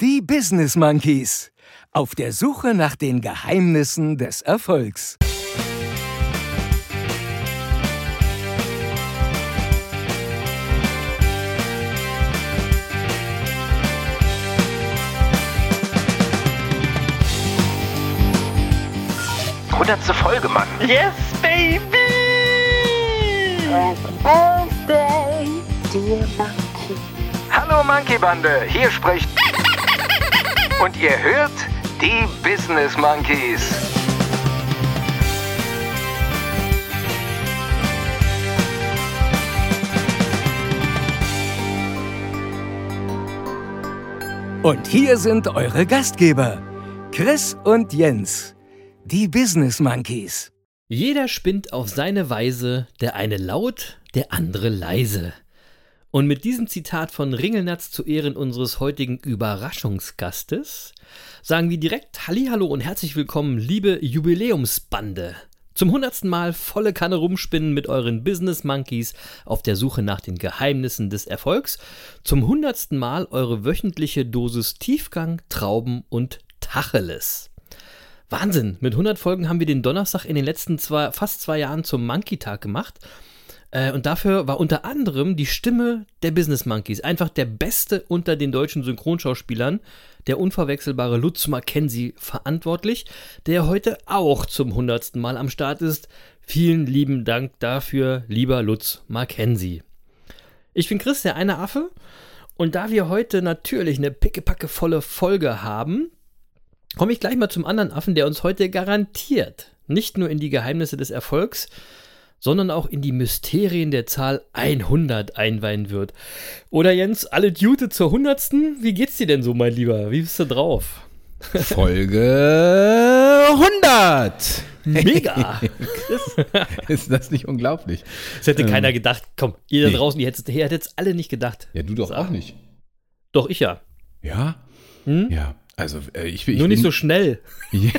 Die Business Monkeys. Auf der Suche nach den Geheimnissen des Erfolgs. Hundertste Folge, Mann. Yes, baby! Happy birthday, dear monkey. Hallo Monkey Bande, hier spricht. Und ihr hört die Business Monkeys. Und hier sind eure Gastgeber, Chris und Jens, die Business Monkeys. Jeder spinnt auf seine Weise, der eine laut, der andere leise. Und mit diesem Zitat von Ringelnatz zu Ehren unseres heutigen Überraschungsgastes sagen wir direkt Hallihallo und herzlich willkommen, liebe Jubiläumsbande. Zum hundertsten Mal volle Kanne rumspinnen mit euren Business Monkeys auf der Suche nach den Geheimnissen des Erfolgs. Zum hundertsten Mal eure wöchentliche Dosis Tiefgang, Trauben und Tacheles. Wahnsinn, mit 100 Folgen haben wir den Donnerstag in den letzten zwei, fast zwei Jahren zum Monkey-Tag gemacht. Äh, und dafür war unter anderem die Stimme der Business Monkeys einfach der beste unter den deutschen Synchronschauspielern, der unverwechselbare Lutz Mackenzie verantwortlich, der heute auch zum hundertsten Mal am Start ist. Vielen lieben Dank dafür, lieber Lutz Mackenzie. Ich bin Chris, der eine Affe. Und da wir heute natürlich eine pickepackevolle Folge haben, komme ich gleich mal zum anderen Affen, der uns heute garantiert nicht nur in die Geheimnisse des Erfolgs, sondern auch in die Mysterien der Zahl 100 einweihen wird. Oder Jens, alle Jute zur 100. Wie geht's dir denn so, mein Lieber? Wie bist du drauf? Folge 100! Mega! Ist das nicht unglaublich? Das hätte Ähm, keiner gedacht. Komm, ihr da nee. draußen, ihr hättet es alle nicht gedacht. Ja, du doch auch nicht. Doch, ich ja. Ja? Hm? Ja, also äh, ich, bin- ich Nur nicht bin, so schnell. ich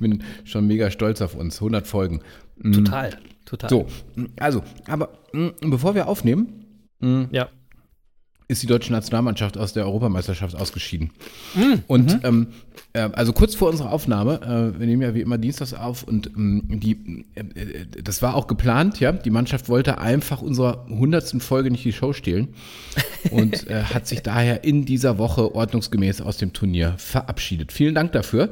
bin schon mega stolz auf uns. 100 Folgen. Mm, Total, total. So, also, aber mm, bevor wir aufnehmen, Ja. ist die deutsche Nationalmannschaft aus der Europameisterschaft ausgeschieden. Mm, Und mhm. ähm, äh, also kurz vor unserer Aufnahme, äh, wir nehmen ja wie immer Dienstags auf und ähm, die, äh, äh, das war auch geplant, ja. Die Mannschaft wollte einfach unserer hundertsten Folge nicht die Show stehlen und hat sich daher in dieser Woche ordnungsgemäß aus dem Turnier verabschiedet. Vielen Dank dafür.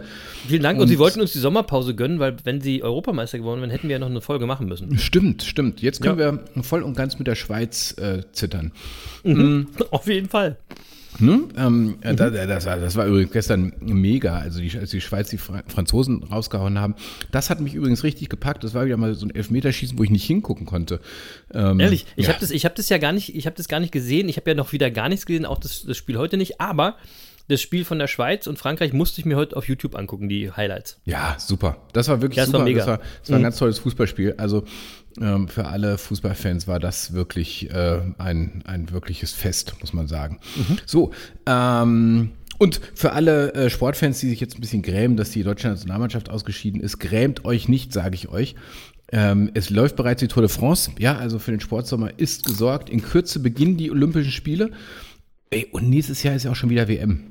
Vielen Dank. Und, Und- Sie wollten uns die Sommerpause gönnen, weil wenn Sie Europameister geworden wären, hätten wir ja noch eine Folge machen müssen. Stimmt, stimmt. Jetzt können wir voll und ganz mit der Schweiz äh, zittern. Auf jeden Fall. Ne? Ähm, äh, da- das, war, das war übrigens gestern mega, also die, als die Schweiz die Fra Franzosen rausgehauen haben. Das hat mich übrigens richtig gepackt. Das war wieder mal so ein Elfmeterschießen, wo ich nicht hingucken konnte. Ähm, Ehrlich, ich ja. habe das, ich hab das ja gar nicht, ich habe das gar nicht gesehen. Ich habe ja noch wieder gar nichts gesehen, auch das, das Spiel heute nicht. Aber das Spiel von der Schweiz und Frankreich musste ich mir heute auf YouTube angucken, die Highlights. Ja, super. Das war wirklich das super. war mega. Das war, das war ein ganz tolles Fußballspiel. Also ähm, für alle Fußballfans war das wirklich äh, ein, ein wirkliches Fest, muss man sagen. So, ähm, und für alle äh, Sportfans, die sich jetzt ein bisschen grämen, dass die deutsche Nationalmannschaft ausgeschieden ist, grämt euch nicht, sage ich euch. Ähm, es läuft bereits die Tour de France. Ja, also für den Sportsommer ist gesorgt. In Kürze beginnen die Olympischen Spiele. Ey, und nächstes Jahr ist ja auch schon wieder WM.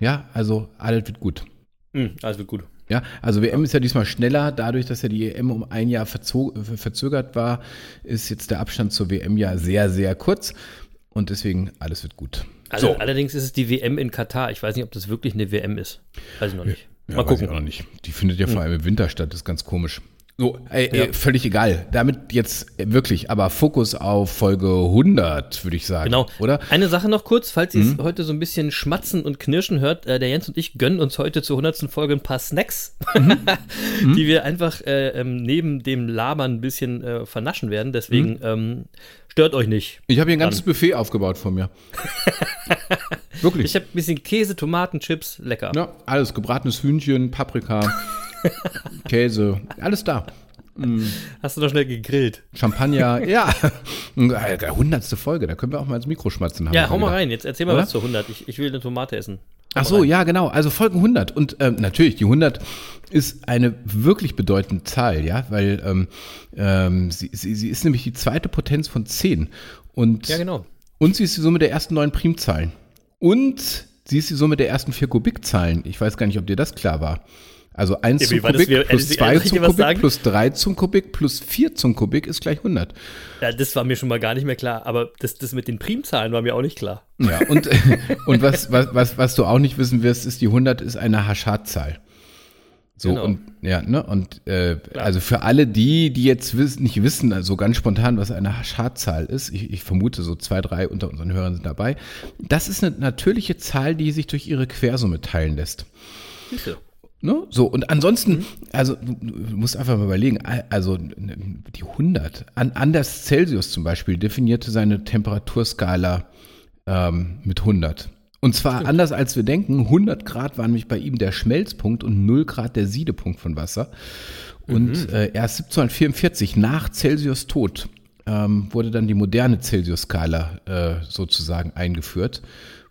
Ja, also alles wird gut. Mhm, alles wird gut. Ja, also WM ist ja diesmal schneller, dadurch, dass ja die EM um ein Jahr verzögert war, ist jetzt der Abstand zur WM ja sehr, sehr kurz und deswegen alles wird gut. Also, Allerdings ist es die WM in Katar. Ich weiß nicht, ob das wirklich eine WM ist. Weiß ich noch nicht. Ja, Mal gucken. ich auch noch nicht. Die findet ja vor allem im Winter statt, das ist ganz komisch. So, ey, Ja. ey, völlig egal. Damit jetzt wirklich, aber Fokus auf Folge 100, würde ich sagen. Genau. Oder? Eine Sache noch kurz, falls ihr es heute so ein bisschen schmatzen und knirschen hört, äh, der Jens und ich gönnen uns heute zur 100. Folge ein paar Snacks, die wir einfach äh, ähm, neben dem Labern ein bisschen äh, vernaschen werden. Deswegen ähm, stört euch nicht. Ich habe hier ein ganzes Buffet aufgebaut von mir. wirklich. Ich habe ein bisschen Käse, Tomaten, Chips, lecker. ja, alles, gebratenes Hühnchen, Paprika, Käse, alles da. Hast du doch schnell gegrillt. Champagner, ja. Äh, Hundertste Folge, da können wir auch mal ins Mikro schmatzen. haben Ja, hau mal wieder. rein. Jetzt erzähl mal Oder? was zur 100. Ich, ich will eine Tomate essen. Ach so, ja, genau. Also Folgen 100. Und ähm, natürlich, die 100 ist eine wirklich bedeutende Zahl, ja, weil ähm, ähm, sie, sie, sie ist nämlich die zweite Potenz von 10. Und, Ja, genau. und sie ist die Summe der ersten neun Primzahlen. Und sie ist die Summe der ersten vier Kubikzahlen. Ich weiß gar nicht, ob dir das klar war. Also 1 Ja, zum? Kubik Wir- plus soll ich 2 dir zum Kubik plus 3 zum Kubik plus 4 zum Kubik ist gleich 100. Ja, das war mir schon mal gar nicht mehr klar. Aber das, das mit den Primzahlen war mir auch nicht klar. Ja, und, und was, was, was, was du auch nicht wissen wirst, ist, die 100 ist eine Haschat-Zahl. So, Genau. und ja, ne, und äh, also für alle die, die jetzt wiss, nicht wissen, also ganz spontan, was eine Haschat-Zahl ist, ich, ich vermute, so zwei, drei unter unseren Hörern sind dabei, das ist eine natürliche Zahl, die sich durch ihre Quersumme teilen lässt. Siehste. Ne? So, und ansonsten, also du, musst einfach mal überlegen, also die 100, an, Anders Celsius zum Beispiel definierte seine Temperaturskala ähm, mit 100. Und zwar anders als wir denken, 100 Grad war nämlich bei ihm der Schmelzpunkt und 0 Grad der Siedepunkt von Wasser. Und äh, erst 1744, nach Celsius Tod, ähm, wurde dann die moderne Celsius-Skala äh, sozusagen eingeführt,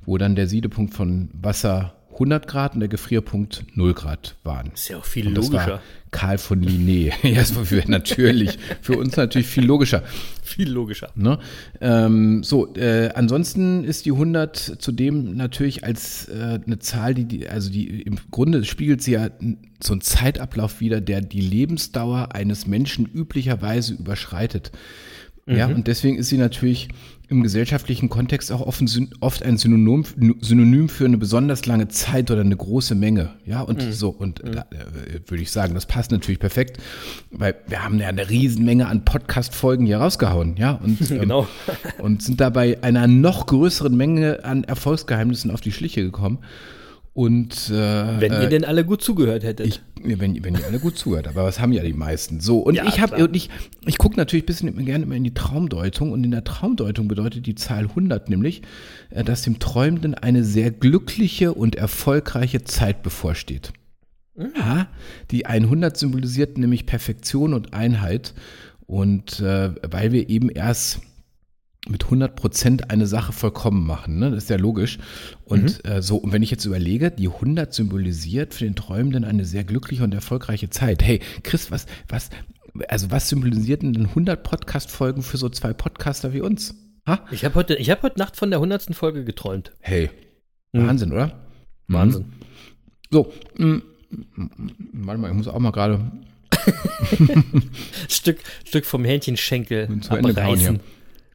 wo dann der Siedepunkt von Wasser 100 Grad und der Gefrierpunkt 0 Grad waren. Ist ja auch viel logischer. Karl von Linné. ja, das war für, natürlich, für uns natürlich viel logischer. Viel logischer. Ne? Ähm, so, äh, ansonsten ist die 100 zudem natürlich als äh, eine Zahl, die, die, also die im Grunde spiegelt sie ja so einen Zeitablauf wider, der die Lebensdauer eines Menschen üblicherweise überschreitet. Ja, und deswegen ist sie natürlich im gesellschaftlichen Kontext auch syn- oft ein Synonym, Synonym für eine besonders lange Zeit oder eine große Menge. Ja, und so, und da, äh, würde ich sagen, das passt natürlich perfekt, weil wir haben ja eine Riesenmenge an Podcast-Folgen hier rausgehauen, ja, und, ähm, Genau. und sind dabei einer noch größeren Menge an Erfolgsgeheimnissen auf die Schliche gekommen. Und äh, Wenn äh, ihr denn alle gut zugehört hättet. ich, wenn, wenn ihr alle gut zuhört, aber was haben ja die meisten? So, und Ja, ich habe und ich, ich gucke natürlich ein bisschen gerne immer in die Traumdeutung und in der Traumdeutung bedeutet die Zahl 100 nämlich, äh, dass dem Träumenden eine sehr glückliche und erfolgreiche Zeit bevorsteht. Ja, die 100 symbolisiert nämlich Perfektion und Einheit und äh, weil wir eben erst mit 100 Prozent eine Sache vollkommen machen. Ne? Das ist ja logisch. Und äh, so, und wenn ich jetzt überlege, die 100 symbolisiert für den Träumenden eine sehr glückliche und erfolgreiche Zeit. Hey, Chris, was, was, also was symbolisiert denn 100 Podcast-Folgen für so zwei Podcaster wie uns? Ha? Ich habe heute, ich hab heute Nacht von der 100. Folge geträumt. Hey, Mhm. Wahnsinn, oder? Wahnsinn. So, mm, mm, warte mal, ich muss auch mal gerade Stück, Stück vom Hähnchenschenkel abreißen.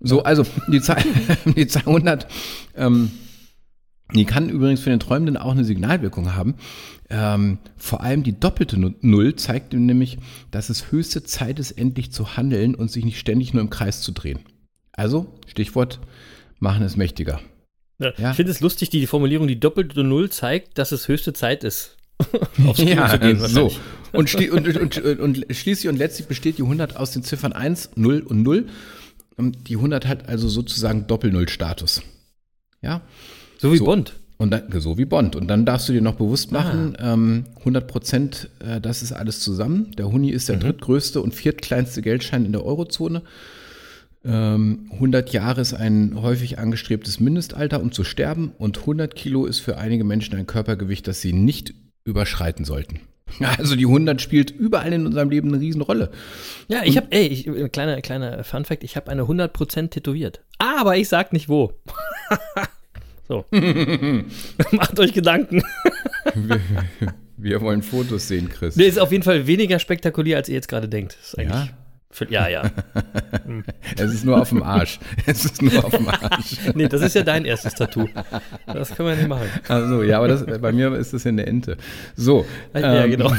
So, also die Zahl, die Zahl 100, ähm, die kann übrigens für den Träumenden auch eine Signalwirkung haben. Ähm, vor allem die doppelte Nu- Null zeigt ihm nämlich, dass es höchste Zeit ist, endlich zu handeln und sich nicht ständig nur im Kreis zu drehen. Also, Stichwort, machen es mächtiger. Ja. Ja. Ich finde es lustig, die Formulierung, die doppelte Null zeigt, dass es höchste Zeit ist. Aufs Klo zu gehen, so. und, und, und, und schließlich und letztlich besteht die 100 aus den Ziffern 1, 0 und 0. Und die 100 hat also sozusagen Doppel-Null-Status. Ja, So wie So. Bond. Und dann, so wie Bond. Und dann darfst du dir noch bewusst Ah. machen, ähm, 100 Prozent, äh, das ist alles zusammen. Der Huni ist Mhm. der drittgrößte und viertkleinste Geldschein in der Eurozone. Ähm, 100 Jahre ist ein häufig angestrebtes Mindestalter, um zu sterben. Und 100 Kilo ist für einige Menschen ein Körpergewicht, das sie nicht überschreiten sollten. Also die 100 spielt überall in unserem Leben eine Riesenrolle. Ja, ich habe, ey, ich, äh, kleiner, kleiner Fun Fact, ich habe eine 100% tätowiert. Aber ich sag nicht wo. so. Macht euch Gedanken. Wir wollen Fotos sehen, Chris. Nee, ist auf jeden Fall weniger spektakulär, als ihr jetzt gerade denkt. Ist eigentlich Ja? Für, ja, ja. Es ist nur auf dem Arsch. Es ist nur auf dem Arsch. Nee, das ist ja dein erstes Tattoo. Das können wir nicht machen. Also ja, aber das, bei mir ist das ja eine Ente. So. Ja, ähm, genau.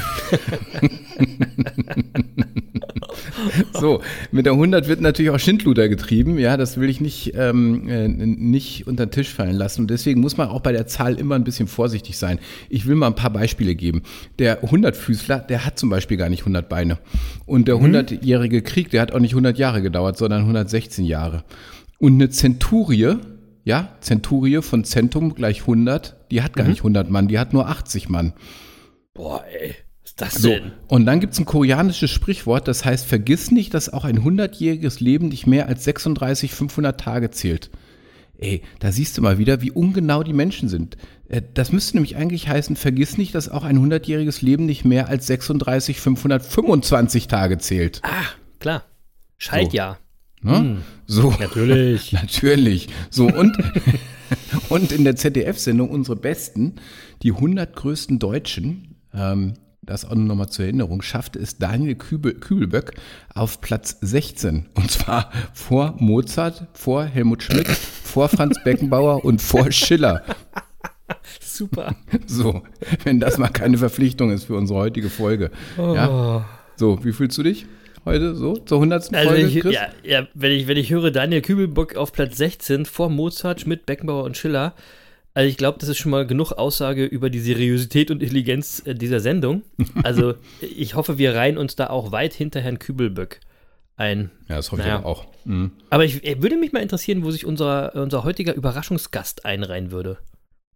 So, mit der 100 wird natürlich auch Schindluder getrieben. Ja, das will ich nicht, ähm, äh, nicht unter den Tisch fallen lassen. Und deswegen muss man auch bei der Zahl immer ein bisschen vorsichtig sein. Ich will mal ein paar Beispiele geben. Der 100-Füßler, der hat zum Beispiel gar nicht 100 Beine. Und der 100-jährige Krieg, der hat auch nicht 100 Jahre gedauert, sondern 116 Jahre. Und eine Zenturie, ja, Zenturie von Centum gleich 100, die hat gar nicht 100 Mann, die hat nur 80 Mann. Boah, ey. Was ist das So, denn? und dann gibt's ein koreanisches Sprichwort, das heißt, vergiss nicht, dass auch ein 100-jähriges Leben nicht mehr als 36, 500 Tage zählt. Ey, da siehst du mal wieder, wie ungenau die Menschen sind. Äh, Das müsste nämlich eigentlich heißen, vergiss nicht, dass auch ein 100-jähriges Leben nicht mehr als 36, 525 Tage zählt. Ah, klar. Schaltjahr. Ne? So. Natürlich. Natürlich. So, und, Und in der ZDF-Sendung unsere Besten, die 100 größten Deutschen, ähm, das auch nochmal zur Erinnerung, schaffte es Daniel Kübel, Kübelböck auf Platz 16. Und zwar vor Mozart, vor Helmut Schmidt, vor Franz Beckenbauer und vor Schiller. Super. So, wenn das mal keine Verpflichtung ist für unsere heutige Folge. Ja. So, wie fühlst du dich heute so zur 100. Also Folge, ich, ja, ja, wenn ich, wenn ich höre Daniel Kübelbock auf Platz 16 vor Mozart, Schmidt, Beckenbauer und Schiller, also ich glaube, das ist schon mal genug Aussage über die Seriosität und Intelligenz äh, dieser Sendung. Also ich hoffe, wir reihen uns da auch weit hinter Herrn Kübelböck ein. Ja, das hoffe Naja. ich aber auch. Mhm. Aber ich äh, würde mich mal interessieren, wo sich unser, unser heutiger Überraschungsgast einreihen würde.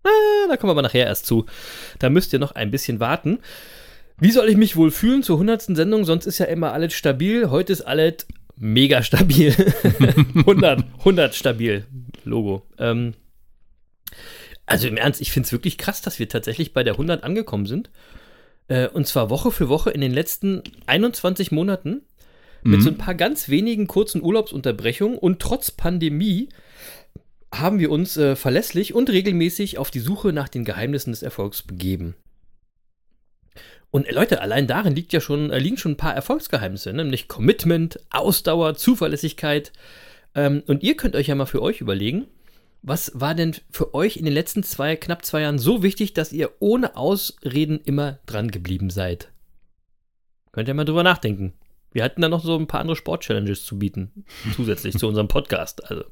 Ah, da kommen wir aber nachher erst zu. Da müsst ihr noch ein bisschen warten. Wie soll ich mich wohl fühlen zur 100. Sendung? Sonst ist ja immer alles stabil. Heute ist alles mega stabil. 100, 100 stabil. Logo. Ähm, also im Ernst, ich finde es wirklich krass, dass wir tatsächlich bei der 100 angekommen sind. Äh, und zwar Woche für Woche in den letzten 21 Monaten. Mit so ein paar ganz wenigen kurzen Urlaubsunterbrechungen und trotz Pandemie haben wir uns äh, verlässlich und regelmäßig auf die Suche nach den Geheimnissen des Erfolgs begeben. Und äh, Leute, allein darin liegt ja schon, äh, liegen schon ein paar Erfolgsgeheimnisse, ne? nämlich Commitment, Ausdauer, Zuverlässigkeit. Ähm, und ihr könnt euch ja mal für euch überlegen, was war denn für euch in den letzten zwei, knapp zwei Jahren so wichtig, dass ihr ohne Ausreden immer dran geblieben seid? Könnt ihr mal drüber nachdenken. Wir hatten da noch so ein paar andere Sport-Challenges zu bieten, zusätzlich zu unserem Podcast. Also.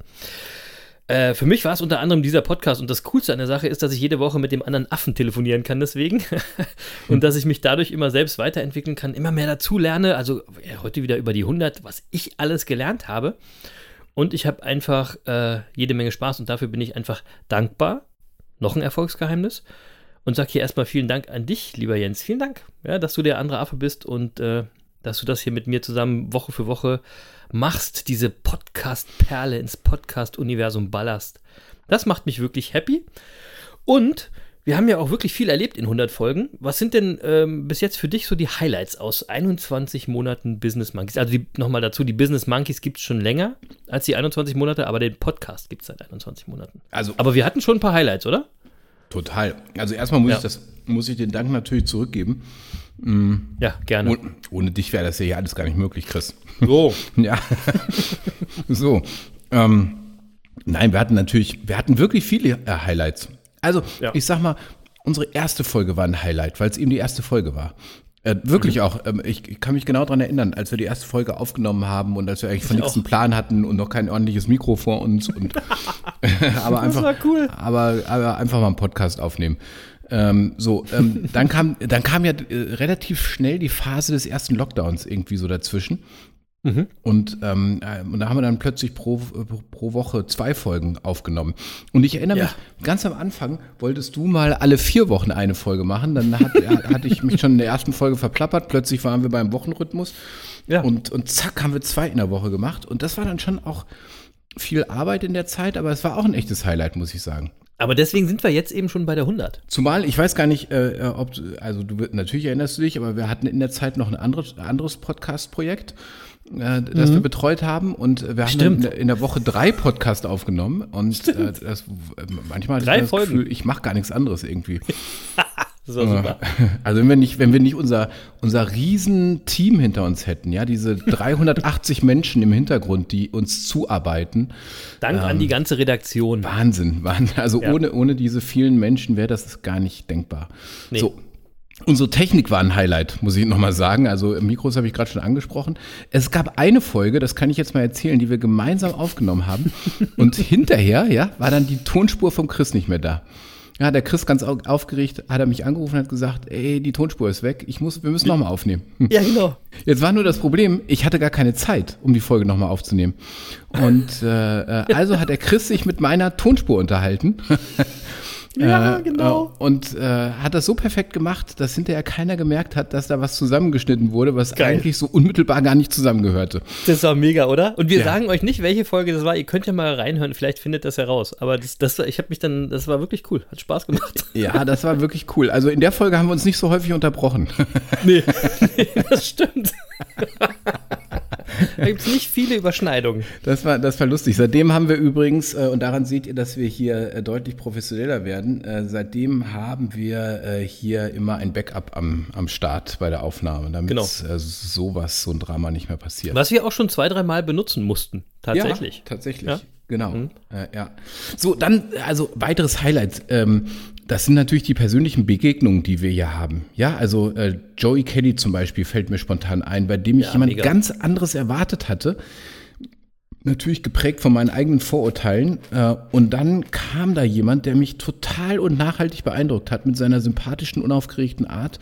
Äh, für mich war es unter anderem dieser Podcast und das Coolste an der Sache ist, dass ich jede Woche mit dem anderen Affen telefonieren kann deswegen und dass ich mich dadurch immer selbst weiterentwickeln kann, immer mehr dazu lerne. Also ja, heute wieder über die 100, was ich alles gelernt habe. Und ich habe einfach äh, jede Menge Spaß und dafür bin ich einfach dankbar. Noch ein Erfolgsgeheimnis. Und sage hier erstmal vielen Dank an dich, lieber Jens. Vielen Dank, ja, dass du der andere Affe bist und äh, dass du das hier mit mir zusammen Woche für Woche machst, diese Podcast-Perle ins Podcast-Universum ballerst. Das macht mich wirklich happy. Und wir haben ja auch wirklich viel erlebt in 100 Folgen. Was sind denn ähm, bis jetzt für dich so die Highlights aus 21 Monaten Business Monkeys? Also nochmal dazu, die Business Monkeys gibt es schon länger als die 21 Monate, aber den Podcast gibt es seit 21 Monaten. Also Aber wir hatten schon ein paar Highlights, oder? total. Also erstmal muss Ja. ich das, muss ich den Dank natürlich zurückgeben. Ja, gerne. Oh, ohne dich wäre das ja hier alles gar nicht möglich, Chris. So. Ja. so. Ähm, nein, wir hatten natürlich, wir hatten wirklich viele äh, Highlights. Also, Ja. ich sag mal, unsere erste Folge war ein Highlight, weil es eben die erste Folge war. Äh, wirklich Mhm. auch. Ähm, ich, ich kann mich genau daran erinnern, als wir die erste Folge aufgenommen haben und als wir eigentlich von Ich nichts einen Plan hatten und noch kein ordentliches Mikro vor uns. Und, aber einfach, war cool. Aber, aber einfach mal einen Podcast aufnehmen. Ähm, so, ähm, dann kam, dann kam ja äh, relativ schnell die Phase des ersten Lockdowns irgendwie so dazwischen. Und, ähm, äh, und da haben wir dann plötzlich pro, pro Woche zwei Folgen aufgenommen. Und ich erinnere Ja. mich, ganz am Anfang wolltest du mal alle vier Wochen eine Folge machen. Dann hat, hatte ich mich schon in der ersten Folge verplappert. Plötzlich waren wir beim Wochenrhythmus. Ja. Und, und zack, haben wir zwei in der Woche gemacht. Und das war dann schon auch viel Arbeit in der Zeit, aber es war auch ein echtes Highlight, muss ich sagen. Aber deswegen sind wir jetzt eben schon bei der 100. Zumal, ich weiß gar nicht, äh, ob, du- also du natürlich erinnerst du dich, aber wir hatten in der Zeit noch ein anderes, anderes Podcast-Projekt, äh, das wir betreut haben und wir haben Mhm. Stimmt. dann in, der Woche drei Podcasts aufgenommen und äh, das, äh, manchmal hatte Drei ich das Folgen. Gefühl, ich mache gar nichts anderes irgendwie. Das war super. Also wenn wir nicht, wenn wir nicht unser, unser riesen Team hinter uns hätten, ja, diese 380 Menschen im Hintergrund, die uns zuarbeiten, Dank an die ganze Redaktion. Wahnsinn, Wahnsinn. Also Ja. ohne, ohne diese vielen Menschen wäre das gar nicht denkbar. Nee. So. Unsere Technik war ein Highlight, muss ich nochmal sagen. Also Mikros habe ich gerade schon angesprochen. Es gab eine Folge, das kann ich jetzt mal erzählen, die wir gemeinsam aufgenommen haben. Und hinterher, ja, war dann die Tonspur vom Chris nicht mehr da. Ja, der Chris ganz au- aufgeregt hat er mich angerufen und hat gesagt, ey, die Tonspur ist weg, ich muss, wir müssen nochmal aufnehmen. Hm. Ja, genau. Jetzt war nur das Problem, ich hatte gar keine Zeit, um die Folge nochmal aufzunehmen. Und äh, äh, also hat der Chris sich mit meiner Tonspur unterhalten. Ja, Äh, genau. äh, und äh, hat das so perfekt gemacht, dass hinterher keiner gemerkt hat, dass da was zusammengeschnitten wurde, was Geil. eigentlich so unmittelbar gar nicht zusammengehörte. Das war mega, oder? Und wir Ja. sagen euch nicht, welche Folge das war. Ihr könnt ja mal reinhören, vielleicht findet das heraus. Aber das, das, war- ich habe mich dann, das war wirklich cool. Hat Spaß gemacht. Ja, das war wirklich cool. Also in der Folge haben wir uns nicht so häufig unterbrochen. nee, nee, das stimmt. da gibt es nicht viele Überschneidungen. Das war, das war lustig. Seitdem haben wir übrigens, äh, und daran seht ihr, dass wir hier äh, deutlich professioneller werden, äh, seitdem haben wir äh, hier immer ein Backup am, am Start bei der Aufnahme, damit Genau. äh, sowas, so ein Drama nicht mehr passiert. Was wir auch schon zwei, dreimal benutzen mussten. Tatsächlich. Ja, tatsächlich. Ja. Genau. Äh, ja. So, dann, also weiteres Highlight. Ähm, das sind natürlich die persönlichen Begegnungen, die wir hier haben. Ja, also äh, Joey Kelly zum Beispiel fällt mir spontan ein, bei dem ich Ja, jemand mega. ganz anderes erwartet hatte. Natürlich geprägt von meinen eigenen Vorurteilen. Äh, und dann kam da jemand, der mich total und nachhaltig beeindruckt hat mit seiner sympathischen, unaufgeregten Art.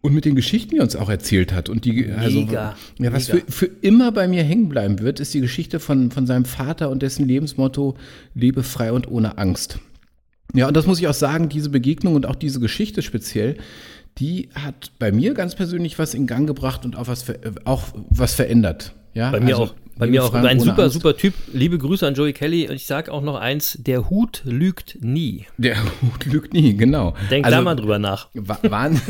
Und mit den Geschichten, die er uns auch erzählt hat. Und die, also, Mega, ja, was mega. für, für immer bei mir hängen bleiben wird, ist die Geschichte von, von seinem Vater und dessen Lebensmotto, lebe frei und ohne Angst. Ja, und das muss ich auch sagen, diese Begegnung und auch diese Geschichte speziell, die hat bei mir ganz persönlich was in Gang gebracht und auch was, äh, auch was verändert. Ja, Bei mir also, auch. Bei mir auch. frei und Ein super, Angst. super Typ. Liebe Grüße an Joey Kelly. Und ich sage auch noch eins: Der Hut lügt nie. Der Hut lügt nie, genau. Denk also, da mal drüber nach. Wa- Wahn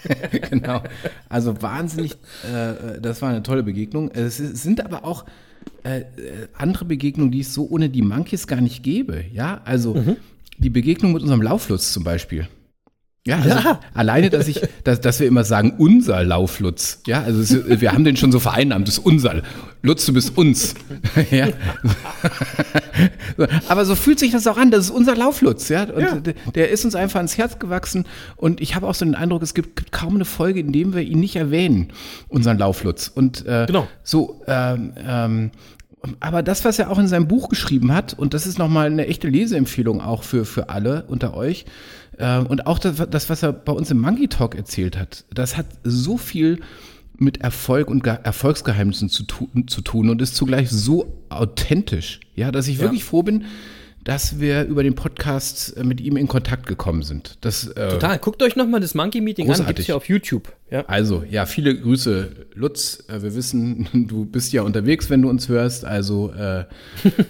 genau. Also wahnsinnig, äh, das war eine tolle Begegnung. Es sind aber auch äh, äh, andere Begegnungen, die es so ohne die Monkeys gar nicht gäbe. Ja, also Mhm. Die Begegnung mit unserem Lauflutz zum Beispiel. Ja, also Ja. alleine, dass ich, dass, dass wir immer sagen, unser Lauflutz. Ja, also es, wir haben den schon so vereinnahmt, das ist unser. Lutz, du bist uns. ja. Aber so fühlt sich das auch an, das ist unser Lauflutz, ja. Und der, der ist uns einfach ans Herz gewachsen. Und ich habe auch so den Eindruck, es gibt, gibt kaum eine Folge, in dem wir ihn nicht erwähnen, unseren Lauflutz. Und äh, Genau. so, ähm, ähm, aber das, was er auch in seinem Buch geschrieben hat, und das ist nochmal eine echte Leseempfehlung auch für, für alle unter euch, ähm, und auch das, das, was er bei uns im Monkey Talk erzählt hat, das hat so viel mit Erfolg und Ge Erfolgsgeheimnissen zu, tu zu tun und ist zugleich so authentisch, ja, dass ich wirklich froh bin, dass wir über den Podcast äh, mit ihm in Kontakt gekommen sind. Das, äh, Total. Guckt euch nochmal das Monkey Meeting an. Großartig. Gibt's ja auf YouTube. Ja. Also, ja, viele Grüße, Lutz. Äh, Wir wissen, du bist ja unterwegs, wenn du uns hörst. Also, äh,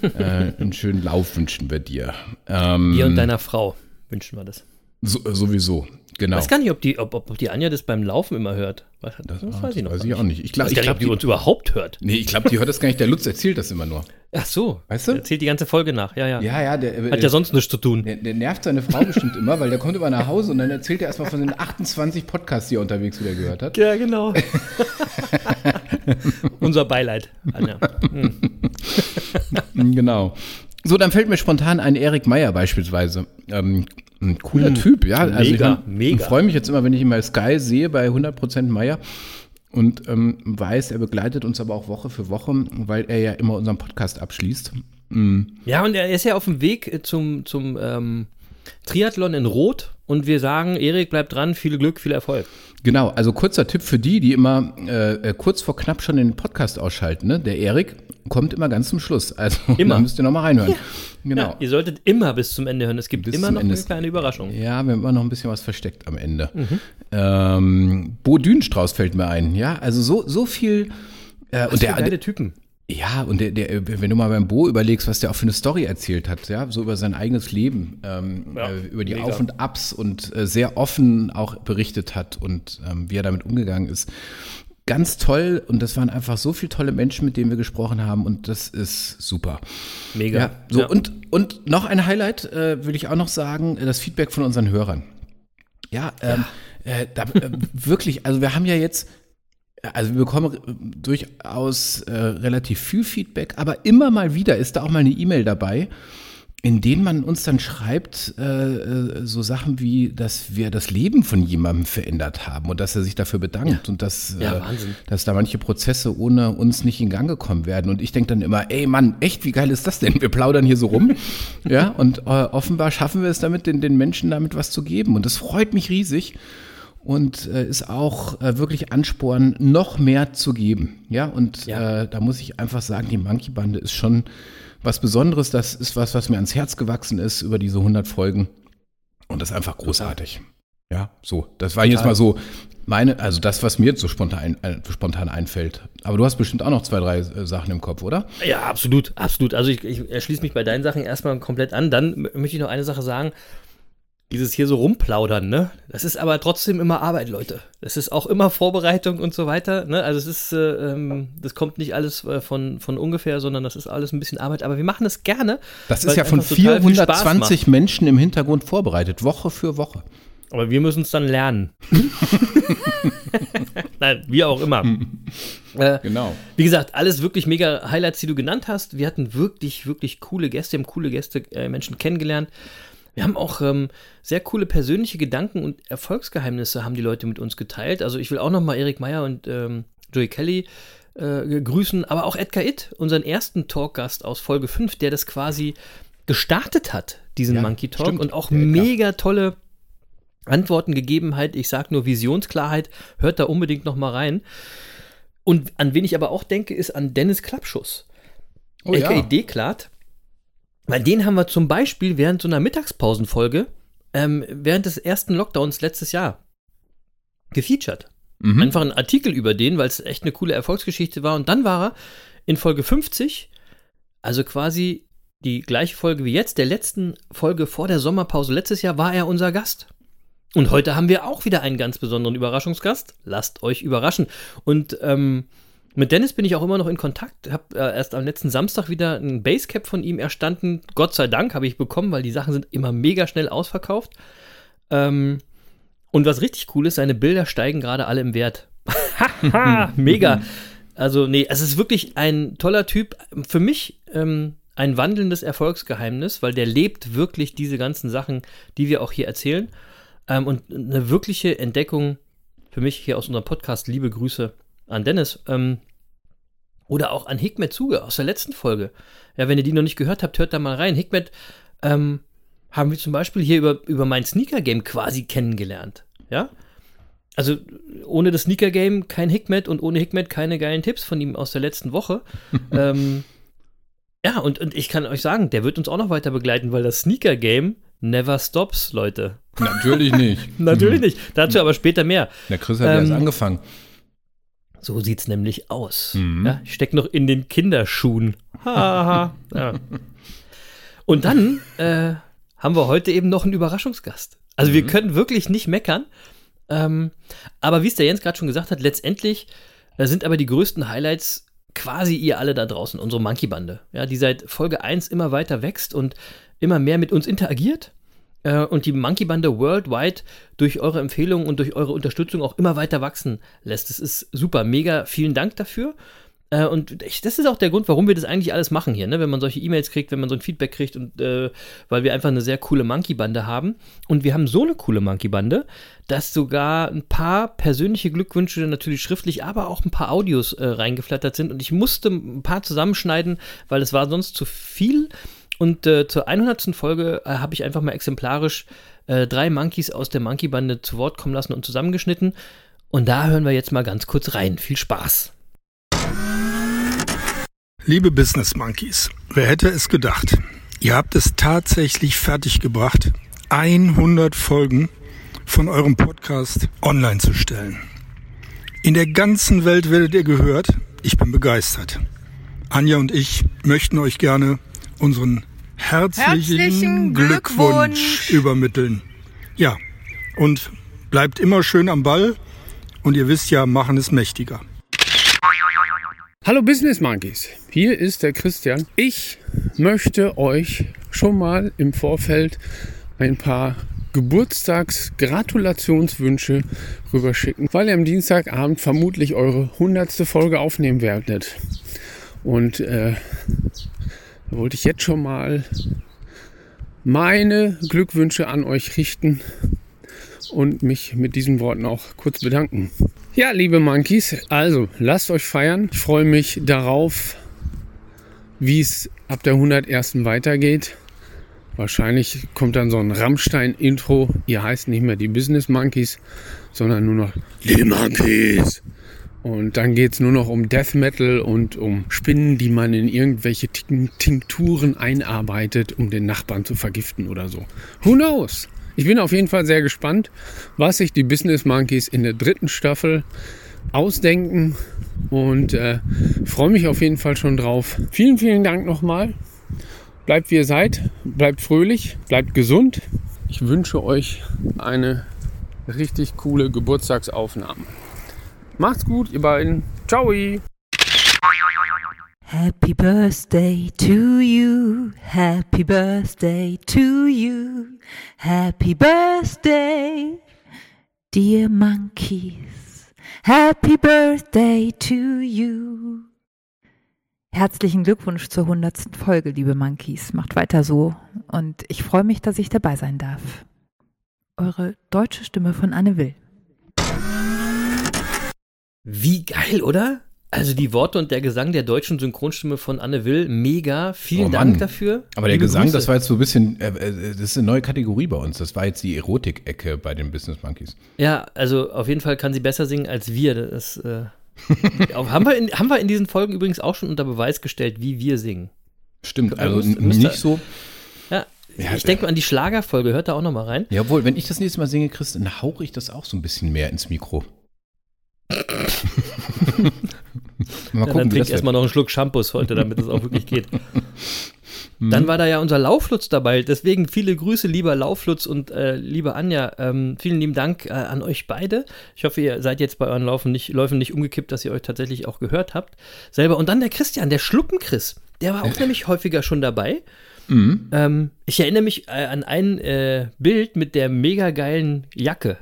äh, einen schönen Lauf wünschen wir dir. Ähm, Dir und deiner Frau wünschen wir das. so, äh, sowieso, genau. Ich weiß gar nicht, ob die, ob, ob die Anja das beim Laufen immer hört. Das, das weiß ich noch weiß ich auch nicht. Ich Ich glaub- glaub, die die- uns überhaupt hört. Nee, ich glaube, die hört das gar nicht. Der Lutz erzählt das immer nur. Ach so. Weißt du? Der Erzählt die ganze Folge nach. Ja, ja. Ja, ja, der, Hat ja sonst nichts zu tun. der, der nervt seine Frau bestimmt immer, weil der kommt immer nach Hause und dann erzählt er erstmal von den 28 Podcasts, die er unterwegs wieder gehört hat. Ja, genau. Unser Beileid, Anja. Mm, Genau. So, dann fällt mir spontan ein Erik Meyer beispielsweise. Ähm, ein cooler Typ, ja. Also ich Mega, mein, mega. freue mich jetzt immer, wenn ich ihn bei Sky sehe, bei 100% Meyer. Und ähm, weiß, er begleitet uns aber auch Woche für Woche, weil er ja immer unseren Podcast abschließt. Ja, und er ist ja auf dem Weg äh, zum, zum ähm, Triathlon in Rot. Und wir sagen, Erik, bleib dran, viel Glück, viel Erfolg. Genau, also kurzer Tipp für die, die immer äh, kurz vor knapp schon den Podcast ausschalten. Ne? Der Erik kommt immer ganz zum Schluss. Also Immer. da müsst ihr nochmal reinhören. Genau. Ja, ihr solltet immer bis zum Ende hören. Es gibt Bis immer noch Ende. eine kleine Überraschung. Ja, wir haben immer noch ein bisschen was versteckt am Ende. Ähm, Bo Dünenstrauß fällt mir ein, ja. Also so, so viel. Äh, und der, geile Typen. Ja, und der, der, wenn du mal beim Bo überlegst, was der auch für eine Story erzählt hat, ja, so über sein eigenes Leben, ähm, Ja, äh, über die mega. Auf- und Abs und äh, sehr offen auch berichtet hat und ähm, wie er damit umgegangen ist. Ganz toll und das waren einfach so viele tolle Menschen, mit denen wir gesprochen haben und das ist super. Mega. Ja, so Ja. Und, und noch ein Highlight äh, will ich auch noch sagen, äh, das Feedback von unseren Hörern. Ja, ähm, Äh, da, äh, wirklich, also wir haben ja jetzt, also wir bekommen durchaus äh, relativ viel Feedback, aber immer mal wieder ist da auch mal eine E-Mail dabei, in denen man uns dann schreibt, äh, äh, so Sachen wie, dass wir das Leben von jemandem verändert haben und dass er sich dafür bedankt und dass, Ja, äh, dass da manche Prozesse ohne uns nicht in Gang gekommen werden. Und ich denke dann immer, ey Mann, echt, wie geil ist das denn? Wir plaudern hier so rum. ja, und äh, offenbar schaffen wir es damit, den, den Menschen damit was zu geben. Und das freut mich riesig und äh, ist auch äh, wirklich Ansporn, noch mehr zu geben. Ja, und Ja. Äh, da muss ich einfach sagen, die Monkey Bande ist schon was Besonderes. Das ist was, was mir ans Herz gewachsen ist über diese 100 Folgen. Und das ist einfach großartig. Ja, so. Das war jetzt mal so meine, also das, was mir jetzt so spontan, ein, spontan einfällt. Aber du hast bestimmt auch noch zwei, drei äh, Sachen im Kopf, oder? Ja, absolut, absolut. Also ich, ich erschließe mich bei deinen Sachen erstmal komplett an. Dann möchte ich noch eine Sache sagen. Dieses hier so rumplaudern, ne? Das ist aber trotzdem immer Arbeit, Leute. Das ist auch immer Vorbereitung und so weiter, ne? Also es ist, äh, ähm, das kommt nicht alles äh, von, von ungefähr, sondern das ist alles ein bisschen Arbeit. Aber wir machen es gerne. Das ist ja von einfach total viel Spaß 420 Menschen im Hintergrund vorbereitet, Woche für Woche. Aber wir müssen es dann lernen. Nein, wie auch immer. äh, Genau. Wie gesagt, alles wirklich mega Highlights, die du genannt hast. Wir hatten wirklich, wirklich coole Gäste, haben coole Gäste, äh, Menschen kennengelernt. Wir haben auch ähm, sehr coole persönliche Gedanken und Erfolgsgeheimnisse haben die Leute mit uns geteilt. Also ich will auch nochmal Erik Meyer und ähm, Joey Kelly äh, grüßen, aber auch Edgar Itt, unseren ersten Talkgast aus Folge 5, der das quasi gestartet hat, diesen Ja, Monkey Talk stimmt, und auch mega tolle Antworten gegeben hat. Ich sag nur Visionsklarheit, hört da unbedingt noch mal rein. Und an wen ich aber auch denke, ist an Dennis Klappschuss. Oh aka ja. Deklat. Weil den haben wir zum Beispiel während so einer Mittagspausenfolge, ähm, während des ersten Lockdowns letztes Jahr gefeatured. Mhm. Einfach ein Artikel über den, weil es echt eine coole Erfolgsgeschichte war. Und dann war er in Folge 50, also quasi die gleiche Folge wie jetzt, der letzten Folge vor der Sommerpause letztes Jahr, war er unser Gast. Und heute haben wir auch wieder einen ganz besonderen Überraschungsgast. Lasst euch überraschen. Und ähm, mit Dennis bin ich auch immer noch in Kontakt. Hab äh, erst am letzten Samstag wieder ein Basecap von ihm erstanden. Gott sei Dank habe ich bekommen, weil die Sachen sind immer mega schnell ausverkauft. Ähm, und was richtig cool ist, seine Bilder steigen gerade alle im Wert. Haha, mega. Also, nee, es ist wirklich ein toller Typ. Für mich ähm, ein wandelndes Erfolgsgeheimnis, weil der lebt wirklich diese ganzen Sachen, die wir auch hier erzählen. Ähm, und eine wirkliche Entdeckung für mich hier aus unserem Podcast. Liebe Grüße an Dennis. Ähm, oder auch an Hikmet Zuge aus der letzten Folge. Ja, wenn ihr die noch nicht gehört habt, hört da mal rein. Hikmet ähm, haben wir zum Beispiel hier über, über mein Sneaker-Game quasi kennengelernt. Ja? Also ohne das Sneaker-Game kein Hikmet und ohne Hikmet keine geilen Tipps von ihm aus der letzten Woche. ähm, ja, und, und ich kann euch sagen, der wird uns auch noch weiter begleiten, weil das Sneaker-Game never stops, Leute. Natürlich nicht. Natürlich nicht. Dazu aber später mehr. Der Chris hat ja erst Ähm, angefangen. So sieht's nämlich aus. Mhm. Ja, ich steck noch in den Kinderschuhen. Haha. ja. Und dann äh, haben wir heute eben noch einen Überraschungsgast. Also wir können wirklich nicht meckern. Ähm, aber wie es der Jens gerade schon gesagt hat, letztendlich äh, sind aber die größten Highlights quasi ihr alle da draußen, unsere Monkey-Bande, ja, die seit Folge 1 immer weiter wächst und immer mehr mit uns interagiert. Äh, und die Monkey-Bande worldwide durch eure Empfehlungen und durch eure Unterstützung auch immer weiter wachsen lässt. Das ist super, mega, vielen Dank dafür. Äh, und ich, das ist auch der Grund, warum wir das eigentlich alles machen hier, ne? wenn man solche E-Mails kriegt, wenn man so ein Feedback kriegt und äh, weil wir einfach eine sehr coole Monkey-Bande haben. Und wir haben so eine coole Monkey-Bande, dass sogar ein paar persönliche Glückwünsche natürlich schriftlich, aber auch ein paar Audios äh, reingeflattert sind. Und ich musste ein paar zusammenschneiden, weil es war sonst zu viel. Und äh, zur 100. Folge äh, habe ich einfach mal exemplarisch äh, drei Monkeys aus der Monkey-Bande zu Wort kommen lassen und zusammengeschnitten. Und da hören wir jetzt mal ganz kurz rein. Viel Spaß. Liebe Business Monkeys, wer hätte es gedacht? Ihr habt es tatsächlich fertiggebracht, 100 Folgen von eurem Podcast online zu stellen. In der ganzen Welt werdet ihr gehört. Ich bin begeistert. Anja und ich möchten euch gerne unseren herzlichen, Herzlichen Glückwunsch Glückwunsch. übermitteln. Ja, und bleibt immer schön am Ball. Und ihr wisst ja, machen es mächtiger. Hallo Business Monkeys, hier ist der Christian. Ich möchte euch schon mal im Vorfeld ein paar Geburtstagsgratulationswünsche rüberschicken, weil ihr am Dienstagabend vermutlich eure hundertste Folge aufnehmen werdet. Und äh, wollte ich jetzt schon mal meine Glückwünsche an euch richten und mich mit diesen Worten auch kurz bedanken. Ja, liebe Monkeys, also lasst euch feiern. Ich freue mich darauf, wie es ab der 101. weitergeht. Wahrscheinlich kommt dann so ein Rammstein-Intro. Ihr heißt nicht mehr die Business Monkeys, sondern nur noch die Monkeys. Und dann geht es nur noch um Death Metal und um Spinnen, die man in irgendwelche Tin- Tinkturen einarbeitet, um den Nachbarn zu vergiften oder so. Who knows? Ich bin auf jeden Fall sehr gespannt, was sich die Business Monkeys in der dritten Staffel ausdenken und äh, freue mich auf jeden Fall schon drauf. Vielen, vielen Dank nochmal. Bleibt wie ihr seid, bleibt fröhlich, bleibt gesund Ich wünsche euch eine richtig coole Geburtstagsaufnahme. Macht's gut, ihr beiden. Ciao. Happy birthday to you. Happy birthday to you. Happy birthday, dear monkeys. Happy birthday to you. Herzlichen Glückwunsch zur hundertsten Folge, liebe Monkeys. Macht weiter so und ich freue mich, dass ich dabei sein darf. Eure deutsche Stimme von Anne Will. Wie geil, oder? Also die Worte und der Gesang der deutschen Synchronstimme von Anne Will, mega. Vielen Oh Dank dafür. Aber der Gesang, Grüße. das war jetzt so ein bisschen, äh, äh, das ist eine neue Kategorie bei uns. Das war jetzt die Erotik-Ecke bei den Business Monkeys. Ja, also auf jeden Fall kann sie besser singen als wir. Das äh, haben, wir in, haben wir in diesen Folgen übrigens auch schon unter Beweis gestellt, wie wir singen. Stimmt, also nicht so. Ja, Ja, ich denke mal an die Schlagerfolge, hört da auch nochmal rein. Ja, obwohl, wenn ich das nächste Mal singe, Chris, dann hauche ich das auch so ein bisschen mehr ins Mikro. mal Ja, gucken, dann wie trink das erstmal noch einen Schluck Shampoos heute, damit es auch wirklich geht. Dann war da ja unser Lauflutz dabei. Deswegen viele Grüße, lieber Lauflutz und äh, liebe Anja. Ähm, vielen lieben Dank äh, an euch beide. Ich hoffe, ihr seid jetzt bei euren Laufen nicht, Läufen nicht umgekippt, dass ihr euch tatsächlich auch gehört habt. Selber. Und dann der Christian, der Schluppen-Chris. Der war auch nämlich häufiger schon dabei. Mhm. Ähm, ich erinnere mich äh, an ein äh, Bild mit der mega geilen Jacke.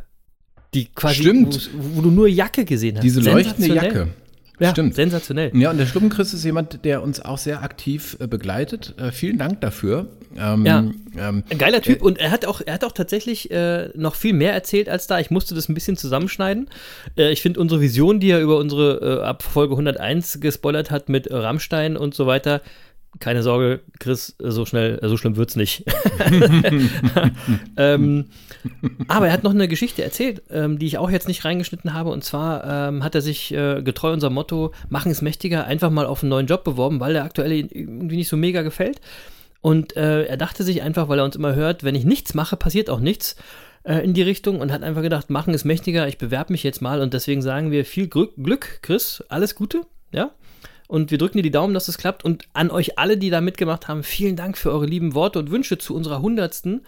Die quasi, Stimmt. Wo, wo du nur Jacke gesehen hast. Diese leuchtende. Jacke. Ja, Stimmt. sensationell. Ja, und der Schluppenchris ist jemand, der uns auch sehr aktiv äh, begleitet. Äh, vielen Dank dafür. Ähm, Ja. ähm, Ein geiler Typ und er hat auch, er hat auch tatsächlich äh, noch viel mehr erzählt als da. Ich musste das ein bisschen zusammenschneiden. Äh, ich finde unsere Vision, die er über unsere äh, ab Folge 101 gespoilert hat mit äh, Rammstein und so weiter. Keine Sorge, Chris, so schnell, äh, so schlimm wird's nicht. ähm, aber er hat noch eine Geschichte erzählt, ähm, die ich auch jetzt nicht reingeschnitten habe. Und zwar ähm, hat er sich äh, getreu unserem Motto, machen es mächtiger, einfach mal auf einen neuen Job beworben, weil der aktuelle irgendwie nicht so mega gefällt. Und äh, er dachte sich einfach, weil er uns immer hört, wenn ich nichts mache, passiert auch nichts äh, in die Richtung und hat einfach gedacht, machen ist mächtiger, ich bewerbe mich jetzt mal und deswegen sagen wir viel Glück, Glück Chris, alles Gute, ja. Und wir drücken dir die Daumen, dass es klappt. Und an euch alle, die da mitgemacht haben, vielen Dank für eure lieben Worte und Wünsche zu unserer hundertsten.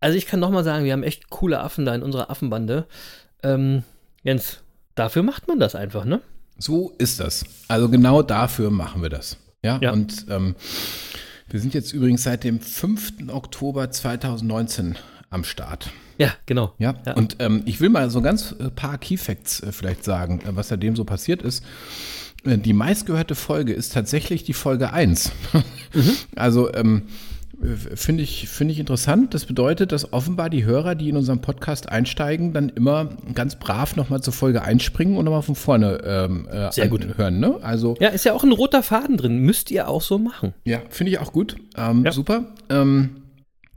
Also ich kann nochmal sagen, wir haben echt coole Affen da in unserer Affenbande. Ähm, Jens, dafür macht man das einfach, ne? So ist das. Also genau dafür machen wir das. Ja, Ja. und ähm, wir sind jetzt übrigens seit dem 5. Oktober 2019 am Start. Ja, genau. Ja, Ja. und ähm, ich will mal so ganz äh, paar Key Facts äh, vielleicht sagen, äh, was seitdem so passiert ist. Äh, Die meistgehörte Folge ist tatsächlich die Folge 1. Also ähm, äh, finde ich, finde ich interessant. Das bedeutet, dass offenbar die Hörer, die in unserem Podcast einsteigen, dann immer ganz brav nochmal zur Folge einspringen und nochmal von vorne ähm, äh, Sehr gut. hören. Ne? Also Ja, ist ja auch ein roter Faden drin. Müsst ihr auch so machen. ja, finde ich auch gut. Ähm, Ja. Super. Ähm,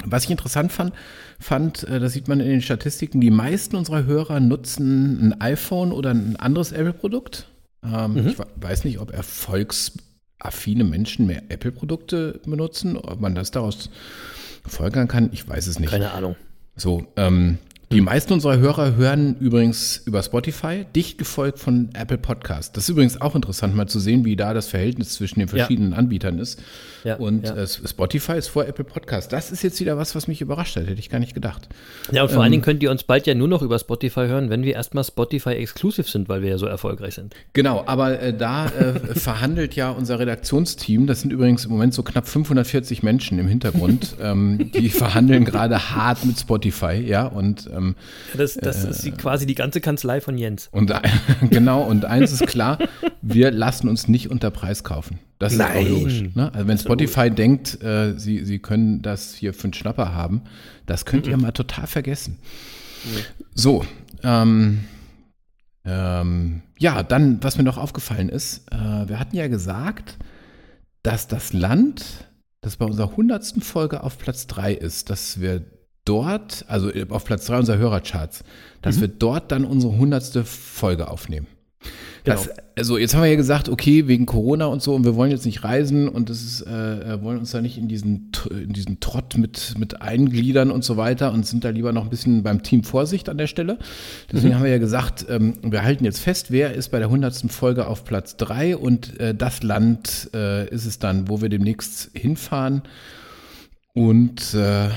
was ich interessant fand, fand, äh, das sieht man in den Statistiken, die meisten unserer Hörer nutzen ein iPhone oder ein anderes Apple-Produkt. Ähm, Mhm. Ich we- weiß nicht, ob erfolgsaffine Menschen mehr Apple-Produkte benutzen, ob man das daraus folgern kann. Ich weiß es nicht. Keine Ahnung. So, ähm, die meisten unserer Hörer hören übrigens über Spotify, dicht gefolgt von Apple Podcast. Das ist übrigens auch interessant, mal zu sehen, wie da das Verhältnis zwischen den verschiedenen Anbietern ist. Ja, Und ja. äh, Spotify ist vor Apple Podcast. Das ist jetzt wieder was, was mich überrascht hat. Hätte ich gar nicht gedacht. Ja, und vor Ähm. allen Dingen könnt ihr uns bald ja nur noch über Spotify hören, wenn wir erstmal Spotify exklusiv sind, weil wir ja so erfolgreich sind. Genau, aber äh, da äh, verhandelt ja unser Redaktionsteam, das sind übrigens im Moment so knapp 540 Menschen im Hintergrund, ähm, die verhandeln gerade hart mit Spotify, ja, und ähm, Das, das ist die, quasi die ganze Kanzlei von Jens. Und genau, und eins ist klar, wir lassen uns nicht unter Preis kaufen. Das ist Nein. auch logisch. Ne? Also wenn Spotify denkt, äh, sie, sie können das hier für einen Schnapper haben, das könnt ihr mal total vergessen. So, ähm, ähm, ja, dann, was mir noch aufgefallen ist, äh, wir hatten ja gesagt, dass das Land, das bei unserer hundertsten Folge auf Platz 3 ist, dass wir dort, also auf Platz 3 unserer Hörercharts, dass wir dort dann unsere hundertste Folge aufnehmen. Das, also jetzt haben wir ja gesagt, okay, wegen Corona und so, und wir wollen jetzt nicht reisen und das ist, äh, äh, wollen uns da nicht in diesen, in diesen Trott mit, mit eingliedern und so weiter und sind da lieber noch ein bisschen beim Team Vorsicht an der Stelle. Deswegen haben wir ja gesagt, ähm, wir halten jetzt fest, wer ist bei der hundertsten Folge auf Platz drei und äh, das Land äh, ist es dann, wo wir demnächst hinfahren. und äh,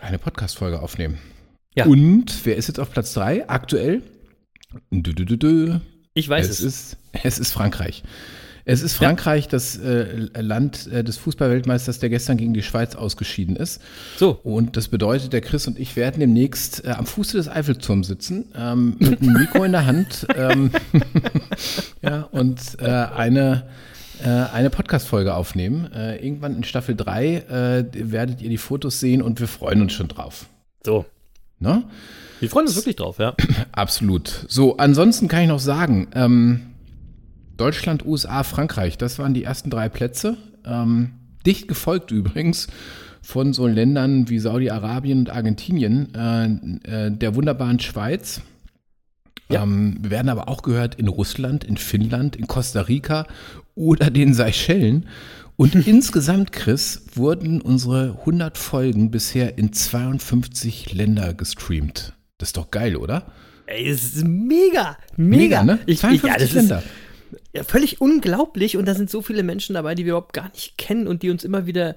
eine Podcast-Folge aufnehmen. Ja. Und wer ist jetzt auf Platz 3 aktuell? Dü, dü, dü. Ich weiß es es. Ist, es ist Frankreich. Es ist Frankreich, das äh, Land äh, des Fußballweltmeisters, der gestern gegen die Schweiz ausgeschieden ist. So. Und das bedeutet, der Chris und ich werden demnächst äh, am Fuße des Eiffelturms sitzen, ähm, mit einem Mikro in der Hand ähm, ja, und äh, eine, äh, eine Podcast-Folge aufnehmen. Äh, irgendwann in Staffel 3 äh, werdet ihr die Fotos sehen und wir freuen uns schon drauf. So. Ne? Wir freuen uns wirklich drauf, ja. Absolut. So, ansonsten kann ich noch sagen, ähm, Deutschland, USA, Frankreich, das waren die ersten drei Plätze. Ähm, dicht gefolgt übrigens von so Ländern wie Saudi-Arabien und Argentinien, äh, äh, der wunderbaren Schweiz. Ja. Ähm, wir werden aber auch gehört in Russland, in Finnland, in Costa Rica oder den Seychellen. Und insgesamt, Chris, wurden unsere 100 Folgen bisher in 52 Länder gestreamt. Das ist doch geil, oder? Ey, es ist mega, mega. ne? Ich, ich, 52 ja, das Länder. ist ja, völlig unglaublich und da sind so viele Menschen dabei, die wir überhaupt gar nicht kennen und die uns immer wieder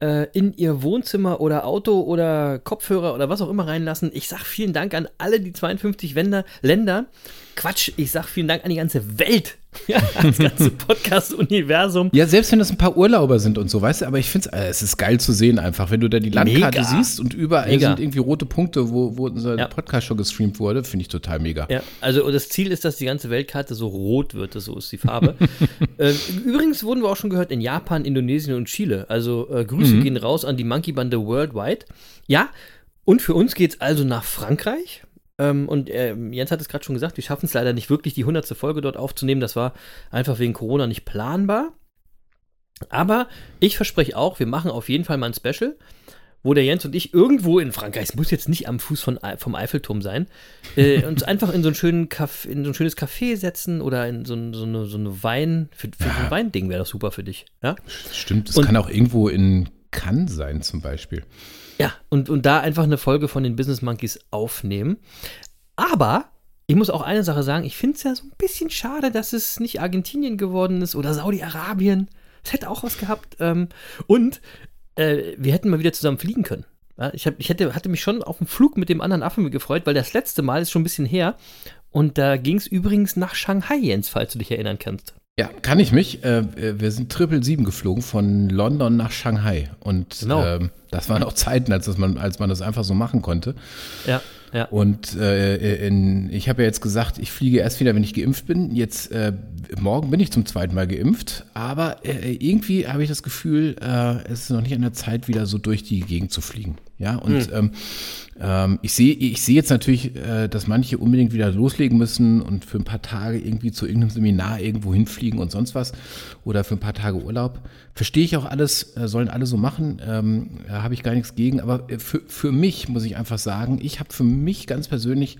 äh, in ihr Wohnzimmer oder Auto oder Kopfhörer oder was auch immer reinlassen. Ich sag vielen Dank an alle die 52 Länder. Länder. Quatsch, ich sag vielen Dank an die ganze Welt. Ja, das ganze Podcast-Universum. Ja, selbst wenn das ein paar Urlauber sind und so, weißt du, aber ich finde äh, es ist geil zu sehen einfach, wenn du da die Landkarte Mega. siehst und überall Mega. sind irgendwie rote Punkte, wo, wo unser Ja. Podcast schon gestreamt wurde, finde ich total mega. Ja, also das Ziel ist, dass die ganze Weltkarte so rot wird, so ist die Farbe. äh, übrigens wurden wir auch schon gehört in Japan, Indonesien und Chile. Also äh, Grüße gehen raus an die Monkey-Bande Worldwide. Ja, und für uns geht's also nach Frankreich. Ähm, und ähm, Jens hat es gerade schon gesagt, wir schaffen es leider nicht wirklich, die 100. Folge dort aufzunehmen. Das war einfach wegen Corona nicht planbar. Aber ich verspreche auch, wir machen auf jeden Fall mal ein Special, wo der Jens und ich irgendwo in Frankreich, es muss jetzt nicht am Fuß von, vom Eiffelturm sein, äh, uns einfach in so, einen schönen Caf- in so ein schönes Café setzen oder in so, ein- so eine, so eine Wein, für, für so ein Weinding wäre das super für dich. Ja, Stimmt, es kann auch irgendwo in Cannes sein zum Beispiel. Ja und, und da einfach eine Folge von den Business Monkeys aufnehmen. Aber ich muss auch eine Sache sagen, ich finde es ja so ein bisschen schade, dass es nicht Argentinien geworden ist oder Saudi-Arabien. Es hätte auch was gehabt. Ähm, und äh, wir hätten mal wieder zusammen fliegen können. Ich, hab, ich hätte, hatte mich schon auf dem Flug mit dem anderen Affen gefreut, weil das letzte Mal ist schon ein bisschen her. Und da ging es übrigens nach Shanghai, Jens, falls du dich erinnern kannst. Ja, kann ich mich. Äh, wir sind Triple Sieben geflogen von London nach Shanghai. Und Genau. ähm, das waren auch Zeiten, als, man, als man das einfach so machen konnte. Ja, ja. Und äh, in, ich habe ja jetzt gesagt, ich fliege erst wieder, wenn ich geimpft bin. Jetzt äh, morgen bin ich zum zweiten Mal geimpft, aber äh, irgendwie habe ich das Gefühl, äh, es ist noch nicht an der Zeit, wieder so durch die Gegend zu fliegen. Ja, und ähm, ähm, ich sehe ich sehe jetzt natürlich, äh, dass manche unbedingt wieder loslegen müssen und für ein paar Tage irgendwie zu irgendeinem Seminar irgendwo hinfliegen und sonst was oder für ein paar Tage Urlaub. Verstehe ich auch alles, äh, sollen alle so machen, ähm, da habe ich gar nichts gegen, aber äh, für, für mich muss ich einfach sagen, ich habe für mich ganz persönlich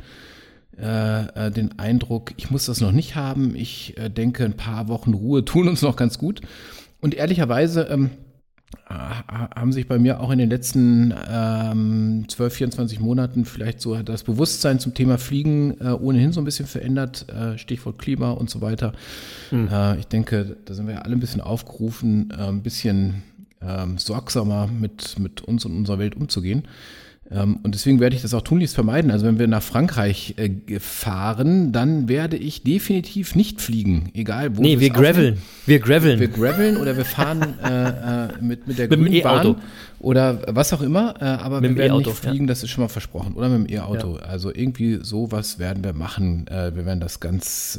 äh, äh, den Eindruck, ich muss das noch nicht haben. Ich äh, denke, ein paar Wochen Ruhe tun uns noch ganz gut. Und ehrlicherweise ähm, haben sich bei mir auch in den letzten ähm, 12, 24 Monaten vielleicht so das Bewusstsein zum Thema Fliegen äh, ohnehin so ein bisschen verändert. Äh, Stichwort Klima und so weiter. Äh, ich denke, da sind wir ja alle ein bisschen aufgerufen, äh, ein bisschen ähm, sorgsamer mit, mit uns und unserer Welt umzugehen. Ähm, und deswegen werde ich das auch tunlichst vermeiden. Also wenn wir nach Frankreich äh, fahren, dann werde ich definitiv nicht fliegen, egal wo Nee, wir graveln. Wir graveln. Wir graveln oder wir fahren äh, äh, mit, mit der Mit dem grünen Bahn E-Auto. oder was auch immer, äh, aber Mit dem wir werden E-Auto, nicht fliegen, das ist schon mal versprochen. Oder mit dem E-Auto. Also irgendwie sowas werden wir machen. Wir werden das ganz,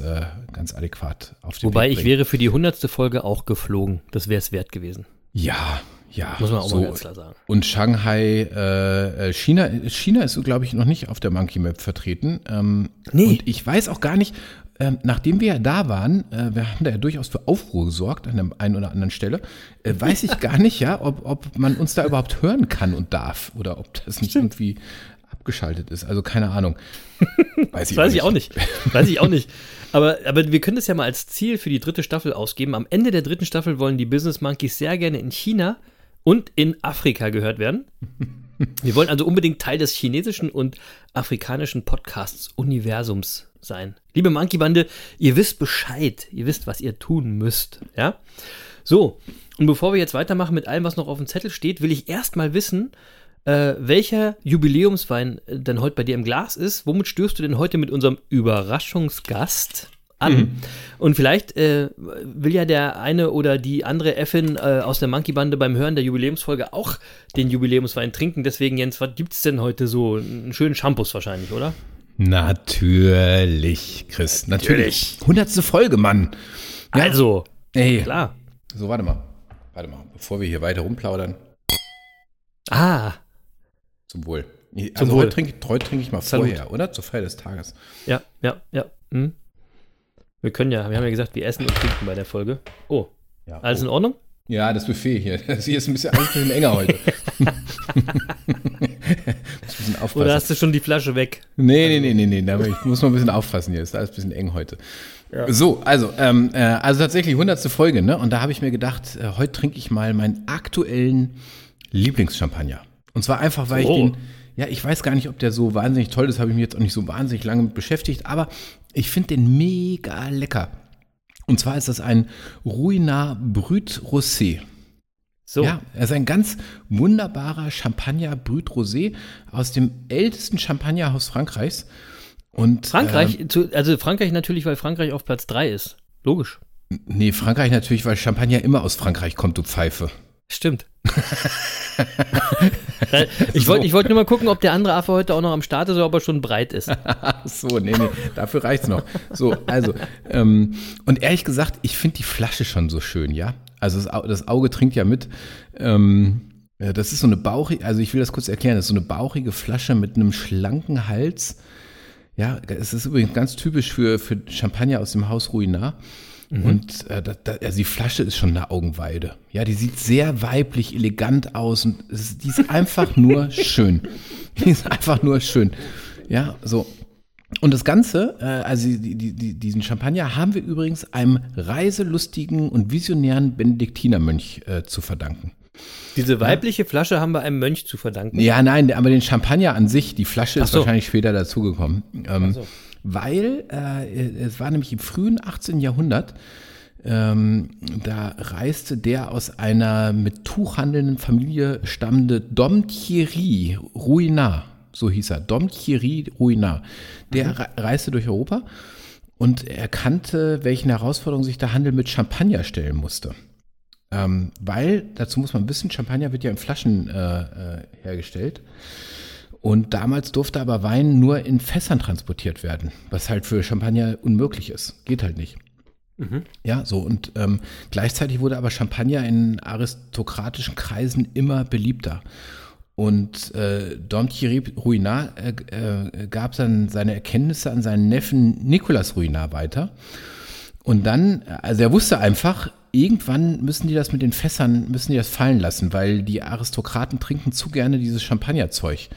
ganz adäquat auf den Wobei ich wäre für die 100. Folge auch geflogen. Das wäre es wert gewesen. Ja, ja. Muss man auch so. mal ganz klar sagen. Und Shanghai, äh, äh, China, China ist, glaube ich, noch nicht auf der Monkey Map vertreten. Ähm, Nee. Und ich weiß auch gar nicht, ähm, nachdem wir ja da waren, äh, wir haben da ja durchaus für Aufruhr gesorgt an der einen oder anderen Stelle, äh, weiß ich gar nicht, ja, ob, ob man uns da überhaupt hören kann und darf oder ob das nicht irgendwie abgeschaltet ist. Also keine Ahnung. Weiß Das weiß ich auch nicht. Weiß ich auch nicht. Aber, aber wir können das ja mal als Ziel für die dritte Staffel ausgeben. Am Ende der dritten Staffel wollen die Business Monkeys sehr gerne in China und in Afrika gehört werden. Wir wollen also unbedingt Teil des chinesischen und afrikanischen Podcasts-Universums sein. Liebe Monkey-Bande, ihr wisst Bescheid. Ihr wisst, was ihr tun müsst. Ja? So, und bevor wir jetzt weitermachen mit allem, was noch auf dem Zettel steht, will ich erst mal wissen, äh, welcher Jubiläumswein denn heute bei dir im Glas ist. Womit stößt du denn heute mit unserem Überraschungsgast an? Mhm. Und vielleicht äh, will ja der eine oder die andere Effin äh, aus der Monkey-Bande beim Hören der Jubiläumsfolge auch den Jubiläumswein trinken. Deswegen, Jens, was gibt's denn heute so? Einen schönen Shampoos wahrscheinlich, oder? Natürlich, Chris. Natürlich. Hundertste Folge, Mann. Ja, Also, ey. klar. So, warte mal. Warte mal, bevor wir hier weiter rumplaudern. Ah, Zum Wohl. Also Zum Wohl. heute trinke heute trinke ich mal Salut. vorher, oder? Zur Feier des Tages. ja, ja, ja. Hm. Wir können ja, wir haben ja gesagt, wir essen und trinken bei der Folge. Oh, Ja, alles oh. in Ordnung? Ja, das Buffet hier. Das hier ist ein bisschen, ein bisschen enger heute. muss ein bisschen aufpassen. Oder hast du schon die Flasche weg? Nee, nee, nee, nee, nee. Da ich muss mal ein bisschen aufpassen hier. Ist alles ein bisschen eng heute. So, also, ähm, äh, also tatsächlich hundertste Folge, ne? Und da habe ich mir gedacht, äh, heute trinke ich mal meinen aktuellen Lieblingschampagner. Und zwar einfach, weil Oh. ich den, ja, ich weiß gar nicht, ob der so wahnsinnig toll ist, habe ich mich jetzt auch nicht so wahnsinnig lange mit beschäftigt, aber ich finde den mega lecker. Und zwar ist das ein Ruinart Brut Rosé. So, Ja, er ist ein ganz wunderbarer Champagner Brut Rosé aus dem ältesten Champagnerhaus Frankreichs. Und, Frankreich, ähm, zu, also Frankreich natürlich, weil Frankreich auf Platz 3 ist. Logisch. nee, Frankreich natürlich, weil Champagner immer aus Frankreich kommt, du Pfeife. Stimmt. Ich wollte ich wollt nur mal gucken, ob der andere Affe heute auch noch am Start ist oder ob er schon breit ist. So, nee, nee, dafür reicht's noch. So, also, ähm, und ehrlich gesagt, ich finde die Flasche schon so schön, ja. Also das, Au- das Auge trinkt ja mit. Ähm, das ist so eine bauchige, also ich will das kurz erklären, das ist so eine bauchige Flasche mit einem schlanken Hals. Ja, es ist übrigens ganz typisch für, für Champagner aus dem Haus Ruinart. Und äh, da, da, also die Flasche ist schon eine Augenweide. Ja, die sieht sehr weiblich, elegant aus und es die ist einfach nur schön. Die ist einfach nur schön. Ja, so. Und das Ganze, äh, also die, die, die, diesen Champagner haben wir übrigens einem reiselustigen und visionären Benediktinermönch äh, zu verdanken. Diese weibliche Flasche haben wir einem Mönch zu verdanken. Ja, nein, aber den Champagner an sich, die Flasche Ach ist so. wahrscheinlich später dazugekommen. Ähm, so. Weil äh, es war nämlich im frühen 18. Jahrhundert, ähm, da reiste der aus einer mit Tuch handelnden Familie stammende Dom Thierry Ruinart, so hieß er, Dom Thierry Ruinart. Der re reiste durch Europa und erkannte, welchen Herausforderungen sich der Handel mit Champagner stellen musste. Ähm, weil, dazu muss man wissen, Champagner wird ja in Flaschen äh, äh, hergestellt. Und damals durfte aber Wein nur in Fässern transportiert werden, was halt für Champagner unmöglich ist. Geht halt nicht. Ja, so und ähm, gleichzeitig wurde aber Champagner in aristokratischen Kreisen immer beliebter. Und äh, Dom Thierry Ruinart äh, äh, gab dann seine Erkenntnisse an seinen Neffen Nicolas Ruinart weiter. Und dann, also er wusste einfach, irgendwann müssen die das mit den Fässern, müssen die das fallen lassen, weil die Aristokraten trinken zu gerne dieses Champagnerzeug.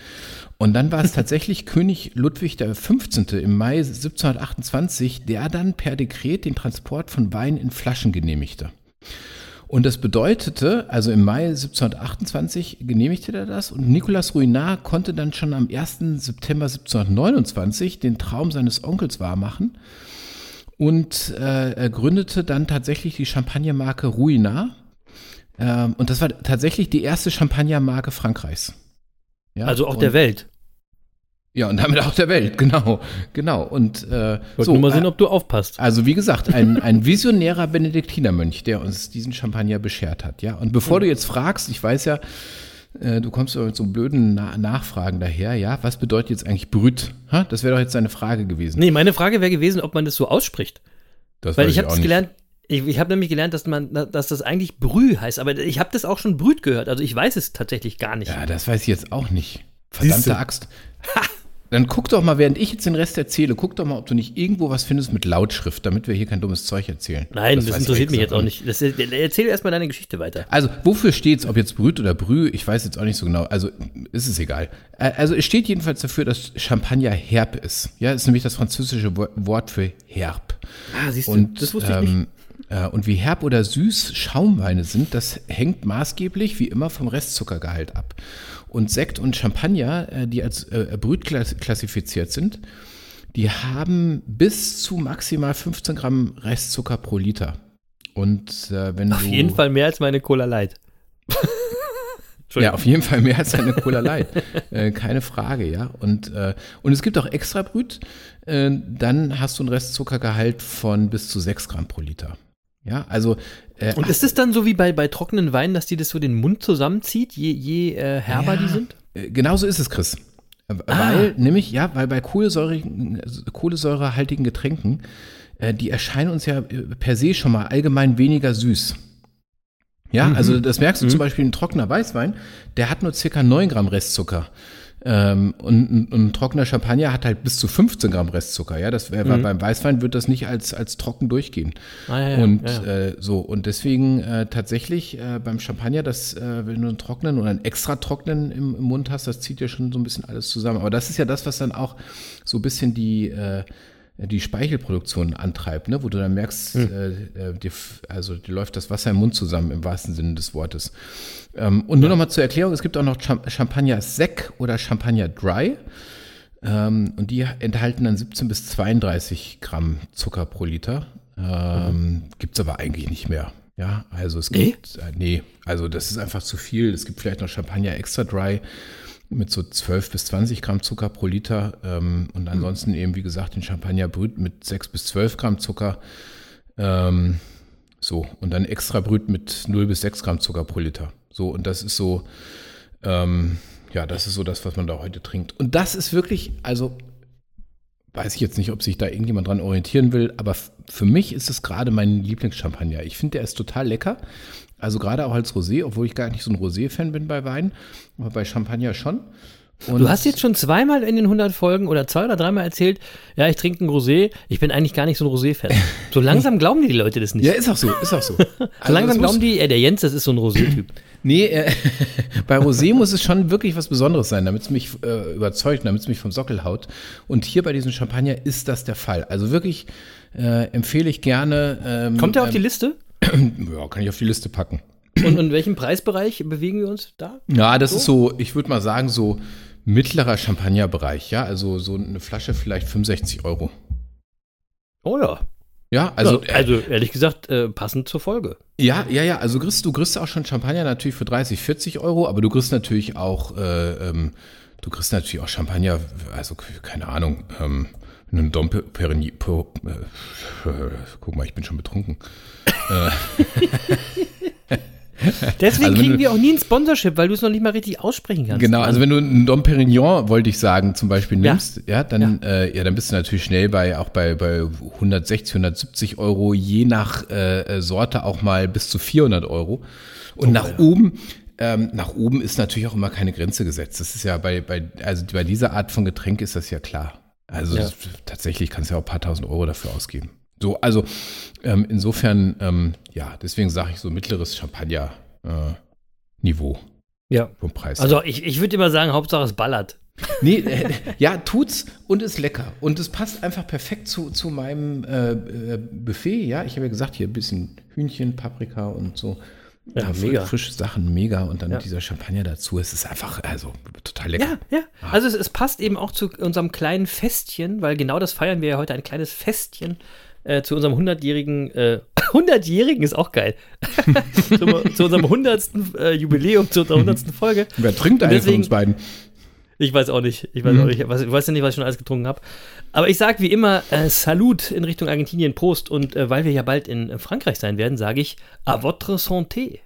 Und dann war es tatsächlich König Ludwig XV. im Mai 1728, der dann per Dekret den Transport von Wein in Flaschen genehmigte. Und das bedeutete, also im Mai 1728 genehmigte er das und Nicolas Ruinart konnte dann schon am 1. September 1729 den Traum seines Onkels wahrmachen und äh, er gründete dann tatsächlich die Champagnermarke Ruinart. Ähm, und das war tatsächlich die erste Champagnermarke Frankreichs. Ja, Also auch und, der Welt. Ja, und damit auch der Welt, genau. Genau. Und äh, Wollte nur mal sehen, äh, ob du aufpasst. also wie gesagt, ein, ein visionärer Benediktinermönch, der uns diesen Champagner beschert hat, ja. Und bevor du jetzt fragst, ich weiß ja, äh, du kommst mit so blöden Na Nachfragen daher, ja, was bedeutet jetzt eigentlich Brüt? Ha? Das wäre doch jetzt deine Frage gewesen. Nee, meine Frage wäre gewesen, ob man das so ausspricht. das Weil ich habe gelernt, ich, ich habe nämlich gelernt, dass man, dass das eigentlich Brüh heißt, aber ich habe das auch schon Brüt gehört, also ich weiß es tatsächlich gar nicht. Ja, das weiß ich jetzt auch nicht. Verdammte Axt. Dann guck doch mal, während ich jetzt den Rest erzähle, guck doch mal, ob du nicht irgendwo was findest mit Lautschrift, damit wir hier kein dummes Zeug erzählen. Nein, das, ich interessiert mich jetzt auch nicht. Das, erzähl erstmal deine Geschichte weiter. Also, wofür steht's, ob jetzt Brüt oder Brü, ich weiß jetzt auch nicht so genau, also ist es egal. Also es steht jedenfalls dafür, dass Champagner herb ist. Ja, ist nämlich das französische Wo- Wort für herb. Ah, siehst du, Und, das wusste ich nicht. ähm, äh, und wie herb oder süß Schaumweine sind, das hängt maßgeblich wie immer vom Restzuckergehalt ab. Und Sekt und Champagner, äh, die als äh, Brüt klass- klassifiziert sind, die haben bis zu maximal 15 Gramm Restzucker pro Liter. Und äh, wenn Auf jeden Fall mehr als meine Cola Light. Ja, auf jeden Fall mehr als eine Cola Light. äh, keine Frage, ja. Und, äh, und es gibt auch extra Brüt. Äh, dann hast du einen Restzuckergehalt von bis zu 6 Gramm pro Liter. Ja, also. Äh, Und ist es dann so wie bei, bei trockenen Weinen, dass die das so den Mund zusammenzieht, je, je äh, herber Ja. die sind? Äh, Genau so ist es, Chris. Äh, Ah. Weil, nämlich, ja, weil bei kohlensäurigen, kohlensäurehaltigen Getränken, äh, die erscheinen uns ja äh, per se schon mal allgemein weniger süß. Ja, Mhm. also das merkst du zum Beispiel ein trockener Weißwein, der hat nur circa 9 Gramm Restzucker. Ähm, und, ein- und ein trockener Champagner hat halt bis zu 15 Gramm Restzucker. Ja, das wäre beim Weißwein wird das nicht als, als trocken durchgehen. Ah, ja, ja, und ja. Äh, so, und deswegen äh, tatsächlich äh, beim Champagner, das, äh, wenn du einen trockenen oder einen extra trockenen im, im Mund hast, das zieht ja schon so ein bisschen alles zusammen. Aber das ist ja das, was dann auch so ein bisschen die, äh, die Speichelproduktion antreibt, ne? wo du dann merkst, Hm. äh, äh, dir, also dir läuft das Wasser im Mund zusammen, im wahrsten Sinne des Wortes. Ähm, und nur noch mal zur Erklärung, es gibt auch noch Cham Champagner Sec oder Champagner Dry. Ähm, und die enthalten dann 17 bis 32 Gramm Zucker pro Liter. Ähm, Gibt es aber eigentlich nicht mehr. Ja, also es Nee? gibt, äh, nee, also das ist einfach zu viel. Es gibt vielleicht noch Champagner Extra Dry mit so 12 bis 20 Gramm Zucker pro Liter. Ähm, und ansonsten eben, wie gesagt, den Champagner Brüt mit 6 bis 12 Gramm Zucker. Ähm, so, und dann Extra Brüt mit 0 bis 6 Gramm Zucker pro Liter. So, und das ist so, ähm, ja, das ist so das, was man da heute trinkt. Und das ist wirklich, also weiß ich jetzt nicht, ob sich da irgendjemand dran orientieren will, aber für mich ist es gerade mein Lieblingschampagner. Ich finde, der ist total lecker. Also gerade auch als Rosé, obwohl ich gar nicht so ein Rosé-Fan bin bei Wein, aber bei Champagner schon. Und Du hast jetzt schon zweimal in den 100 Folgen oder zwei oder dreimal erzählt, ja, ich trinke ein Rosé, ich bin eigentlich gar nicht so ein Rosé-Fan. So langsam glauben die, Leute das nicht. ja, ist auch so, ist auch so. so Also langsam glauben die, äh, der Jens, das ist so ein Rosé-Typ. Nee, äh, bei Rosé muss es schon wirklich was Besonderes sein, damit es mich äh, überzeugt, damit es mich vom Sockel haut. Und hier bei diesem Champagner ist das der Fall. Also wirklich äh, empfehle ich gerne. Ähm, Kommt er auf die Liste? ähm, Ja, kann ich auf die Liste packen. Und in welchem Preisbereich bewegen wir uns da? Ja, das ist so, ich würde mal sagen, so mittlerer Champagnerbereich. Ja, also so eine Flasche vielleicht 65 Euro. Oh ja. Ja, also, Also, also ehrlich gesagt, äh, passend zur Folge. Ja, ja, ja. Also kriegst, du kriegst auch schon Champagner natürlich für 30, 40 Euro, aber du kriegst natürlich auch, äh, ähm, du kriegst natürlich auch Champagner, also keine Ahnung, ähm, einen Dom Perignon. Po- Äh, äh, guck mal, ich bin schon betrunken. Deswegen Also kriegen du- wir auch nie ein Sponsorship, weil du es noch nicht mal richtig aussprechen kannst. Genau, also wenn du einen Dom Perignon, wollte ich sagen, zum Beispiel Ja. nimmst, ja, dann, ja. Äh, ja, dann bist du natürlich schnell bei, auch bei, bei 160, 170 Euro, je nach äh, äh, Sorte auch mal bis zu 400 Euro. Und nach oben, ähm, nach oben ist natürlich auch immer keine Grenze gesetzt. Das ist ja bei, bei, also bei dieser Art von Getränk ist das ja klar. Also Ja. tatsächlich kannst du ja auch ein paar tausend Euro dafür ausgeben. So, also ähm, insofern, ähm, ja, deswegen sage ich so mittleres Champagner-Niveau Ja. vom Preis. Also ich, ich würde immer sagen, Hauptsache es ballert. Nee, äh, ja, tut's und ist lecker. Und es passt einfach perfekt zu, zu meinem äh, äh, Buffet. Ja, ich habe ja gesagt, hier ein bisschen Hühnchen, Paprika und so. Ja, fr- mega. Frische Sachen, mega. Und dann Ja. dieser Champagner dazu. Es ist einfach, also, total lecker. Ja, ja. Also es, es passt eben auch zu unserem kleinen Festchen, weil genau das feiern wir ja heute, ein kleines Festchen äh, zu unserem 100-jährigen, äh, 100-jährigen ist auch geil, zu, zu unserem 100. Äh, Jubiläum, zu unserer 100. Folge. Wer trinkt einen von uns beiden? Ich weiß auch nicht, ich weiß auch nicht, was, ich weiß ja nicht, was ich schon alles getrunken habe. Aber ich sage wie immer, äh, Salut in Richtung Argentinien, Prost. Und äh, weil wir ja bald in äh, Frankreich sein werden, sage ich à votre santé.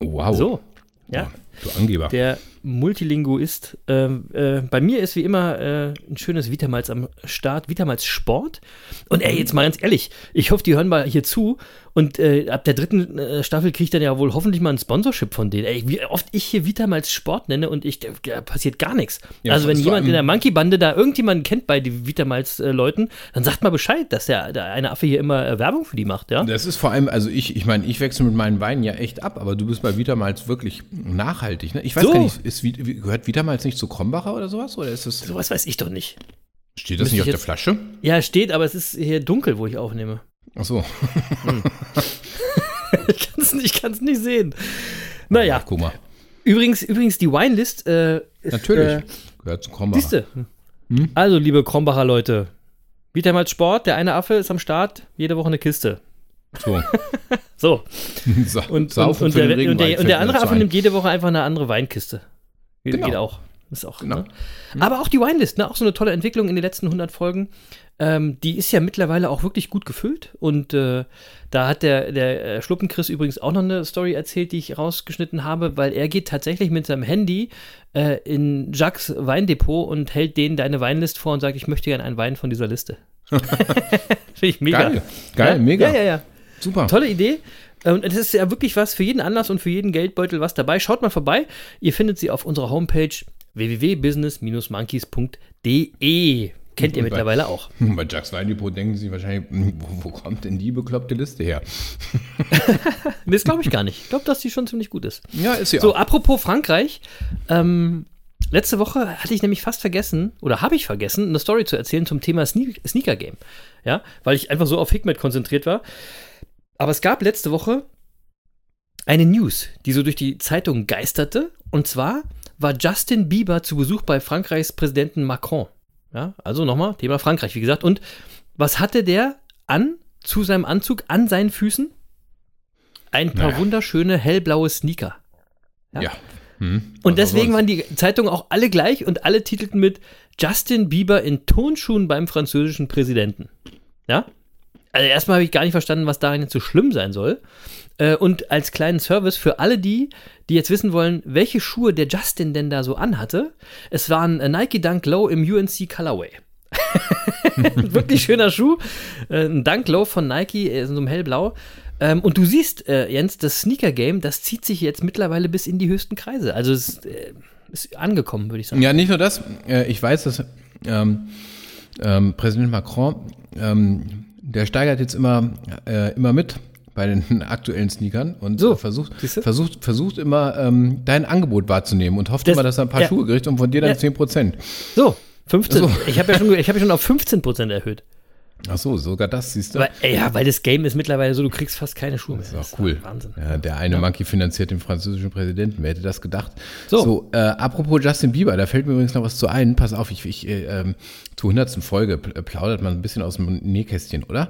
Wow. So, ja. Du Angeber. Der Multilinguist. Ähm, äh, bei mir ist wie immer äh, ein schönes Vitamals am Start, Vitamals Sport. Und ey, jetzt mal ganz ehrlich, ich hoffe, die hören mal hier zu. Und äh, ab der dritten äh, Staffel kriege ich dann ja wohl hoffentlich mal ein Sponsorship von denen. Ey, wie oft ich hier Vitamals Sport nenne und ich, da passiert gar nichts. Ja, also wenn jemand in der Monkey-Bande da irgendjemanden kennt bei den Vitamals-Leuten, dann sagt mal Bescheid, dass der, der eine Affe hier immer äh, Werbung für die macht, ja? Das ist vor allem, also ich, ich meine, ich wechsle mit meinen Weinen ja echt ab, aber du bist bei Vitamals wirklich nachhaltig. Ne? Ich weiß So. gar nicht, ist, gehört Vitamals nicht zu Krombacher oder sowas? Oder ist das, Sowas weiß ich doch nicht. steht das müsste nicht auf der jetzt- Flasche? Ja, steht, aber es ist hier dunkel, wo ich aufnehme. Ach so. Ich kann es nicht, ich nicht sehen. Naja, Guck mal. übrigens, übrigens die Winelist. Äh, ist, Natürlich. Äh, Gehört zu Krombacher. siehste. Also, liebe Krombacher Leute, Vitamals Sport, der eine Affe ist am Start, jede Woche eine Kiste. So. So. Sa Und, und, und, der, und, der, und der andere Affe nimmt jede Woche einfach eine andere Weinkiste. Geht, Genau. geht auch. Ist auch. Genau. Ne? Aber auch die Winelist, ne? auch so eine tolle Entwicklung in den letzten 100 Folgen. Ähm, die ist ja mittlerweile auch wirklich gut gefüllt. Und äh, da hat der, der äh, Schluppenchris übrigens auch noch eine Story erzählt, die ich rausgeschnitten habe, weil er geht tatsächlich mit seinem Handy äh, in Jacques Weindepot und hält denen deine Weinlist vor und sagt, ich möchte gerne einen Wein von dieser Liste. Finde ich mega. Geil, geil, ja? mega. Ja, ja, ja. Super. Tolle Idee. Und es ist ja wirklich was für jeden Anlass und für jeden Geldbeutel was dabei. Schaut mal vorbei. Ihr findet sie auf unserer Homepage www.business-monkeys.de. Kennt ihr bei- mittlerweile auch. Bei Jacques Weindepot denken Sie wahrscheinlich, hm, wo, wo kommt denn die bekloppte Liste her? Das glaube ich gar nicht. Ich glaube, dass die schon ziemlich gut ist. Ja, ist sie So, auch. apropos Frankreich. Ähm, letzte Woche hatte ich nämlich fast vergessen, oder habe ich vergessen, eine Story zu erzählen zum Thema Sne Sneaker Game. Ja, weil ich einfach so auf Hikmet konzentriert war. Aber es gab letzte Woche eine News, die so durch die Zeitung geisterte. Und zwar war Justin Bieber zu Besuch bei Frankreichs Präsidenten Macron. Ja, also nochmal, Thema Frankreich, wie gesagt. Und was hatte der an zu seinem Anzug, an seinen Füßen? Ein paar Naja. wunderschöne hellblaue Sneaker. Ja. Hm, Und was deswegen waren die Zeitungen auch alle gleich und alle titelten mit Justin Bieber in Tonschuhen beim französischen Präsidenten. Ja? Also erstmal habe ich gar nicht verstanden, was daran jetzt so schlimm sein soll. Äh, Und als kleinen Service für alle die, die jetzt wissen wollen, welche Schuhe der Justin denn da so anhatte, es waren äh, Nike Dunk Low im UNC Colorway. Wirklich schöner Schuh. Äh, Ein Dunk Low von Nike, äh, so einem hellblau. Ähm, und du siehst, Jens, das Sneaker-Game, das zieht sich jetzt mittlerweile bis in die höchsten Kreise. Also es ist angekommen, würde ich sagen. Ja, nicht nur das. Ich weiß, dass ähm, ähm, Präsident Macron, ähm, der steigert jetzt immer, äh, immer mit bei den aktuellen Sneakern und So, versucht, versucht, versucht immer ähm, dein Angebot wahrzunehmen und hofft Das- immer, dass er ein paar ja. Schuhe kriegt und von dir dann Ja. 10 Prozent. So, 15. So. Ich habe ja, schon- ich hab ja schon auf 15% erhöht. Ach so, sogar das siehst du. Weil, ey, ja, weil das Game ist mittlerweile so, du kriegst fast keine Schuhe mehr. Das ist auch cool. Wahnsinn. Ja, der eine Monkey finanziert den französischen Präsidenten. Wer hätte das gedacht? So. äh, apropos Justin Bieber, da fällt mir übrigens noch was zu ein. Pass auf, ich, ich äh, ähm, zur hundertsten Folge pl- plaudert man ein bisschen aus dem Nähkästchen, oder?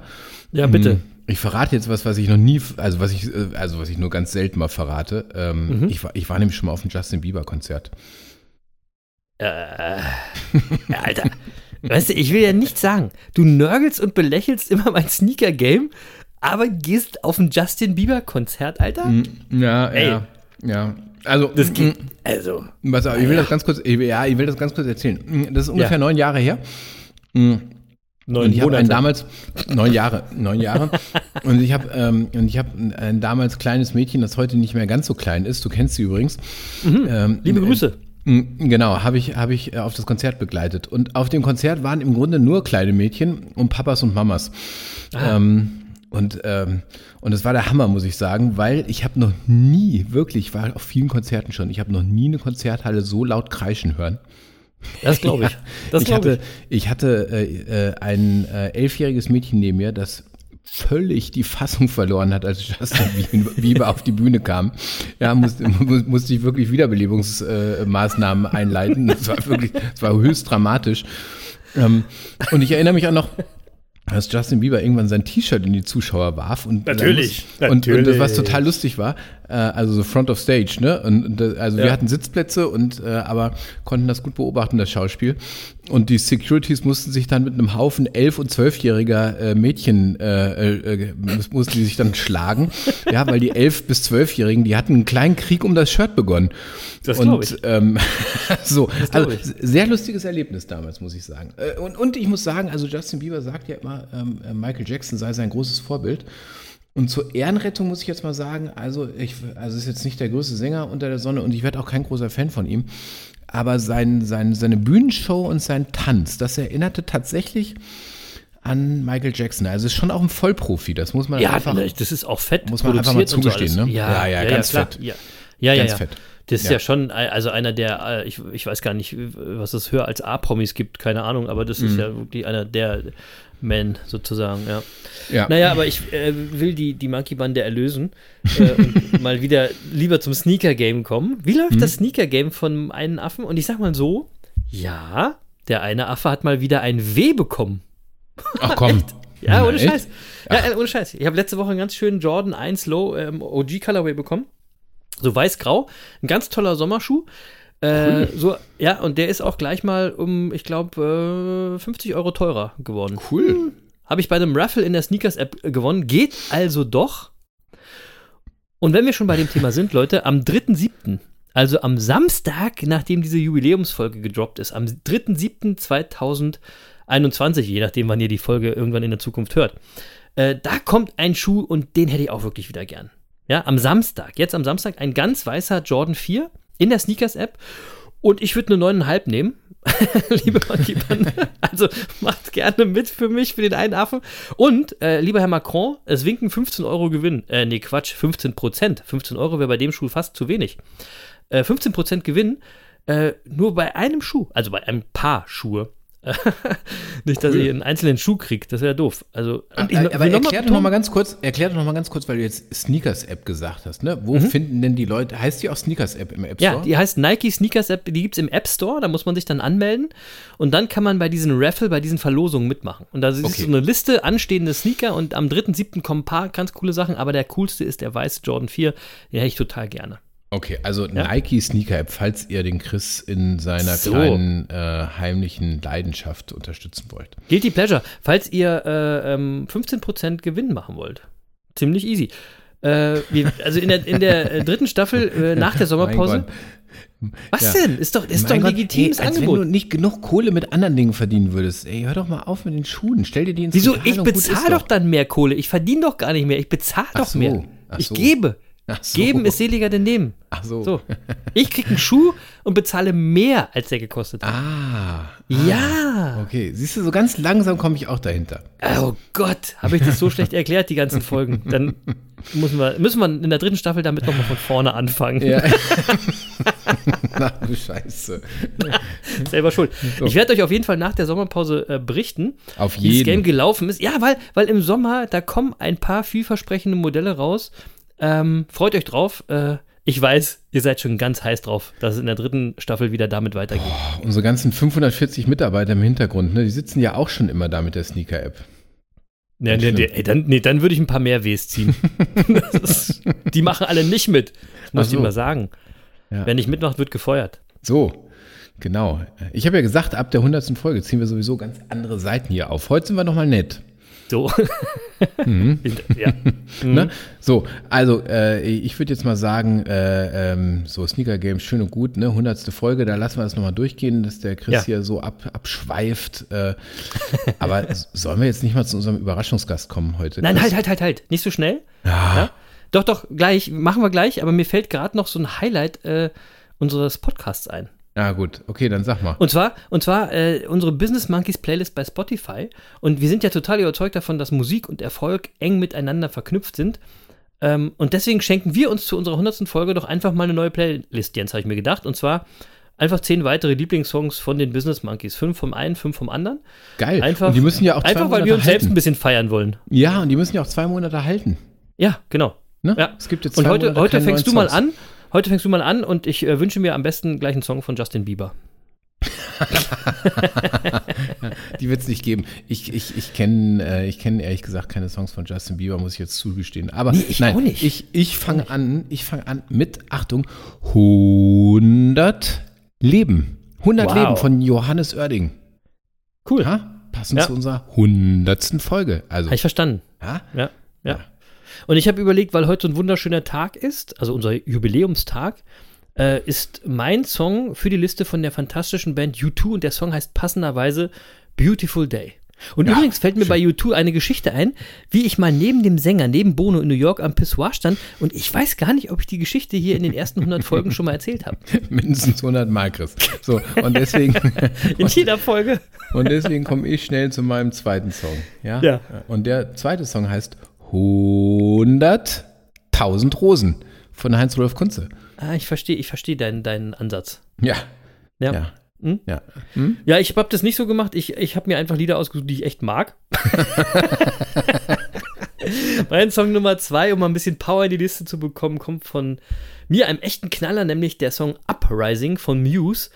Ja, bitte. Hm, Ich verrate jetzt was, was ich noch nie, also was ich, äh, also was ich nur ganz selten mal verrate. Ähm, Mhm. ich, war, ich war nämlich schon mal auf dem Justin Bieber Konzert. Äh, Alter. Weißt du, ich will ja nichts sagen. Du nörgelst und belächelst immer mein Sneaker-Game, aber gehst auf ein Justin Bieber-Konzert, Alter? Ja, Ey. ja, ja. Also, Das geht. mm, Also. Auf, ich will das ganz kurz, ich ja, ich will das ganz kurz erzählen. Mm, Das ist ungefähr Ja. neun Jahre her. Neun Und ich habe damals neun Jahre, neun Jahre. und ich habe ähm, und ich habe ein, ein damals kleines Mädchen, das heute nicht mehr ganz so klein ist. Du kennst sie übrigens. Ähm, Liebe äh, Grüße. Genau, habe ich habe ich äh, auf das Konzert begleitet. Und auf dem Konzert waren im Grunde nur kleine Mädchen und Papas und Mamas. Ähm, und ähm, und es war der Hammer, muss ich sagen, weil ich habe noch nie wirklich, ich war auf vielen Konzerten schon, ich habe noch nie eine Konzerthalle so laut kreischen hören. Das glaube ich. Das ich, glaube hatte, ich. ich hatte äh, äh, ein äh, elfjähriges Mädchen neben mir, das völlig die Fassung verloren hat, als Justin Bieber auf die Bühne kam. Ja, musste, mu- musste ich wirklich Wiederbelebungsmaßnahmen einleiten. Das war wirklich, das war höchst dramatisch. Ähm, und ich erinnere mich auch noch, dass Justin Bieber irgendwann sein T-Shirt in die Zuschauer warf und Natürlich, und, und das, natürlich. was total lustig war, äh, also so Front of Stage, ne? Und, und äh, also wir Ja. hatten Sitzplätze und äh, aber konnten das gut beobachten, das Schauspiel. Und die Securities mussten sich dann mit einem Haufen elf- und zwölfjähriger äh, Mädchen äh, äh, mus- mussten die sich dann schlagen, ja, weil die elf bis zwölfjährigen, die hatten einen kleinen Krieg um das Shirt begonnen. Das glaub und ich. ähm, so, glaub also ich. sehr lustiges Erlebnis damals, muss ich sagen. Äh, Und, und ich muss sagen, also Justin Bieber sagt ja immer, ähm, äh, Michael Jackson sei sein großes Vorbild. Und zur Ehrenrettung muss ich jetzt mal sagen, also ich, also ist jetzt nicht der größte Sänger unter der Sonne und ich werde auch kein großer Fan von ihm. Aber sein, sein, seine Bühnenshow und sein Tanz, das erinnerte tatsächlich an Michael Jackson. Also ist schon auch ein Vollprofi, das muss man Ja, einfach. ne, das ist auch fett. muss man einfach mal zugestehen, alles. ne? Ja, Ja, ja, ganz klar. fett. Ja, ja, ja. Ganz ja. fett. Das ist Ja. ja, schon, also einer der, äh, ich, ich weiß gar nicht, was es höher als A-Promis gibt, keine Ahnung, aber das Mhm. ist ja wirklich einer der Men sozusagen, ja. Ja. Naja, aber ich äh, will die, die Monkey-Bande erlösen äh, und mal wieder lieber zum Sneaker-Game kommen. Wie läuft Mhm. das Sneaker-Game von einem Affen? Und ich sag mal so, ja, der eine Affe hat mal wieder ein W bekommen. Ach komm. Ja, ohne? Scheiß. Ja, ohne Scheiß. Ich habe letzte Woche einen ganz schönen Jordan 1 Low ähm, OG Colorway bekommen. So weiß-grau. Ein ganz toller Sommerschuh. Äh, so, ja, und der ist auch gleich mal um, ich glaube, äh, 50 Euro teurer geworden. Cool. Habe ich bei einem Raffle in der Sneakers-App äh, gewonnen. Geht also doch. Und wenn wir schon bei dem Thema sind, Leute, am 3.7., also am Samstag, nachdem diese Jubiläumsfolge gedroppt ist, am 3.7.2021, je nachdem, wann ihr die Folge irgendwann in der Zukunft hört, äh, da kommt ein Schuh und den hätte ich auch wirklich wieder gern. Ja, am Samstag, jetzt am Samstag, ein ganz weißer Jordan 4 in der Sneakers-App und ich würde eine 9,5 nehmen. Liebe Monkey. Also macht gerne mit für mich, für den einen Affen. Und, äh, lieber Herr Macron, es winken 15 Euro Gewinn. Äh, nee, Quatsch, 15 Prozent. 15 Euro wäre bei dem Schuh fast zu wenig. Äh, 15 Prozent Gewinn äh, nur bei einem Schuh, also bei einem Paar Schuhe. Nicht, dass ich einen einzelnen Schuh kriege, das wäre doof. Also, und ich- Aber, aber erklär doch noch mal betonen- ganz kurz, erklär doch noch mal ganz kurz, weil du jetzt Sneakers-App gesagt hast, ne? Wo finden denn die Leute, heißt die auch Sneakers-App im App Store? Mhm. Ja, die heißt Nike Sneakers App, die gibt es im App Store, da muss man sich dann anmelden und dann kann man bei diesen Raffle, bei diesen Verlosungen mitmachen. Und da ist Okay. so eine Liste anstehende Sneaker und am 3.7. kommen ein paar ganz coole Sachen, aber der coolste ist der weiße Jordan 4, den hätte ich total gerne. Okay, also Nike Sneaker App, falls ihr den Chris in seiner So. kleinen äh, heimlichen Leidenschaft unterstützen wollt. Guilty Pleasure, falls ihr äh, ähm, 15% Gewinn machen wollt. Ziemlich easy. Äh, wir, also in der, in der äh, dritten Staffel äh, nach der Sommerpause. Was Ja. denn? Ist doch, ist doch ein Gott, legitimes ey, als Angebot. wenn du nicht genug Kohle mit anderen Dingen verdienen würdest. Ey, hör doch mal auf mit den Schuhen. Stell dir die ins Wieso? Ich bezahle doch dann mehr Kohle. Ich verdiene doch gar nicht mehr. Ich bezahle doch so. mehr. Ach Ich so. gebe. So. Geben ist seliger denn nehmen. Ach so. So. Ich krieg einen Schuh und bezahle mehr, als der gekostet hat. Ah. Ja. Okay, siehst du, so ganz langsam komme ich auch dahinter. Oh Gott, habe ich das so schlecht erklärt, die ganzen Folgen. Dann müssen wir, müssen wir in der dritten Staffel damit nochmal von vorne anfangen. Ja. Na du Scheiße. Selber schuld. Ich werde euch auf jeden Fall nach der Sommerpause äh, berichten, Auf wie das. Game gelaufen ist. Ja, weil, weil im Sommer, da kommen ein paar vielversprechende Modelle raus. Ähm, freut euch drauf. Äh, ich weiß, ihr seid schon ganz heiß drauf, dass es in der dritten Staffel wieder damit weitergeht. Unsere ganzen 540 Mitarbeiter im Hintergrund, ne, die sitzen ja auch schon immer da mit der Sneaker-App. Ja, nee, nee, ey, dann, nee, dann würde ich ein paar mehr Ws ziehen. Ist, die machen alle nicht mit. Muss Ach ich so. mal sagen. Ja. Wer nicht mitmacht, wird gefeuert. So, genau. Ich habe ja gesagt, ab der 100. Folge ziehen wir sowieso ganz andere Seiten hier auf. Heute sind wir nochmal nett. So. Mhm. ja. Ne? So, also äh, ich würde jetzt mal sagen, äh, ähm, so Sneaker Games schön und gut, ne? 100. Folge, da lassen wir das nochmal durchgehen, dass der Chris Ja. hier so ab, abschweift. Äh, aber sollen wir jetzt nicht mal zu unserem Überraschungsgast kommen heute? Nein, Chris? halt, halt, halt, halt. Nicht so schnell. Ja. Doch, doch, gleich. Machen wir gleich. Aber mir fällt gerade noch so ein Highlight äh, unseres Podcasts ein. Ja, gut, okay, dann sag mal. Und zwar, und zwar äh, unsere Business Monkeys Playlist bei Spotify. Und wir sind ja total überzeugt davon, dass Musik und Erfolg eng miteinander verknüpft sind. Ähm, und deswegen schenken wir uns zu unserer 100. Folge doch einfach mal eine neue Playlist, Jens, habe ich mir gedacht. Und zwar einfach zehn weitere Lieblingssongs von den Business Monkeys. Fünf vom einen, fünf vom anderen. Geil. Einfach, und die müssen ja auch zwei einfach weil Monate wir uns selbst halten. ein bisschen feiern wollen. Ja, und die müssen ja auch zwei Monate halten. Ja, genau. Ne? Ja. Es gibt jetzt Und zwei heute, Monate heute keine fängst du mal an. Heute fängst du mal an und ich äh, wünsche mir am besten gleich einen Song von Justin Bieber. Die wird es nicht geben. Ich, ich, ich kenne äh, ich kenn ehrlich gesagt keine Songs von Justin Bieber, muss ich jetzt zugestehen. Aber Nee, ich nein, auch nicht. ich, ich fange an, ich fange an mit, Achtung, 100 Leben. 100 Wow. Leben von Johannes Oerding. Cool. Ja? Passend Ja. zu unserer 100. Folge. Also, Habe ich verstanden. ja? Ja, ja. Und ich habe überlegt, weil heute so ein wunderschöner Tag ist, also unser Jubiläumstag, äh, ist mein Song für die Liste von der fantastischen Band U2 und der Song heißt passenderweise Beautiful Day. Und Ja, übrigens fällt mir bei U2 eine Geschichte ein, wie ich mal neben dem Sänger, neben Bono in New York am Pissoir stand und ich weiß gar nicht, ob ich die Geschichte hier in den ersten 100 Folgen schon mal erzählt habe. Mindestens 100 Mal, Chris. So, und deswegen, In jeder Folge. und deswegen komme ich schnell zu meinem zweiten Song. Ja? Ja. Und der zweite Song heißt 100.000 Rosen von Heinz-Rudolf Kunze. Ah, ich verstehe, ich verstehe deinen, deinen Ansatz. Ja. Ja. Ja. Hm? Ja. Ja, ich habe das nicht so gemacht. Ich, ich habe mir einfach Lieder ausgesucht, die ich echt mag. mein Song Nummer zwei, um mal ein bisschen Power in die Liste zu bekommen, kommt von mir, einem echten Knaller, nämlich der Song Uprising von Muse.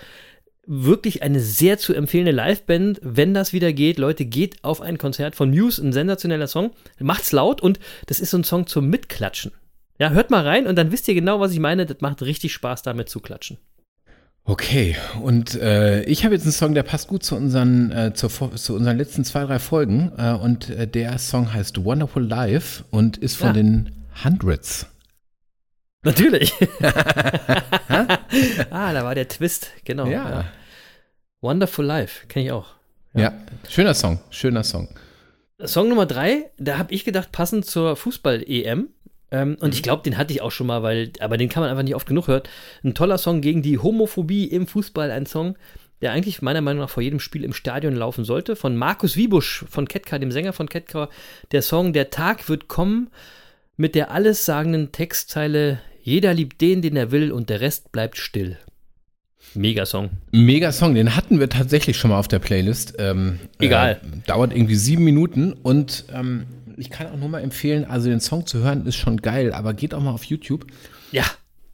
Wirklich eine sehr zu empfehlende Liveband, wenn das wieder geht. Leute, geht auf ein Konzert von Muse, ein sensationeller Song. Macht's laut und das ist so ein Song zum Mitklatschen. Ja, hört mal rein und dann wisst ihr genau, was ich meine. Das macht richtig Spaß, damit zu klatschen. Okay, und äh, ich habe jetzt einen Song, der passt gut zu unseren, äh, zu, zu unseren letzten zwei, drei Folgen. Äh, und äh, der Song heißt Wonderful Life und ist von Ja. den Hundreds. Natürlich. ah, da war der Twist, genau. Ja. Wonderful Life, kenne ich auch. ja. schöner Song, schöner Song. Song Nummer drei, da habe ich gedacht, passend zur Fußball-EM. Ähm, und ich Mhm. glaube, den hatte ich auch schon mal, weil, aber den kann man einfach nicht oft genug hören. Ein toller Song gegen die Homophobie im Fußball, ein Song, der eigentlich meiner Meinung nach vor jedem Spiel im Stadion laufen sollte. Von Markus Wiebusch von Ketka, dem Sänger von Ketka. Der Song Der Tag wird kommen mit der allessagenden Textzeile Jeder liebt den, den er will und der Rest bleibt still. Megasong. Mega Song, den hatten wir tatsächlich schon mal auf der Playlist. Ähm, Egal. Äh, dauert irgendwie sieben Minuten und ähm, ich kann auch nur mal empfehlen, also den Song zu hören ist schon geil, aber geht auch mal auf YouTube, Ja,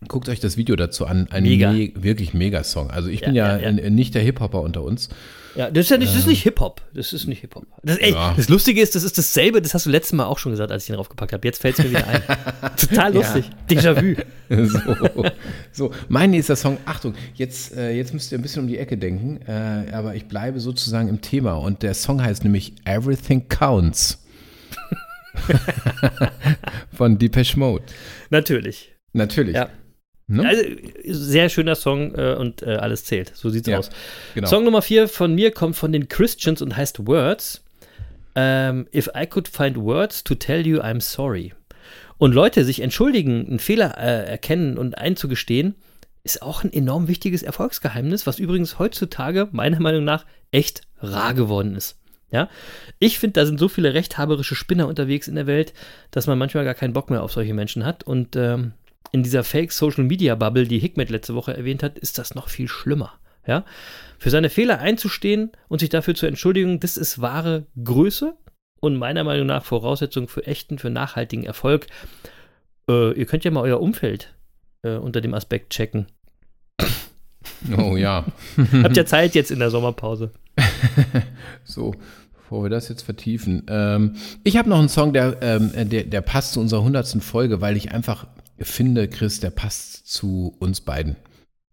guckt euch das Video dazu an. Ein Mega. Me wirklich mega Song. Also ich bin Ja, ja, ja, ja. äh, nicht der Hip-Hopper unter uns. Ja, das ist ja nicht, das ist nicht Hip-Hop. Das ist nicht Hip-Hop. Das, ey, Ja. das Lustige ist, das ist dasselbe, das hast du letztes Mal auch schon gesagt, als ich ihn draufgepackt habe. Jetzt fällt es mir wieder ein. Total lustig. Déjà-vu. So, so, mein nächster Song, Achtung, jetzt, äh, jetzt müsst ihr ein bisschen um die Ecke denken, äh, aber ich bleibe sozusagen im Thema und der Song heißt nämlich Everything Counts. Von Depeche Mode. Natürlich. Natürlich. Ja. Ne? Also, sehr schöner Song äh, und äh, alles zählt. So sieht's Ja, aus. genau. Song Nummer vier von mir kommt von den Christians und heißt Words. Ähm, If I could find words to tell you I'm sorry. Und Leute, sich entschuldigen, einen Fehler äh, erkennen und einzugestehen, ist auch ein enorm wichtiges Erfolgsgeheimnis, was übrigens heutzutage meiner Meinung nach echt rar geworden ist. Ja, ich finde, da sind so viele rechthaberische Spinner unterwegs in der Welt, dass man manchmal gar keinen Bock mehr auf solche Menschen hat. Und ähm, in dieser Fake-Social-Media-Bubble, die Hikmet letzte Woche erwähnt hat, ist das noch viel schlimmer. Ja, für seine Fehler einzustehen und sich dafür zu entschuldigen, das ist wahre Größe und meiner Meinung nach Voraussetzung für echten, für nachhaltigen Erfolg. Äh, ihr könnt ja mal euer Umfeld äh, unter dem Aspekt checken. Oh ja. Habt ja Zeit jetzt in der Sommerpause. So, bevor wir das jetzt vertiefen. Ähm, ich habe noch einen Song, der, ähm, der, der passt zu unserer hundertsten Folge, weil ich einfach finde, Chris, der passt zu uns beiden.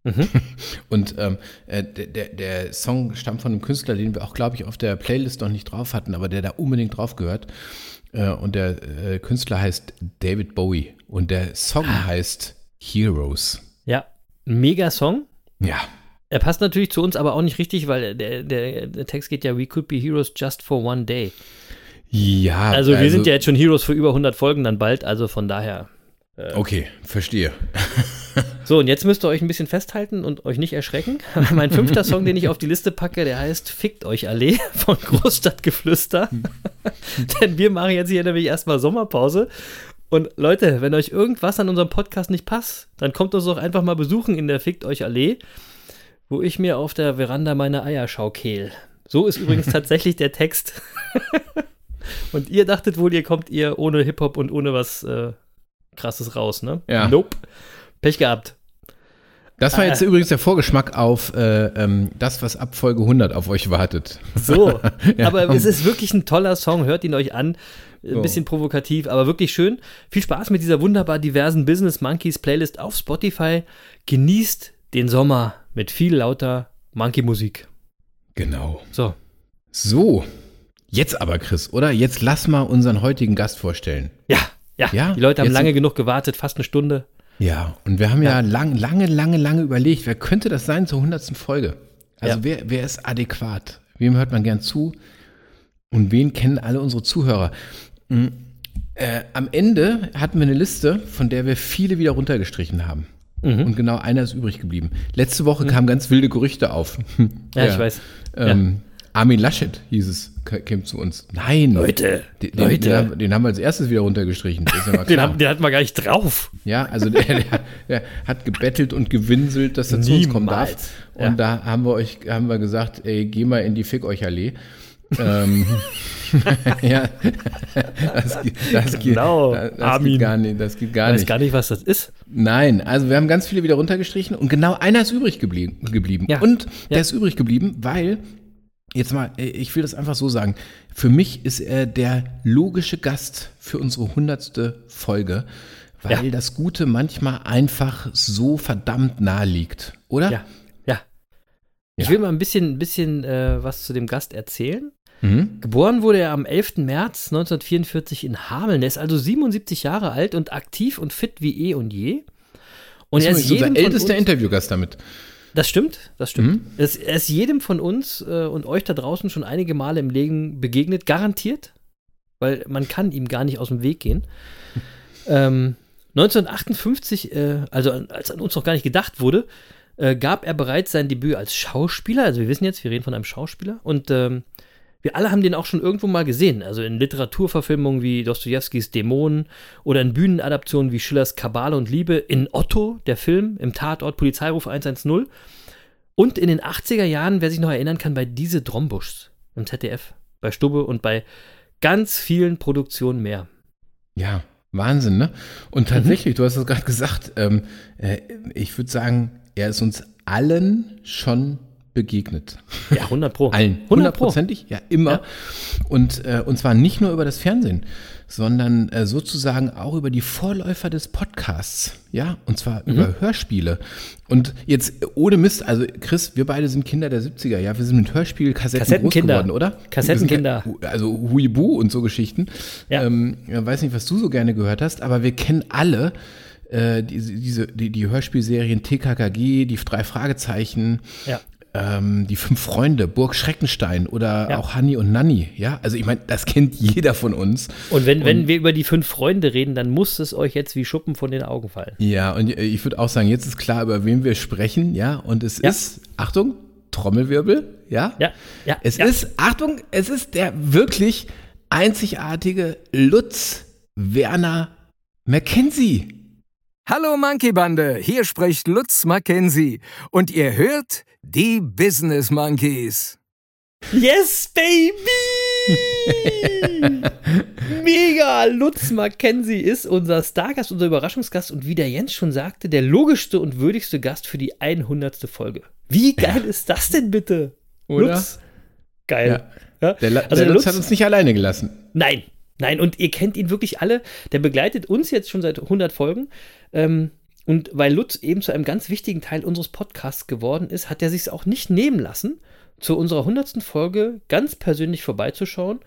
Mhm. Und ähm, äh, der, der, Song stammt von einem Künstler, den wir auch, glaube ich, auf der Playlist noch nicht drauf hatten, aber der da unbedingt drauf gehört. Äh, und der äh, Künstler heißt David Bowie und der Song heißt Heroes. Ja, mega Song. Ja, Er passt natürlich zu uns aber auch nicht richtig, weil der, der, der Text geht ja, we could be heroes just for one day. ja. Also, wir sind ja jetzt schon Heroes für über 100 Folgen dann bald, also von daher. Okay, verstehe. So, und jetzt müsst ihr euch ein bisschen festhalten und euch nicht erschrecken. mein fünfter Song, den ich auf die Liste packe, der heißt Fickt euch Allee von Großstadtgeflüster. Denn wir machen jetzt hier nämlich erstmal Sommerpause. Und Leute, wenn euch irgendwas an unserem Podcast nicht passt, dann kommt uns doch einfach mal besuchen in der Fickt euch Allee, wo ich mir auf der Veranda meine Eierschau kehl. So ist übrigens tatsächlich der Text. und ihr dachtet wohl, ihr kommt ihr ohne Hip-Hop und ohne was äh, krasses raus, ne? Ja. Nope. Pech gehabt. Das war jetzt übrigens der Vorgeschmack auf äh, ähm, das, was ab Folge 100 auf euch wartet. So, Ja. aber es ist wirklich ein toller Song. Hört ihn euch an. Ein bisschen provokativ, aber wirklich schön. Viel Spaß mit dieser wunderbar diversen Business Monkeys Playlist auf Spotify. Genießt den Sommer mit viel lauter Monkey-Musik. Genau. So, So, jetzt aber, Chris, oder? Jetzt lass mal unseren heutigen Gast vorstellen. ja, ja. Ja, Die Leute haben lange genug gewartet, fast eine Stunde. Ja, und wir haben ja, lang, lange, lange, lange überlegt, wer könnte das sein zur 100. Folge? Also Ja. wer, wer ist adäquat? Wem hört man gern zu? Und wen kennen alle unsere Zuhörer? Mhm. Äh, am Ende hatten wir eine Liste, von der wir viele wieder runtergestrichen haben. Mhm. Und genau einer ist übrig geblieben. Letzte Woche kamen ganz wilde Gerüchte auf. Ja, ich weiß. Ähm, Armin Laschet hieß es, k- käme zu uns. Nein. Leute, den, Leute. Den, haben- den haben wir als erstes wieder runtergestrichen. Ja Den, haben, den hatten wir gar nicht drauf. Ja, also der, der, der hat gebettelt und gewinselt, dass er zu uns kommen darf. Niemals. Und Ja. da haben wir euch, haben wir gesagt, ey, geh mal in die Fick euch Allee. ähm, ja, das, das, Genau, geht, das, das geht gar nicht. Das geht gar Ich weiß nicht. gar nicht, was das ist. Nein, also wir haben ganz viele wieder runtergestrichen und genau einer ist übrig geblieben. geblieben. Ja. Und der Ja. ist übrig geblieben, weil, jetzt mal, äh, ich will das einfach so sagen, für mich ist er der logische Gast für unsere hundertste Folge, weil Ja. das Gute manchmal einfach so verdammt nahe liegt, oder? Ja, ja. Ich Ja. will mal ein bisschen, ein bisschen äh, was zu dem Gast erzählen. Mhm. Geboren wurde er am 11. März 1944 in Hameln. Er ist also 77 Jahre alt und aktiv und fit wie eh und je. Und er Das ist ist unser ältester Interviewgast damit. Das stimmt, das stimmt. Mhm. Er, ist, jedem von uns äh, und euch da draußen schon einige Male im Leben begegnet, garantiert, weil man kann ihm gar nicht aus dem Weg gehen. ähm, 1958, äh, also als an uns noch gar nicht gedacht wurde, äh, gab er bereits sein Debüt als Schauspieler. Also wir wissen jetzt, wir reden von einem Schauspieler und ähm, wir alle haben den auch schon irgendwo mal gesehen. Also in Literaturverfilmungen wie Dostojewskis Dämonen oder in Bühnenadaptionen wie Schillers Kabale und Liebe, in Otto, der Film, im Tatort Polizeiruf 110 und in den 80er Jahren, wer sich noch erinnern kann, bei Diese Drombuschs im ZDF, bei Stubbe und bei ganz vielen Produktionen mehr. Ja, Wahnsinn, ne? Und tatsächlich, du hast es gerade gesagt, ähm, äh, ich würde sagen, er ist uns allen schon begegnet. Ja, 100 Pro. Allen. 100 Pro. Hundertprozentig, ja, immer. Ja. Und, äh, und zwar nicht nur über das Fernsehen, sondern äh, sozusagen auch über die Vorläufer des Podcasts, ja, und zwar Mhm. über Hörspiele. Und jetzt ohne Mist, also Chris, wir beide sind Kinder der 70er, ja, wir sind mit Hörspielkassetten groß geworden, oder? Kassettenkinder. Also Huibu und so Geschichten. Ja. Ähm, ich weiß nicht, was du so gerne gehört hast, aber wir kennen alle äh, diese, diese, die, die Hörspielserien TKKG, die drei Fragezeichen, Ja. Ähm, die fünf Freunde, Burg Schreckenstein oder Ja. auch Hanni und Nanni. Ja, also ich meine, das kennt jeder von uns. Und wenn, wenn wir über die fünf Freunde reden, dann muss es euch jetzt wie Schuppen von den Augen fallen. Ja, und äh, ich würde auch sagen, jetzt ist klar, über wen wir sprechen, ja, und es Ja. ist, Achtung, Trommelwirbel, ja? Ja, ja, Es ist, Achtung, es ist der wirklich einzigartige Lutz Werner Mackenzie. Hallo Monkey Bande, hier spricht Lutz Mackenzie und ihr hört die Business Monkeys. Yes, baby! Mega! Lutz Mackenzie ist unser Stargast, unser Überraschungsgast und wie der Jens schon sagte, der logischste und würdigste Gast für die 100. Folge. Wie geil ist das denn bitte? Oder? Lutz? Geil. Ja. Der, La- Also der der Lutz Lutz- hat uns nicht alleine gelassen. Nein, nein, und ihr kennt ihn wirklich alle. Der begleitet uns jetzt schon seit 100 Folgen. Ähm, und weil Lutz eben zu einem ganz wichtigen Teil unseres Podcasts geworden ist, hat er sich auch nicht nehmen lassen, zu unserer 100. Folge ganz persönlich vorbeizuschauen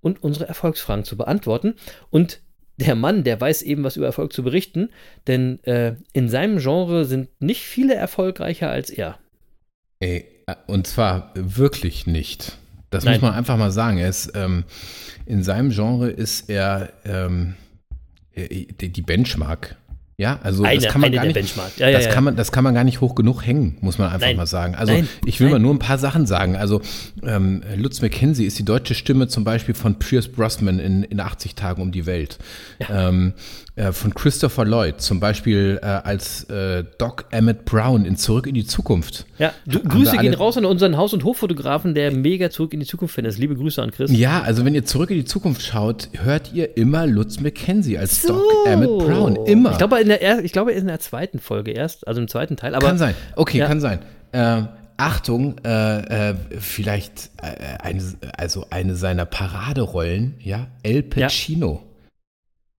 und unsere Erfolgsfragen zu beantworten. Und der Mann, der weiß eben, was über Erfolg zu berichten, denn äh, in seinem Genre sind nicht viele erfolgreicher als er. Ey, äh, und zwar wirklich nicht. Das Nein. muss man einfach mal sagen. Er ist, ähm, in seinem Genre ist er ähm, äh, die Benchmark. Ja, also Eine- das kann man gar nicht, ja, das ja. kann man, das kann man gar nicht hoch genug hängen, muss man einfach Nein. mal sagen. Also Nein. ich will Nein. mal nur ein paar Sachen sagen. Also ähm, Lutz McKenzie ist die deutsche Stimme zum Beispiel von Pierce Brosnan in, in 80 Tagen um die Welt. Ähm, äh, von Christopher Lloyd zum Beispiel äh, als äh, Doc Emmett Brown in Zurück in die Zukunft. Ja, du, Grüße gehen raus an unseren Haus- und Hoffotografen, der mega zurück in die Zukunft-Fan ist. Liebe Grüße an Chris. Ja, also wenn ihr zurück in die Zukunft schaut, hört ihr immer Lutz McKenzie als Doc Emmett Brown. Immer. Ich glaube, in der, er- ich glaube, ist in der zweiten Folge erst, also im zweiten Teil. Aber kann sein. Okay, Ja. kann sein. Ähm, Achtung, äh, äh, vielleicht äh, eine, also eine seiner Paraderollen, ja, El Pacino.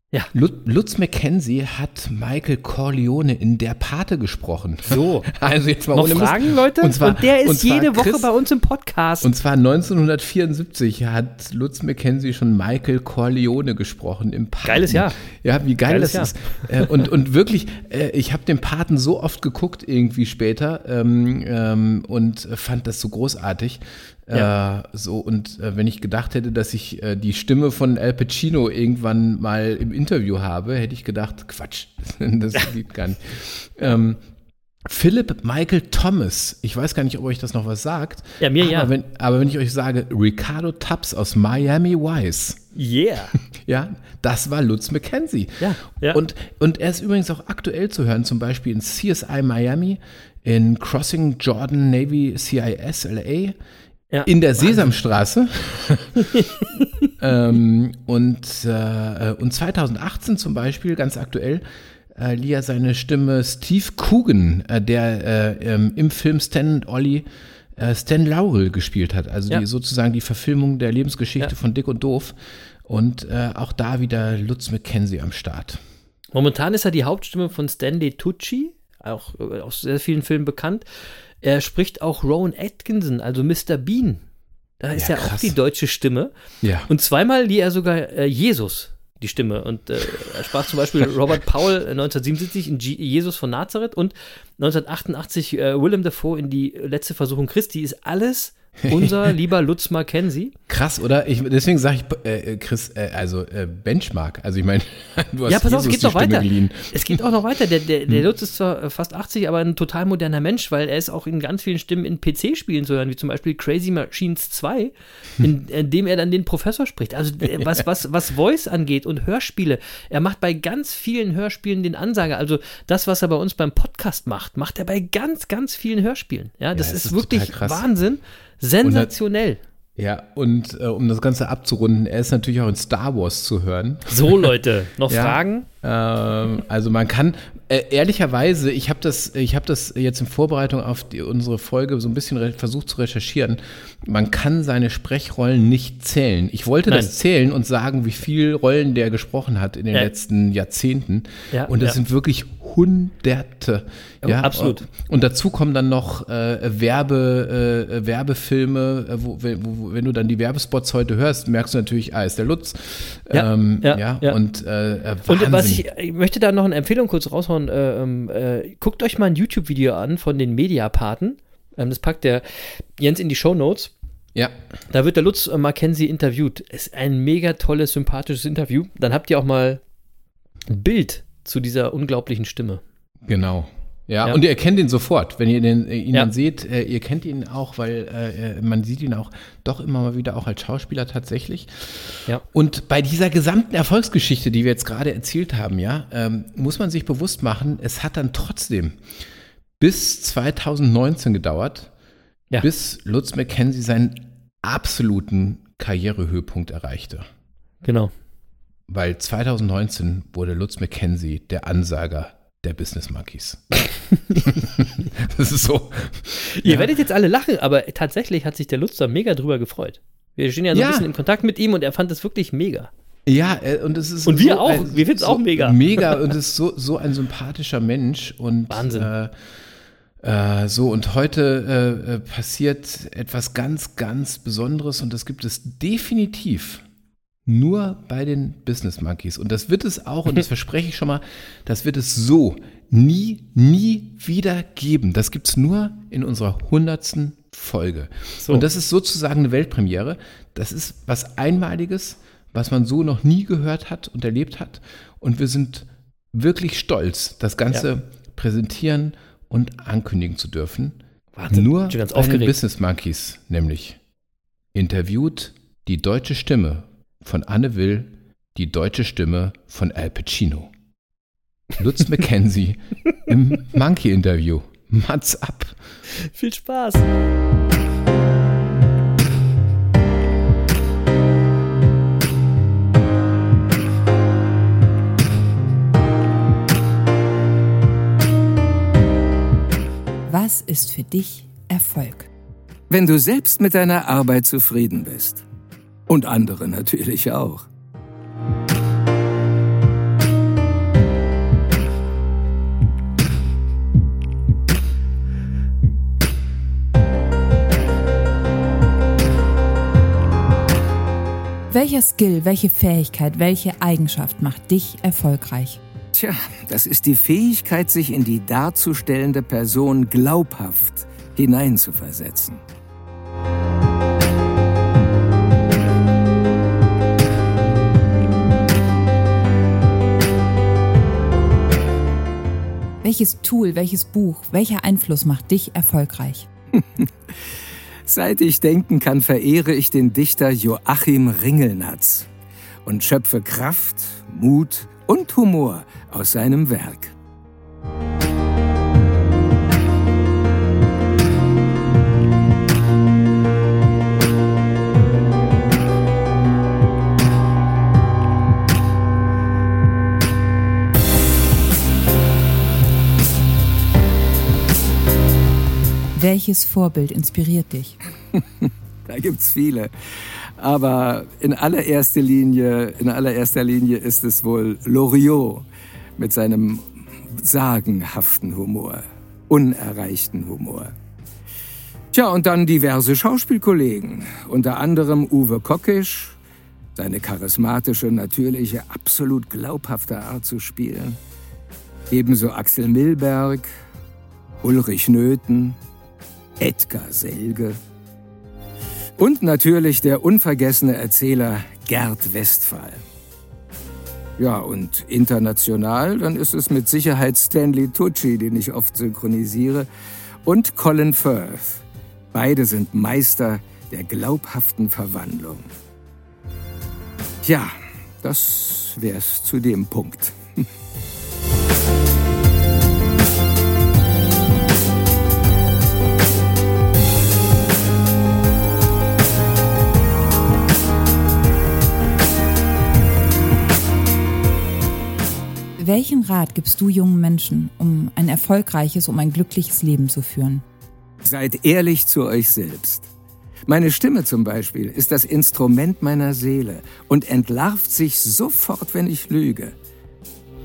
Ja. Lu- Lutz McKenzie hat Michael Corleone in Der Pate gesprochen. So. Also jetzt mal noch ohne Mist. Fragen, Leute? Und, zwar, der ist und zwar jede Woche Chris- bei uns im Podcast. Und zwar 1974 hat Lutz McKenzie schon Michael Corleone gesprochen im Paten. Geiles Jahr. Ja, wie geil Geiles das ist. Äh, und, und wirklich, äh, ich habe den Paten so oft geguckt irgendwie später ähm, ähm, und fand das so großartig. Ja. Äh, so, und äh, wenn ich gedacht hätte, dass ich äh, die Stimme von Al Pacino irgendwann mal im Interview habe, hätte ich gedacht, Quatsch, das geht gar nicht. Ähm, Philip Michael Thomas, ich weiß gar nicht, ob euch das noch was sagt. Ja, mir aber ja. Wenn, aber wenn ich euch sage, Ricardo Tubbs aus Miami Vice, yeah. ja, das war Lutz McKenzie. Ja, ja. Und, und er ist übrigens auch aktuell zu hören, zum Beispiel in CSI Miami, in Crossing Jordan Navy CIS LA, Ja, in der Wahnsinn. Sesamstraße. ähm, und, äh, und 2018 zum Beispiel, ganz aktuell, äh, lieh er seine Stimme Steve Coogan, äh, der äh, ähm, im Film Stan und Ollie äh, Stan Laurel gespielt hat. Also ja. die, sozusagen die Verfilmung der Lebensgeschichte ja. von Dick und Doof. Und äh, auch da wieder Lutz McKenzie am Start. Momentan ist er die Hauptstimme von Stanley Tucci, auch aus sehr vielen Filmen bekannt. Er spricht auch Rowan Atkinson, also Mr. Bean. Da ist ja, ja auch die deutsche Stimme. Ja. Und zweimal lieh er sogar äh, Jesus die Stimme. Und äh, er sprach zum Beispiel Robert Powell 1977 in G Jesus von Nazareth und 1988 äh, Willem Dafoe in die letzte Versuchung Christi. Ist alles unser lieber Lutz Mackenzie. Krass, oder? Ich, deswegen sage ich, äh, äh, Chris, äh, also äh, Benchmark. Also ich meine, du hast Ja, pass auf, es geht noch weiter. Geliehen. Es geht auch noch weiter. Der, der, der hm. Lutz ist zwar äh, fast 80, aber ein total moderner Mensch, weil er ist auch in ganz vielen Stimmen in PC-Spielen zu hören, wie zum Beispiel Crazy Machines 2, in, in dem er dann den Professor spricht. Also äh, was, was, was Voice angeht und Hörspiele, er macht bei ganz vielen Hörspielen den Ansager. Also das, was er bei uns beim Podcast macht, macht er bei ganz, ganz vielen Hörspielen. Ja, das, ja, das ist, ist wirklich Wahnsinn. Sensationell. Ja, und äh, um das Ganze abzurunden, er ist natürlich auch in Star Wars zu hören. So, Leute, noch ja, Fragen? Ähm, also man kann, äh, ehrlicherweise, ich habe das, hab das jetzt in Vorbereitung auf die, unsere Folge so ein bisschen versucht zu recherchieren. Man kann seine Sprechrollen nicht zählen. Ich wollte Nein. das zählen und sagen, wie viele Rollen der gesprochen hat in den ja. letzten Jahrzehnten. Ja, und das sind wirklich Hunderte. Ja, absolut. Und dazu kommen dann noch äh, Werbe, äh, Werbefilme, äh, wo, wo, wenn du dann die Werbespots heute hörst, merkst du natürlich, ah, ist der Lutz. Ja, ähm, ja, ja, ja, Und, äh, und was ich, ich, möchte da noch eine Empfehlung kurz raushauen. Äh, ähm, äh, guckt euch mal ein YouTube-Video an von den Mediapaten. Ähm, das packt der Jens in die Show Notes. Ja. Da wird der Lutz Mackenzie interviewt. Ist ein mega tolles, sympathisches Interview. Dann habt ihr auch mal ein Bild zu dieser unglaublichen Stimme. Genau. Ja, ja, und ihr kennt ihn sofort, wenn ihr den, äh, ihn ja. dann seht. Äh, ihr kennt ihn auch, weil äh, man sieht ihn auch doch immer mal wieder auch als Schauspieler tatsächlich. Ja. Und bei dieser gesamten Erfolgsgeschichte, die wir jetzt gerade erzählt haben, ja, ähm, muss man sich bewusst machen, es hat dann trotzdem bis 2019 gedauert, ja. bis Lutz McKenzie seinen absoluten Karrierehöhepunkt erreichte. Genau weil 2019 wurde Lutz McKenzie der Ansager der Business Monkeys. das ist so. Ihr ja. werdet jetzt alle lachen, aber tatsächlich hat sich der Lutz da mega drüber gefreut. Wir stehen ja so ja. ein bisschen in Kontakt mit ihm und er fand das wirklich mega. Ja, äh, und es ist. Und wir so auch. Ein, wir finden es so auch mega. Mega und es ist so, so ein sympathischer Mensch. Und, Wahnsinn. Äh, äh, so, und heute äh, äh, passiert etwas ganz, ganz Besonderes und das gibt es definitiv nur bei den Business Monkeys. Und das wird es auch, und das verspreche ich schon mal, das wird es so nie, nie wieder geben. Das gibt es nur in unserer hundertsten Folge. So. Und das ist sozusagen eine Weltpremiere. Das ist was Einmaliges, was man so noch nie gehört hat und erlebt hat. Und wir sind wirklich stolz, das Ganze ja. präsentieren und ankündigen zu dürfen. Wahnsinn, nur bei den Business Monkeys, nämlich interviewt die deutsche Stimme von Anne Will, die deutsche Stimme von Al Pacino. Lutz McKenzie im Monkey-Interview. Mats ab. Viel Spaß. Was ist für dich Erfolg? Wenn du selbst mit deiner Arbeit zufrieden bist und andere natürlich auch. Welcher Skill, welche Fähigkeit, welche Eigenschaft macht dich erfolgreich? Tja, das ist die Fähigkeit, sich in die darzustellende Person glaubhaft hineinzuversetzen. Welches Tool, welches Buch, welcher Einfluss macht dich erfolgreich? Seit ich denken kann, verehre ich den Dichter Joachim Ringelnatz und schöpfe Kraft, Mut und Humor aus seinem Werk. Welches Vorbild inspiriert dich? Da gibt's viele. Aber in allererster Linie, in allererster Linie ist es wohl Loriot mit seinem sagenhaften Humor, unerreichten Humor. Tja, und dann diverse Schauspielkollegen, unter anderem Uwe Kockisch, seine charismatische, natürliche, absolut glaubhafte Art zu spielen. Ebenso Axel Milberg, Ulrich Nöthen, Edgar Selge und natürlich der unvergessene Erzähler Gerd Westphal. Ja, und international, dann ist es mit Sicherheit Stanley Tucci, den ich oft synchronisiere, und Colin Firth. Beide sind Meister der glaubhaften Verwandlung. Ja, das wär's zu dem Punkt. Welchen Rat gibst du jungen Menschen, um ein erfolgreiches, um ein glückliches Leben zu führen? Seid ehrlich zu euch selbst. Meine Stimme zum Beispiel ist das Instrument meiner Seele und entlarvt sich sofort, wenn ich lüge.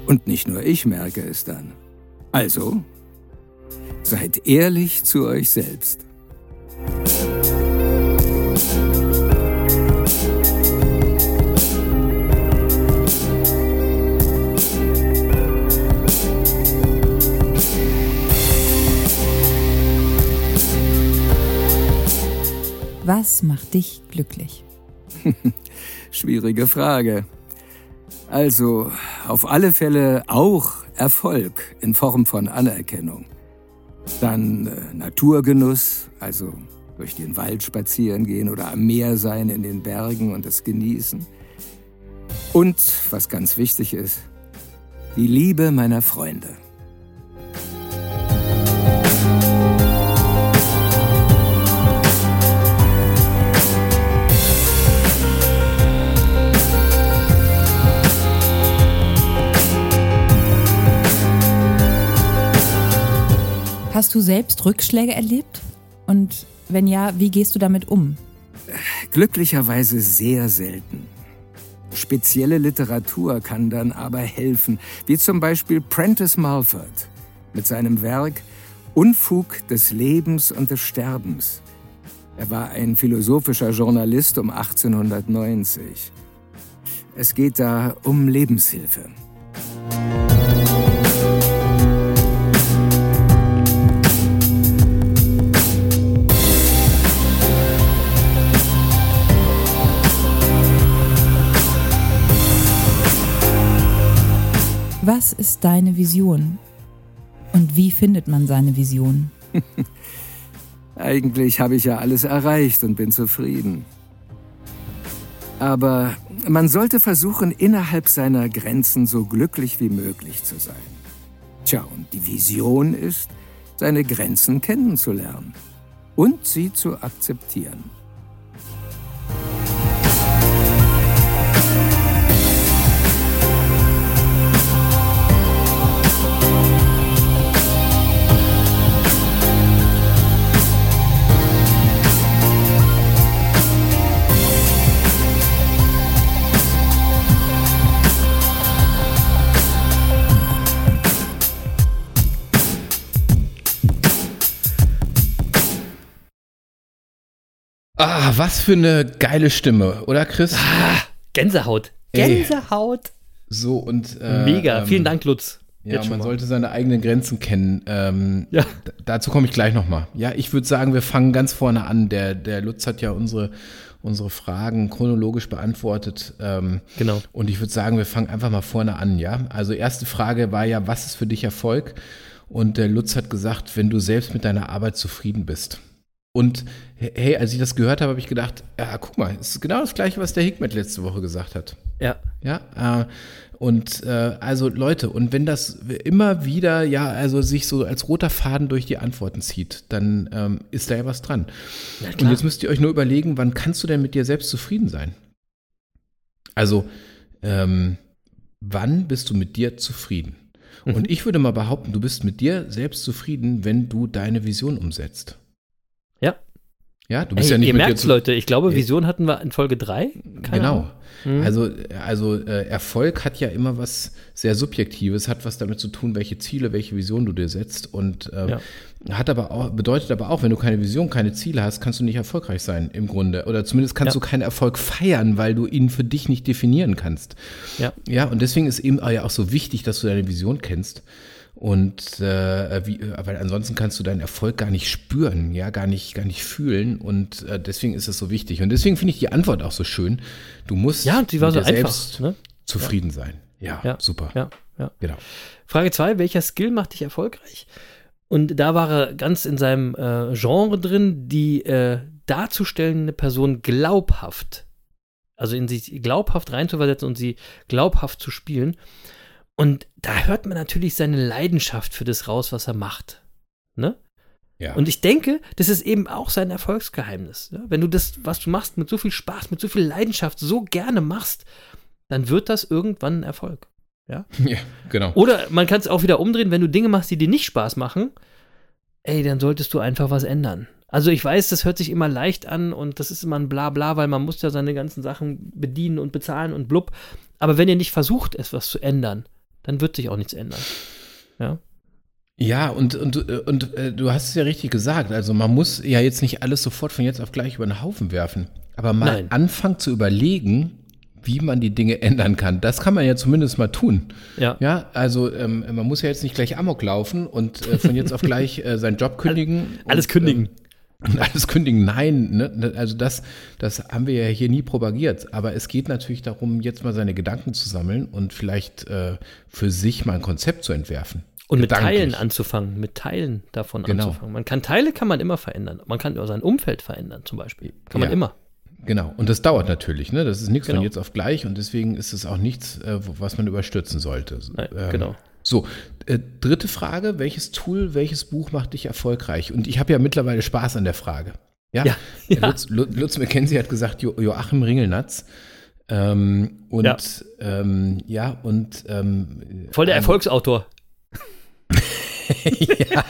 Und nicht nur ich merke es dann. Also, seid ehrlich zu euch selbst. Was macht dich glücklich? Schwierige Frage. Also, auf alle Fälle auch Erfolg in Form von Anerkennung. Dann äh, Naturgenuss, also durch den Wald spazieren gehen oder am Meer sein in den Bergen und es genießen. Und, was ganz wichtig ist, die Liebe meiner Freunde. Hast du selbst Rückschläge erlebt? Und wenn ja, wie gehst du damit um? Glücklicherweise sehr selten. Spezielle Literatur kann dann aber helfen, wie zum Beispiel Prentice Mulford mit seinem Werk Unfug des Lebens und des Sterbens. Er war ein philosophischer Journalist um 1890. Es geht da um Lebenshilfe. Was ist deine Vision? Und wie findet man seine Vision? Eigentlich habe ich ja alles erreicht und bin zufrieden. Aber man sollte versuchen, innerhalb seiner Grenzen so glücklich wie möglich zu sein. Tja, und die Vision ist, seine Grenzen kennenzulernen und sie zu akzeptieren. Ah, was für eine geile Stimme, oder Chris? Ah, Gänsehaut. Ey. Gänsehaut. So und äh, Mega. ähm, Vielen Dank, Lutz. Ja, Jetzt man mal. sollte seine eigenen Grenzen kennen. Ähm, Ja. Dazu komme ich gleich nochmal. Ja, ich würde sagen, wir fangen ganz vorne an. Der, der Lutz hat ja unsere, unsere Fragen chronologisch beantwortet. Ähm, Genau. Und ich würde sagen, wir fangen einfach mal vorne an, ja. Also erste Frage war ja, was ist für dich Erfolg? Und der Lutz hat gesagt, wenn du selbst mit deiner Arbeit zufrieden bist. Und hey, als ich das gehört habe, habe ich gedacht, ja, guck mal, es ist genau das gleiche, was der Hikmet letzte Woche gesagt hat. Ja. Ja, äh, und äh, also Leute, und wenn das immer wieder, ja, also sich so als roter Faden durch die Antworten zieht, dann ähm, ist da ja was dran. Und jetzt müsst ihr euch nur überlegen, wann kannst du denn mit dir selbst zufrieden sein? Also, ähm, wann bist du mit dir zufrieden? Und ich würde mal behaupten, du bist mit dir selbst zufrieden, wenn du deine Vision umsetzt. Ja, du bist Ey, ja nicht ihr mit merkt's, Leute. Ich glaube, Vision hatten wir in Folge 3. Genau. Also, also äh, Erfolg hat ja immer was sehr Subjektives, hat was damit zu tun, welche Ziele, welche Vision du dir setzt und ähm, Ja. hat aber auch, bedeutet aber auch, wenn du keine Vision, keine Ziele hast, kannst du nicht erfolgreich sein im Grunde. Oder zumindest kannst Ja. du keinen Erfolg feiern, weil du ihn für dich nicht definieren kannst. Ja. Ja, und deswegen ist eben ja auch so wichtig, dass du deine Vision kennst. Und äh, wie, weil ansonsten kannst du deinen Erfolg gar nicht spüren, ja, gar nicht, gar nicht fühlen. Und äh, deswegen ist es so wichtig. Und deswegen finde ich die Antwort auch so schön. Du musst Ja, die war so dir einfach. selbst Ne? zufrieden sein. Ja, Ja. super. Ja, ja. Genau. Frage 2, welcher Skill macht dich erfolgreich? Und da war er ganz in seinem äh, Genre drin, die äh, darzustellende Person glaubhaft, also in sich glaubhaft reinzuversetzen und sie glaubhaft zu spielen. Und da hört man natürlich seine Leidenschaft für das raus, was er macht. Ne? Ja. Und ich denke, das ist eben auch sein Erfolgsgeheimnis. Ja? Wenn du das, was du machst, mit so viel Spaß, mit so viel Leidenschaft so gerne machst, dann wird das irgendwann ein Erfolg. ja, genau. Oder man kann es auch wieder umdrehen, wenn du Dinge machst, die dir nicht Spaß machen, ey, dann solltest du einfach was ändern. Also ich weiß, das hört sich immer leicht an und das ist immer ein Blabla, weil man muss ja seine ganzen Sachen bedienen und bezahlen und blub. Aber wenn ihr nicht versucht, etwas zu ändern, dann wird sich auch nichts ändern. Ja. Ja, und, und, und äh, du hast es ja richtig gesagt. Also man muss ja jetzt nicht alles sofort von jetzt auf gleich über den Haufen werfen. Aber mal Nein. anfangen zu überlegen, wie man die Dinge ändern kann. Das kann man ja zumindest mal tun. Ja. Ja, also ähm, man muss ja jetzt nicht gleich Amok laufen und äh, von jetzt auf gleich äh, seinen Job kündigen. Alles und, kündigen. Ähm, und alles kündigen, nein, ne? also das, das haben wir ja hier nie propagiert. Aber es geht natürlich darum, jetzt mal seine Gedanken zu sammeln und vielleicht äh, für sich mal ein Konzept zu entwerfen. Und mit. Teilen anzufangen, mit Teilen davon Genau. anzufangen. Man kann Teile kann man immer verändern. Man kann auch sein Umfeld verändern, zum Beispiel. Kann man Ja. immer. Genau, und das dauert natürlich, ne? Das ist nichts Genau. von jetzt auf gleich und deswegen ist es auch nichts, äh, was man überstürzen sollte. Nein, Ähm, genau. So, äh, dritte Frage, welches Tool, welches Buch macht dich erfolgreich? Und ich habe ja mittlerweile Spaß an der Frage. Ja, Ja, ja. Lutz, Lu- Lutz McKenzie hat gesagt, jo Joachim Ringelnatz. Ähm, und Ja. ähm, ja und ähm, Voll der Erfolgsautor. ja,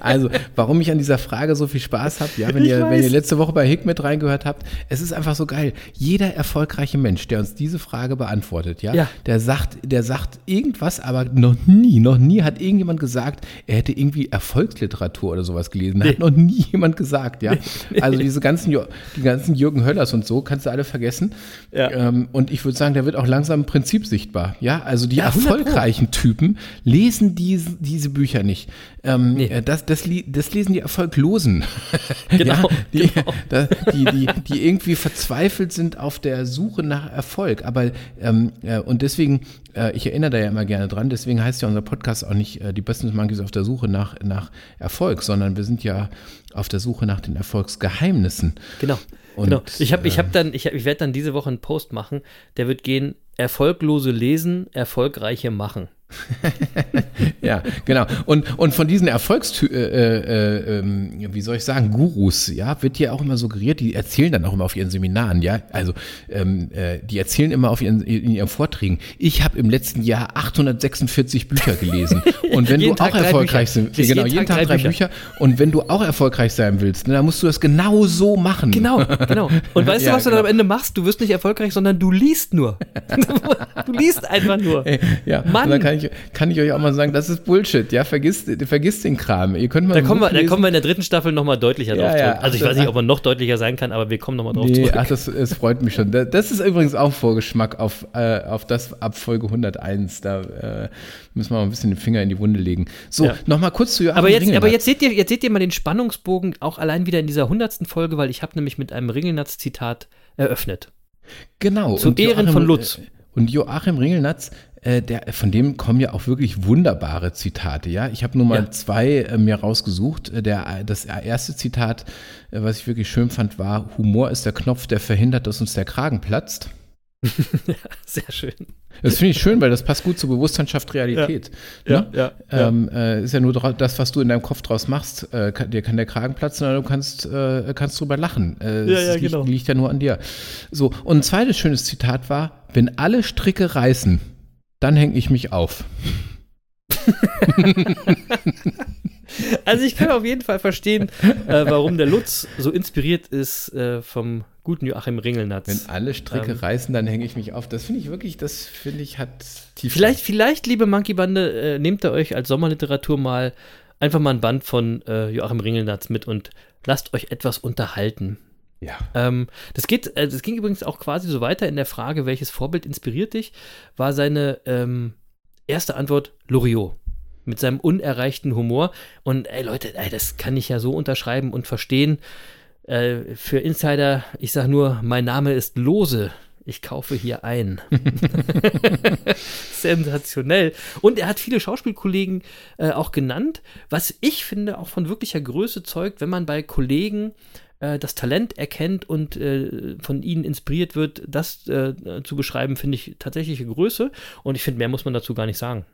also warum ich an dieser Frage so viel Spaß habe, ja, wenn Ich ihr, wenn ihr letzte Woche bei Hick mit reingehört habt, es ist einfach so geil. Jeder erfolgreiche Mensch, der uns diese Frage beantwortet, ja, Ja. der sagt, der sagt irgendwas, aber noch nie, noch nie hat irgendjemand gesagt, er hätte irgendwie Erfolgsliteratur oder sowas gelesen. Hat noch nie jemand gesagt, ja. Also diese ganzen, die ganzen Jürgen Höllers und so, kannst du alle vergessen. Ja. Ähm, und ich würde sagen, der wird auch langsam im Prinzip sichtbar, ja. Also die Ja, 100 Pro. erfolgreichen Typen lesen diese, diese Bücher nicht. Ähm, Nee. äh, das, das, das lesen die Erfolglosen. Genau, die, genau. da, die, die, die irgendwie verzweifelt sind auf der Suche nach Erfolg. Aber ähm, äh, und deswegen, äh, ich erinnere da ja immer gerne dran, deswegen heißt ja unser Podcast auch nicht äh, die Business Monkeys auf der Suche nach, nach Erfolg, sondern wir sind ja auf der Suche nach den Erfolgsgeheimnissen. Genau. Und, genau. Ich habe ich äh, hab dann, ich, hab- ich werde dann diese Woche einen Post machen, der wird gehen, erfolglose lesen, erfolgreiche machen. Ja, genau. Und, und von diesen Erfolgstü äh, äh, ähm, wie soll ich sagen, Gurus, ja, wird ja auch immer suggeriert, die erzählen dann auch immer auf ihren Seminaren, ja, also ähm, äh, die erzählen immer auf ihren, in ihren Vorträgen, ich habe im letzten Jahr 846 Bücher gelesen. Und wenn du auch Tag drei erfolgreich Bücher. sein Lies genau, jeden jeden Tag Tag drei drei Bücher. Und wenn du auch erfolgreich sein willst, ne, dann musst du das genau so machen. Genau, genau. Und weißt Ja, du, was du genau. dann am Ende machst? Du wirst nicht erfolgreich, sondern du liest nur. du liest einfach nur. Ja, Mann. und dann kann ich, kann ich euch auch mal sagen, das ist Bullshit, ja, vergisst, vergisst den Kram. Ihr könnt mal Da kommen, wir, da kommen wir in der dritten Staffel nochmal deutlicher Ja, drauf ja. Also ich Ach, weiß nicht, ach. ob man noch deutlicher sein kann, aber wir kommen nochmal drauf Nee, zurück. ach, das, es freut mich schon. Da- Das ist übrigens auch Vorgeschmack auf, äh, auf das ab Folge 101. Da äh, müssen wir mal ein bisschen den Finger in die Wunde legen. So, Ja. nochmal kurz zu Joachim Aber jetzt, Ringelnatz. aber jetzt seht ihr, jetzt seht ihr mal den Spannungsbogen auch allein wieder in dieser hundertsten Folge, weil ich habe nämlich mit einem Ringelnatz-Zitat eröffnet. Genau. Zu Ehren von Lutz. äh, Und Joachim Ringelnatz, äh, der, von dem kommen ja auch wirklich wunderbare Zitate. Ja, ich habe nur mal Ja. zwei äh, mir rausgesucht. Äh, Der, das erste Zitat, äh, was ich wirklich schön fand, war: Humor ist der Knopf, der verhindert, dass uns der Kragen platzt. Sehr schön. Das finde ich schön, weil das passt gut zu Bewusstsein schafft Realität. Ja, ne? ja, ja. Ähm, äh, ist ja nur das, was du in deinem Kopf draus machst. Äh, kann, dir kann der Kragen platzen, oder du kannst, äh, kannst drüber lachen. Äh, Ja, ja, liegt, genau. liegt ja nur an dir. So, und ein zweites schönes Zitat war: Wenn alle Stricke reißen, dann hänge ich mich auf. Also ich kann auf jeden Fall verstehen, äh, warum der Lutz so inspiriert ist äh, vom guten Joachim Ringelnatz. Wenn alle Stricke Ähm. reißen, dann hänge ich mich auf. Das finde ich wirklich, das finde ich hat tief. Vielleicht, vielleicht, liebe Monkey Bande, äh, nehmt ihr euch als Sommerliteratur mal einfach mal ein Band von äh, Joachim Ringelnatz mit und lasst euch etwas unterhalten. Ja. Ähm, das geht, äh, das ging übrigens auch quasi so weiter in der Frage, welches Vorbild inspiriert dich, war seine ähm, erste Antwort Loriot. Mit seinem unerreichten Humor. Und ey Leute, ey, das kann ich ja so unterschreiben und verstehen. Äh, für Insider, ich sag nur, mein Name ist Lose. Ich kaufe hier ein. Sensationell. Und er hat viele Schauspielkollegen äh, auch genannt, was ich finde auch von wirklicher Größe zeugt, wenn man bei Kollegen äh, das Talent erkennt und äh, von ihnen inspiriert wird, das äh, zu beschreiben, finde ich tatsächliche Größe. Und ich finde, mehr muss man dazu gar nicht sagen.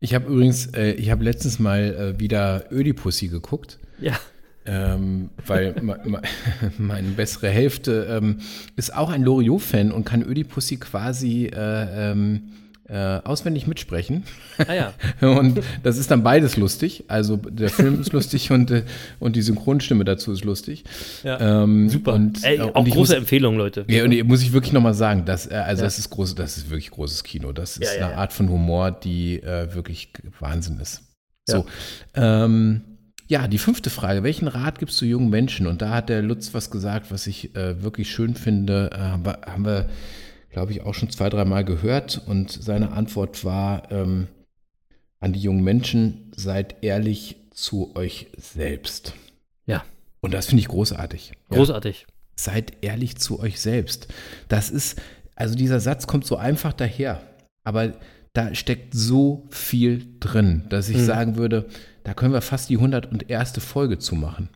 Ich habe übrigens, äh, ich habe letztens mal äh, wieder Ödipussy geguckt. Ja. Ähm, weil me- me- meine bessere Hälfte ähm, ist auch ein Loriot-Fan und kann Ödipussy quasi äh, ähm, äh, auswendig mitsprechen. Ah ja. Und das ist dann beides lustig. Also der Film ist lustig und, äh, und die Synchronstimme dazu ist lustig. Ja. Ähm, Super. Und, Ey, äh, und auch ich große muss, Empfehlung, Leute. ja, und muss ich wirklich nochmal sagen, das, äh, also Ja. das ist groß, das ist wirklich großes Kino. Das ist eine. Art von Humor, die äh, wirklich Wahnsinn ist. Ja. So. Ähm, ja, die fünfte Frage. Welchen Rat gibst du jungen Menschen? Und da hat der Lutz was gesagt, was ich wirklich schön finde. Haben wir glaube ich, auch schon zwei, dreimal gehört. Und seine Antwort war ähm, an die jungen Menschen, seid ehrlich zu euch selbst. Ja. Und das finde ich großartig. Ja Großartig. seid ehrlich zu euch selbst. Das ist, also dieser Satz kommt so einfach daher, aber da steckt so viel drin, dass ich Mhm. sagen würde, da können wir fast die 101. Folge zu machen.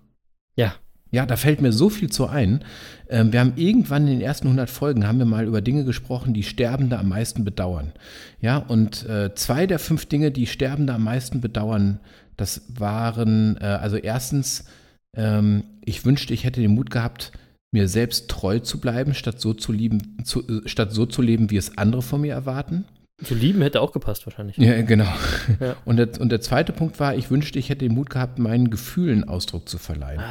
Ja. Ja, da fällt mir so viel zu ein. Ähm, wir haben irgendwann in den ersten 100 Folgen haben wir mal über Dinge gesprochen, die Sterbende am meisten bedauern. Ja, und äh, zwei der fünf Dinge, die Sterbende am meisten bedauern, das waren, äh, also erstens, ähm, ich wünschte, ich hätte den Mut gehabt, mir selbst treu zu bleiben, statt so zu, lieben, zu, äh, statt so zu leben, wie es andere von mir erwarten. Zu lieben hätte auch gepasst wahrscheinlich. Ja, genau. Ja. Und, der, und der zweite Punkt war, ich wünschte, ich hätte den Mut gehabt, meinen Gefühlen Ausdruck zu verleihen.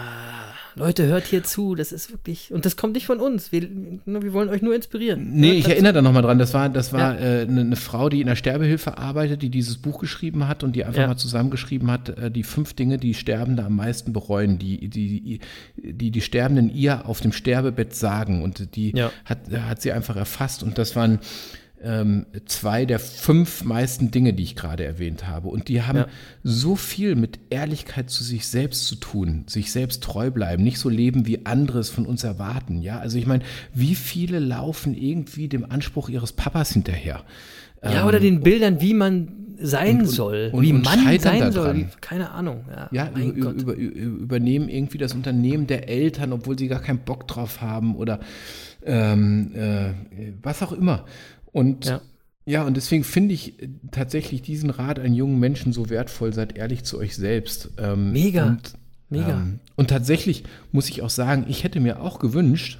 Leute, hört hier zu. Das ist wirklich. Und das kommt nicht von uns. Wir, ne, wir wollen euch nur inspirieren. Nee, Hört ich dazu. erinnere da nochmal dran. Das war, das war Ja. äh, eine, eine Frau, die in der Sterbehilfe arbeitet, die dieses Buch geschrieben hat und die einfach Ja. mal zusammengeschrieben hat, äh, die fünf Dinge, die Sterbende am meisten bereuen, die die, die die Sterbenden ihr auf dem Sterbebett sagen. Und die Ja. hat, hat sie einfach erfasst. Und das waren ähm, zwei der fünf meisten Dinge, die ich gerade erwähnt habe. Und die haben Ja. so viel mit Ehrlichkeit zu sich selbst zu tun, sich selbst treu bleiben, nicht so leben, wie andere es von uns erwarten. Ja, also ich meine, wie viele laufen irgendwie dem Anspruch ihres Papas hinterher? Ja, oder den Bildern, wie man sein Ähm, und- soll. und- wie und man sein soll. keine Ahnung. Ja, Ja, über, über, übernehmen irgendwie das Unternehmen der Eltern, obwohl sie gar keinen Bock drauf haben oder ähm, äh, was auch immer. Und Ja. ja, und deswegen finde ich äh, tatsächlich diesen Rat an jungen Menschen so wertvoll, seid ehrlich zu euch selbst. Ähm, Mega. Und, Mega. Ähm, und tatsächlich muss ich auch sagen, ich hätte mir auch gewünscht,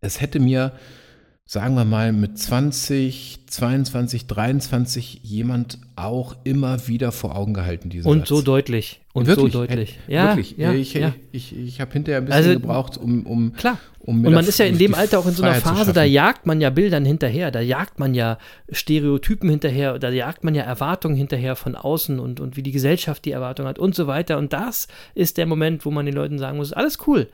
es hätte mir, sagen wir mal, mit 20, 22, 23 jemand auch immer wieder vor Augen gehalten, diesen Und Satz. so deutlich. Und Wirklich, so deutlich. äh, Ja, wirklich. ja, ich ja. ich, ich habe hinterher ein bisschen Also, gebraucht, um, um, Klar. Um Und man ist ja in dem Alter auch in so einer Phase, da jagt man ja Bildern hinterher, da jagt man ja Stereotypen hinterher, da jagt man ja Erwartungen hinterher von außen und, und wie die Gesellschaft die Erwartung hat und so weiter. Und das ist der Moment, wo man den Leuten sagen muss, alles cool,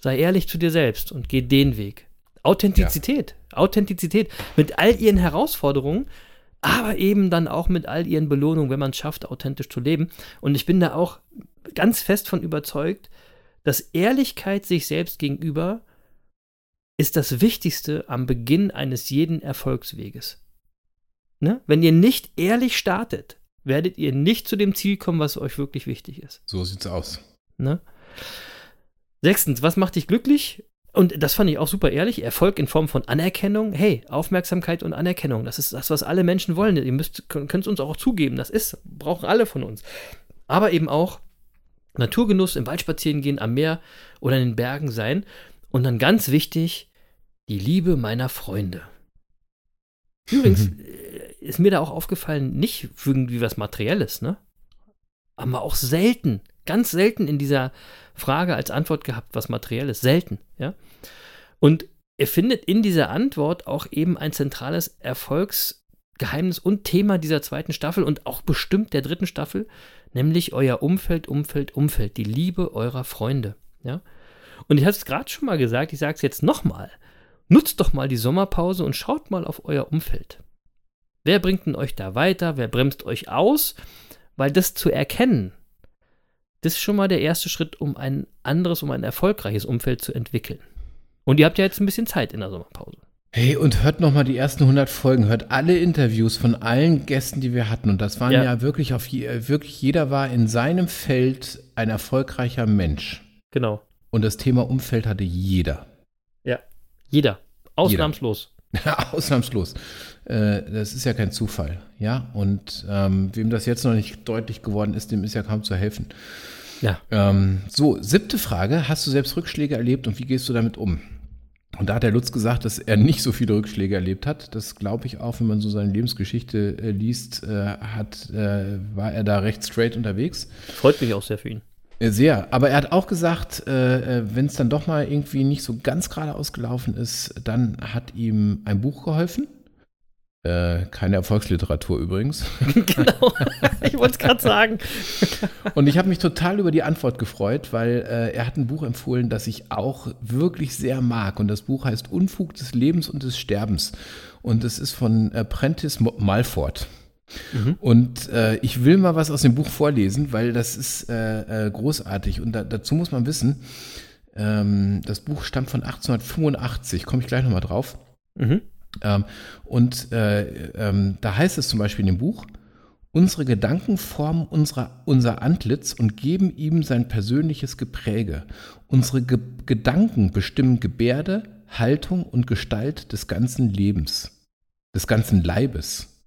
sei ehrlich zu dir selbst und geh den Weg. Authentizität, Authentizität mit all ihren Herausforderungen, aber eben dann auch mit all ihren Belohnungen, wenn man es schafft, authentisch zu leben. Und ich bin da auch ganz fest von überzeugt, dass Ehrlichkeit sich selbst gegenüber ist das Wichtigste am Beginn eines jeden Erfolgsweges. Ne? Wenn ihr nicht ehrlich startet, werdet ihr nicht zu dem Ziel kommen, was euch wirklich wichtig ist. So sieht's aus. Ne? Sechstens, was macht dich glücklich? Und das fand ich auch super ehrlich. Erfolg in Form von Anerkennung. Hey, Aufmerksamkeit und Anerkennung. Das ist das, was alle Menschen wollen. Ihr müsst, könnt es uns auch zugeben. Das ist, brauchen alle von uns. Aber eben auch Naturgenuss, im Wald spazieren gehen, am Meer oder in den Bergen sein. Und dann ganz wichtig, die Liebe meiner Freunde. Übrigens äh, ist mir da auch aufgefallen, nicht irgendwie was Materielles, ne? haben wir auch selten, ganz selten in dieser Frage als Antwort gehabt, was materiell ist. Selten, ja. Und er findet in dieser Antwort auch eben ein zentrales Erfolgsgeheimnis und Thema dieser zweiten Staffel und auch bestimmt der dritten Staffel, nämlich euer Umfeld, Umfeld, Umfeld, die Liebe eurer Freunde, ja. Und ich habe es gerade schon mal gesagt, ich sage es jetzt nochmal. Nutzt doch mal die Sommerpause und schaut mal auf euer Umfeld. Wer bringt denn euch da weiter? Wer bremst euch aus? Weil das zu erkennen, das ist schon mal der erste Schritt, um ein anderes, um ein erfolgreiches Umfeld zu entwickeln. Und ihr habt ja jetzt ein bisschen Zeit in der Sommerpause. Hey, und hört nochmal die ersten 100 Folgen, hört alle Interviews von allen Gästen, die wir hatten. Und das waren ja, Ja. wirklich auf, je- wirklich jeder war in seinem Feld ein erfolgreicher Mensch. Genau. Und das Thema Umfeld hatte jeder. Jeder. Ausnahmslos. Ausnahmslos. Äh, das ist ja kein Zufall, ja. Und ähm, wem das jetzt noch nicht deutlich geworden ist, dem ist ja kaum zu helfen. Ja. Ähm, so, siebte Frage. Hast du selbst Rückschläge erlebt und wie gehst du damit um? Und da hat der Lutz gesagt, dass er nicht so viele Rückschläge erlebt hat. Das glaube ich auch, wenn man so seine Lebensgeschichte äh, liest, äh, hat, äh, war er da recht straight unterwegs. Freut mich auch sehr für ihn. Äh, Sehr, aber er hat auch gesagt, äh, wenn es dann doch mal irgendwie nicht so ganz gerade ausgelaufen ist, dann hat ihm ein Buch geholfen. Äh, keine Erfolgsliteratur übrigens. genau. ich wollte es gerade sagen. Und ich habe mich total über die Antwort gefreut, weil äh, er hat ein Buch empfohlen, das ich auch wirklich sehr mag. Und das Buch heißt Unfug des Lebens und des Sterbens. Und es ist von äh, Prentice Mo- Malford. Und äh, ich will mal was aus dem Buch vorlesen, weil das ist äh, äh, großartig. Und da, dazu muss man wissen, ähm, das Buch stammt von 1885, komme ich gleich nochmal drauf. Mhm. Ähm, und äh, ähm, da heißt es zum Beispiel in dem Buch, unsere Gedanken formen unsere, unser Antlitz und geben ihm sein persönliches Gepräge. Unsere Ge Gedanken bestimmen Gebärde, Haltung und Gestalt des ganzen Lebens, des ganzen Leibes.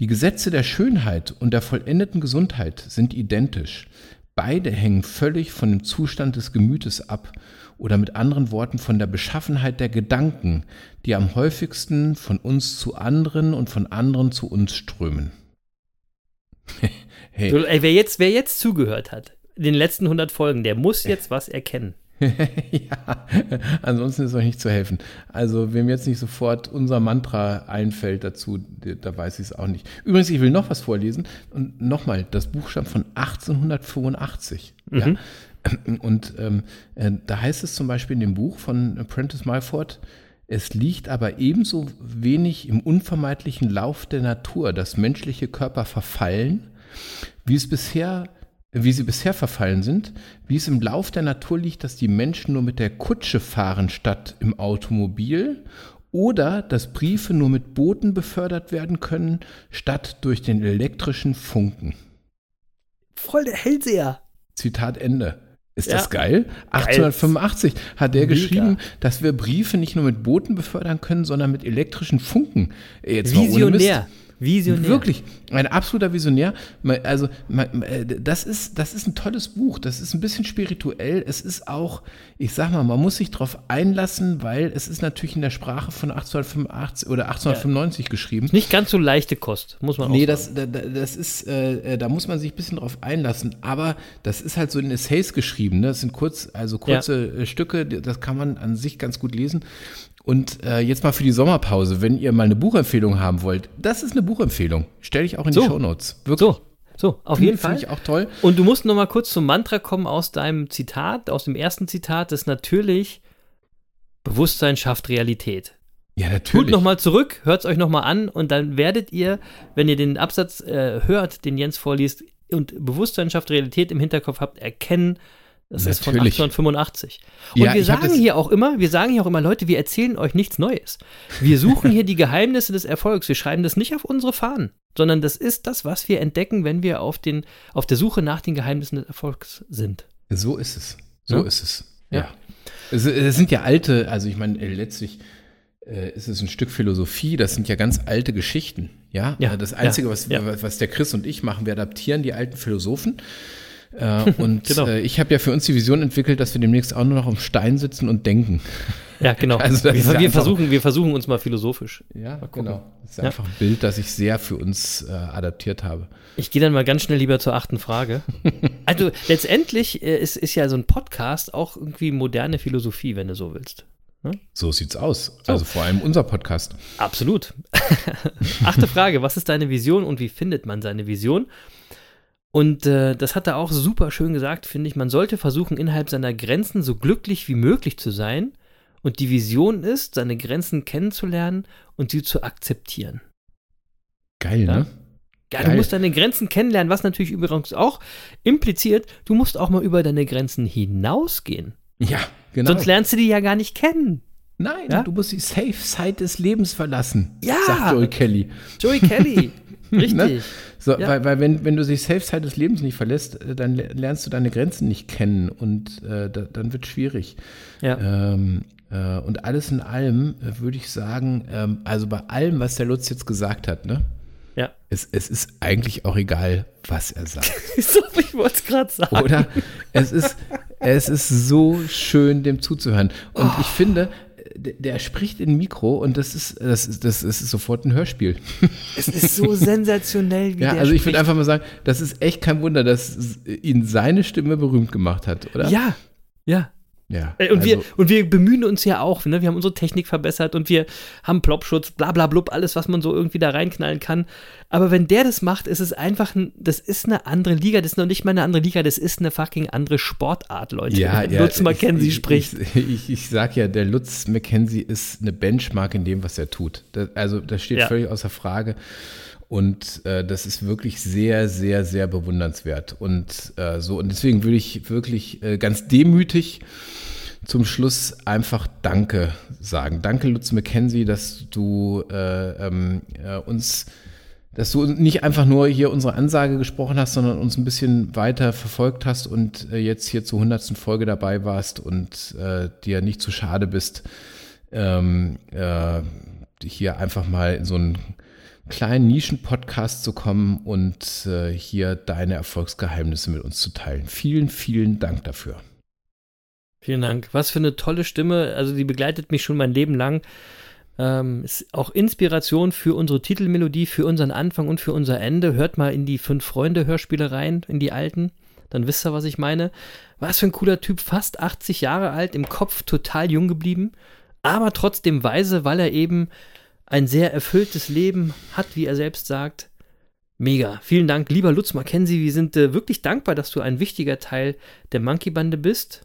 Die Gesetze der Schönheit und der vollendeten Gesundheit sind identisch. Beide hängen völlig von dem Zustand des Gemütes ab oder mit anderen Worten von der Beschaffenheit der Gedanken, die am häufigsten von uns zu anderen und von anderen zu uns strömen. hey, So, ey, wer, jetzt, wer jetzt zugehört hat, in den letzten 100 Folgen, der muss jetzt was erkennen. ja, ansonsten ist euch nicht zu helfen. Also, wem jetzt nicht sofort unser Mantra einfällt dazu, da weiß ich es auch nicht. Übrigens, ich will noch was vorlesen. Und nochmal, das Buch stammt von 1885. Ja. Und ähm, äh, da heißt es zum Beispiel in dem Buch von Prentice Malford, es liegt aber ebenso wenig im unvermeidlichen Lauf der Natur, dass menschliche Körper verfallen, wie es bisher wie sie bisher verfallen sind, wie es im Lauf der Natur liegt, dass die Menschen nur mit der Kutsche fahren statt im Automobil oder dass Briefe nur mit Booten befördert werden können statt durch den elektrischen Funken. Voll der Hellseher. Zitat Ende. Ist Ja. das geil? 1885 hat der Mega. geschrieben, dass wir Briefe nicht nur mit Booten befördern können, sondern mit elektrischen Funken. Jetzt mal ohne Mist. Visionär. Wirklich, ein absoluter Visionär. Also, äh, das ist, das ist ein tolles Buch. Das ist ein bisschen spirituell. Es ist auch, ich sag mal, man muss sich darauf einlassen, weil es ist natürlich in der Sprache von 1885 oder 1895 geschrieben. Nicht ganz so leichte Kost, muss man auch Nee, sagen. das, da, da- das ist, äh, äh, da muss man sich ein bisschen drauf einlassen. Aber das ist halt so in Essays geschrieben. Ne? Das sind kurz, also kurze äh, Stücke, das kann man an sich ganz gut lesen. Und äh, jetzt mal für die Sommerpause, wenn ihr mal eine Buchempfehlung haben wollt, das ist eine Buchempfehlung. Stelle ich auch in So. die Shownotes. Wirklich. So, so, auf jeden Fall. Finde ich auch toll. Und du musst noch mal kurz zum Mantra kommen aus deinem Zitat, aus dem ersten Zitat, das natürlich Bewusstsein schafft Realität. Ja, Tut natürlich. noch mal zurück, hört es euch noch mal an und dann werdet ihr, wenn ihr den Absatz äh, hört, den Jens vorliest und Bewusstsein schafft Realität im Hinterkopf habt, erkennen, das ist von Natürlich. 1885. Und Ja, wir sagen hier auch immer, wir sagen hier auch immer, Leute, wir erzählen euch nichts Neues. Wir suchen hier die Geheimnisse des Erfolgs. Wir schreiben das nicht auf unsere Fahnen, sondern das ist das, was wir entdecken, wenn wir auf, den, auf der Suche nach den Geheimnissen des Erfolgs sind. So ist es. So Ja? ist es. Ja. Ja. Es, es sind ja alte, also ich meine, äh, letztlich äh, ist es ein Stück Philosophie, das sind ja ganz alte Geschichten. Ja, Ja, das Einzige, was, was der Chris und ich machen, wir adaptieren die alten Philosophen. Äh, und Genau. äh, ich habe ja für uns die Vision entwickelt, dass wir demnächst auch nur noch am Stein sitzen und denken. Ja, genau. Also wir, wir, versuchen, wir versuchen uns mal philosophisch. Ja, gucken. genau. Das ist Ja. einfach ein Bild, das ich sehr für uns äh, adaptiert habe. Ich gehe dann mal ganz schnell lieber zur achten Frage. Also letztendlich äh, ist, ist ja so ein Podcast auch irgendwie moderne Philosophie, wenn du so willst. So sieht's aus. Also vor allem unser Podcast. Absolut. Achte Frage, was ist deine Vision und wie findet man seine Vision? Und äh, das hat er auch super schön gesagt, finde ich. Man sollte versuchen, innerhalb seiner Grenzen so glücklich wie möglich zu sein. Und die Vision ist, seine Grenzen kennenzulernen und sie zu akzeptieren. Geil, Ja. ne? Ja, Geil. du musst deine Grenzen kennenlernen, was natürlich übrigens auch impliziert, du musst auch mal über deine Grenzen hinausgehen. Ja, genau. Sonst lernst du die ja gar nicht kennen. Nein, Ja? du musst die Safe Side des Lebens verlassen, Ja. sagt Joey Kelly. Joey Kelly. Richtig. Ne? So, Ja. Weil, weil wenn, wenn du die Safe Side des Lebens nicht verlässt, äh, dann le- lernst du deine Grenzen nicht kennen und äh, da, dann wird schwierig. Ja. Ähm, äh, und alles in allem äh, würde ich sagen, ähm, also bei allem, was der Lutz jetzt gesagt hat, ne? ja. Es, es ist eigentlich auch egal, was er sagt. So, ich wollte es gerade sagen. Oder? Es ist, es ist so schön, dem zuzuhören. Und ich finde, der, spricht in Mikro und das ist, das ist, das ist sofort ein Hörspiel. Es ist so sensationell, wie Ja, der also ich würde einfach mal sagen, das ist echt kein Wunder, dass ihn seine Stimme berühmt gemacht hat, oder? Ja, ja. Ja Ey, Und, wir, also, und wir bemühen uns ja auch, ne? wir haben unsere Technik verbessert und wir haben Plopschutz, bla bla blub, alles, was man so irgendwie da reinknallen kann. Aber wenn der das macht, ist es einfach, ein, das ist eine andere Liga, das ist noch nicht mal eine andere Liga, das ist eine fucking andere Sportart, Leute. ja, ja, Lutz Mackenzie ich, spricht. Ich, ich, ich sag ja, der Lutz McKenzie ist eine Benchmark in dem, was er tut. Das, also das steht Ja. völlig außer Frage. Und äh, das ist wirklich sehr, sehr, sehr bewundernswert. Und äh, so, und deswegen würde ich wirklich äh, ganz demütig zum Schluss einfach Danke sagen. Danke, Lutz McKenzie, dass du äh, ähm, äh, uns, dass du nicht einfach nur hier unsere Ansage gesprochen hast, sondern uns ein bisschen weiter verfolgt hast und äh, jetzt hier zur hundertsten Folge dabei warst und äh, dir nicht zu schade bist, ähm, äh, hier einfach mal in so einen kleinen Nischen-Podcast zu kommen und äh, hier deine Erfolgsgeheimnisse mit uns zu teilen. Vielen, vielen Dank dafür. Vielen Dank. Was für eine tolle Stimme. Also die begleitet mich schon mein Leben lang. Ähm, ist auch Inspiration für unsere Titelmelodie, für unseren Anfang und für unser Ende. Hört mal in die Fünf-Freunde-Hörspiele rein, in die alten. Dann wisst ihr, was ich meine. Was für ein cooler Typ, fast 80 Jahre alt, im Kopf total jung geblieben, aber trotzdem weise, weil er eben ein sehr erfülltes Leben hat, wie er selbst sagt. Mega. Vielen Dank, lieber Lutz Mackenzie. Wir sind äh, wirklich dankbar, dass du ein wichtiger Teil der Monkey-Bande bist.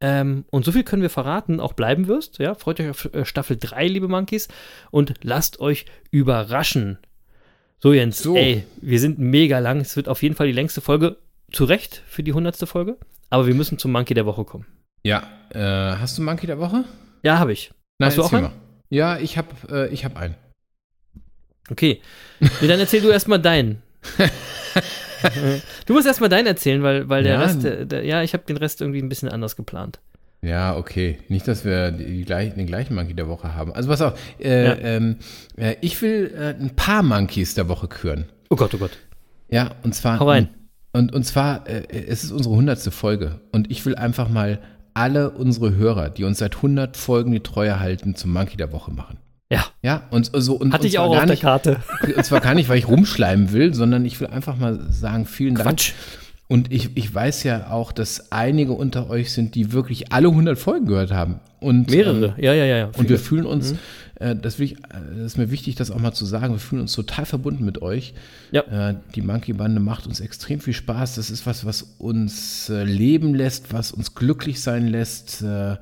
Ähm, und so viel können wir verraten, auch bleiben wirst. Ja, freut euch auf äh, Staffel 3, liebe Monkeys. Und lasst euch überraschen. So, Jens, So. ey, wir sind mega lang. Es wird auf jeden Fall die längste Folge. Zu Recht für die hundertste Folge. Aber wir müssen zum Monkey der Woche kommen. Ja, äh, hast du Monkey der Woche? Ja, habe ich. Hast du auch einen? mal. Ja, ich habe äh, ich hab einen. Okay. Dann erzähl du erstmal deinen. du musst erstmal deinen erzählen, weil, weil der Ja. Rest, der, der, ja, ich habe den Rest irgendwie ein bisschen anders geplant. Ja, okay. Nicht, dass wir die, die gleich, den gleichen Monkey der Woche haben. Also pass auf, äh, Ja. ähm, äh, ich will äh, ein paar Monkeys der Woche küren. Oh Gott, oh Gott. Ja, und zwar. Hau rein. Und, und zwar, äh, es ist unsere hundertste Folge. Und ich will einfach mal alle unsere Hörer, die uns seit 100 Folgen die Treue halten, zum Monkey der Woche machen. Ja, Ja, und so und hatte und ich auch auf der nicht, Karte. Und zwar gar nicht, weil ich rumschleimen will, sondern ich will einfach mal sagen, vielen Dank. Quatsch. Und ich, ich weiß ja auch, dass einige unter euch sind, die wirklich alle 100 Folgen gehört haben. Und, Mehrere. Ähm, ja, ja, ja. ja. und wir fühlen Mhm. uns, äh, das, will ich, äh, das ist mir wichtig, das auch mal zu sagen, wir fühlen uns total verbunden mit euch. Ja. Äh, die Monkey-Bande macht uns extrem viel Spaß. Das ist was, was uns äh, leben lässt, was uns glücklich sein lässt äh,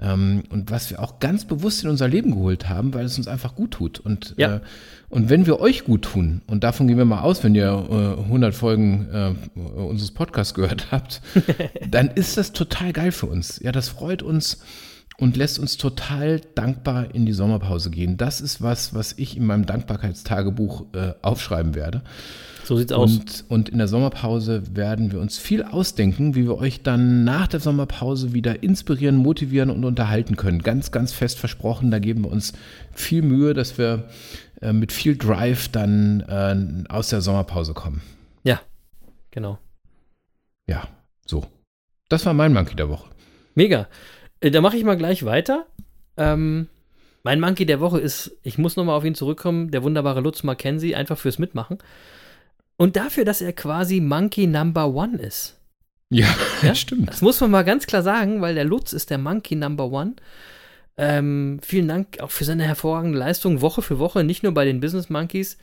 ähm, und was wir auch ganz bewusst in unser Leben geholt haben, weil es uns einfach gut tut. Und, Ja. äh, und wenn wir euch gut tun, und davon gehen wir mal aus, wenn ihr äh, 100 Folgen äh, unseres Podcasts gehört habt, dann ist das total geil für uns. Ja, das freut uns und lässt uns total dankbar in die Sommerpause gehen. Das ist was, was ich in meinem Dankbarkeitstagebuch äh, aufschreiben werde. So sieht's aus. Und, und in der Sommerpause werden wir uns viel ausdenken, wie wir euch dann nach der Sommerpause wieder inspirieren, motivieren und unterhalten können. Ganz, ganz fest versprochen, da geben wir uns viel Mühe, dass wir äh, mit viel Drive dann äh, aus der Sommerpause kommen. Ja, genau. ja, so. Das war mein Monkey der Woche. Mega. Äh, Da mache ich mal gleich weiter. Ähm, mein Monkey der Woche ist, ich muss nochmal auf ihn zurückkommen, der wunderbare Lutz Mackenzie, einfach fürs Mitmachen. Und dafür, dass er quasi Monkey Number One ist. Ja, Ja? stimmt. Das muss man mal ganz klar sagen, weil der Lutz ist der Monkey Number One. Ähm, vielen Dank auch für seine hervorragende Leistung Woche für Woche, nicht nur bei den Business Monkeys.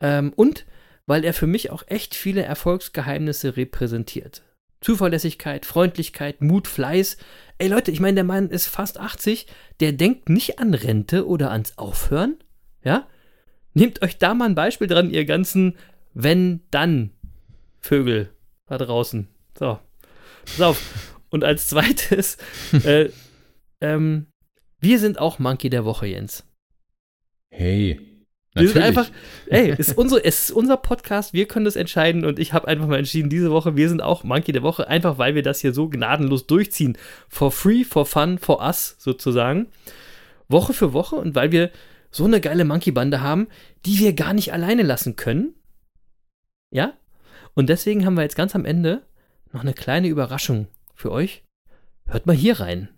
Ähm, und weil er für mich auch echt viele Erfolgsgeheimnisse repräsentiert. Zuverlässigkeit, Freundlichkeit, Mut, Fleiß. Ey Leute, ich meine, der Mann ist fast 80, der denkt nicht an Rente oder ans Aufhören. Ja? Nehmt euch da mal ein Beispiel dran, ihr ganzen Wenn-Dann-Vögel da draußen. So, pass auf. Und als zweites, äh, ähm, wir sind auch Monkey der Woche, Jens. Hey. Wir sind einfach, ey, es ist, unsere, es ist unser Podcast, wir können das entscheiden und ich habe einfach mal entschieden, diese Woche, wir sind auch Monkey der Woche, einfach weil wir das hier so gnadenlos durchziehen. For free, for fun, for us sozusagen. Woche für Woche und weil wir so eine geile Monkey-Bande haben, die wir gar nicht alleine lassen können. Ja? Und deswegen haben wir jetzt ganz am Ende noch eine kleine Überraschung für euch. Hört mal hier rein.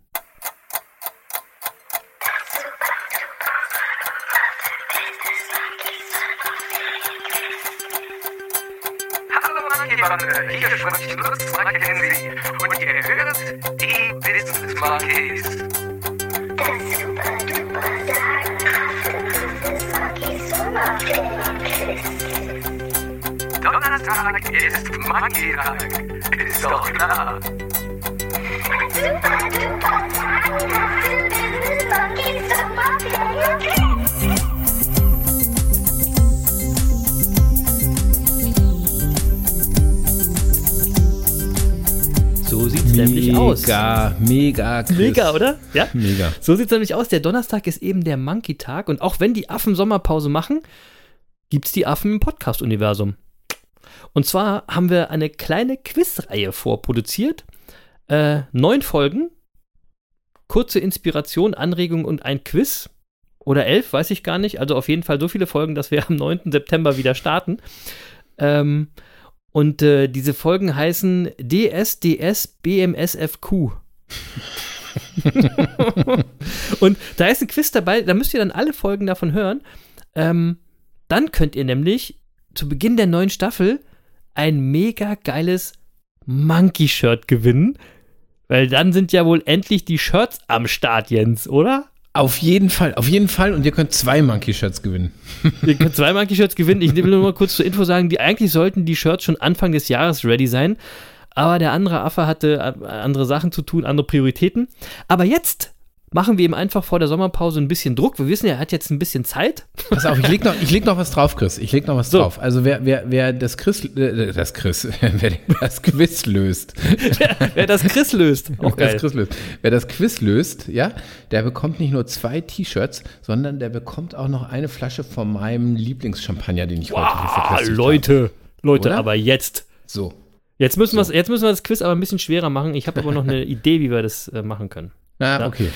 Hier spricht Lutz Mackenzie und ihr hört die Business Monkeys. Donnerstag ist Monkey-Tag, ist doch klar. So sieht's nämlich aus. Mega, mega, Chris. Mega, oder? Ja? Mega. So sieht es nämlich aus. Der Donnerstag ist eben der Monkey-Tag. Und auch wenn die Affen Sommerpause machen, gibt es die Affen im Podcast-Universum. Und zwar haben wir eine kleine Quizreihe vorproduziert. Äh, neun Folgen, kurze Inspiration, Anregung und ein Quiz. Oder elf, weiß ich gar nicht. Also auf jeden Fall so viele Folgen, dass wir am 9. September wieder starten. Ähm, und äh, diese Folgen heißen DSDS BMSFQ. und da ist ein Quiz dabei, da müsst ihr dann alle Folgen davon hören. Ähm, dann könnt ihr nämlich zu Beginn der neuen Staffel ein mega geiles Monkey-Shirt gewinnen. Weil dann sind ja wohl endlich die Shirts am Start, Jens, oder? Auf jeden Fall, auf jeden Fall. Und ihr könnt zwei Monkey-Shirts gewinnen. Ihr könnt zwei Monkey-Shirts gewinnen. Ich will nur mal kurz zur Info sagen, die eigentlich sollten die Shirts schon Anfang des Jahres ready sein. Aber der andere Affe hatte äh, andere Sachen zu tun, andere Prioritäten. Aber jetzt machen wir ihm einfach vor der Sommerpause ein bisschen Druck. Wir wissen, er hat jetzt ein bisschen Zeit. Pass auf, ich leg noch, ich leg noch was drauf, Chris. Ich leg noch was So. drauf. Also wer, wer, wer das Chris, äh, das Chris, wer das Quiz löst, Wer das Chris löst. Auch wer geil. das Quiz löst, wer das Quiz löst, ja, der bekommt nicht nur zwei T-Shirts, sondern der bekommt auch noch eine Flasche von meinem Lieblingschampagner, den ich heute hier Ah, verköstigt Leute, Leute, Oder? aber jetzt. habe. So. Jetzt müssen, wir's- jetzt müssen wir das Quiz aber ein bisschen schwerer machen. Ich habe aber noch eine Idee, wie wir das äh, machen können. Na, Ja. okay.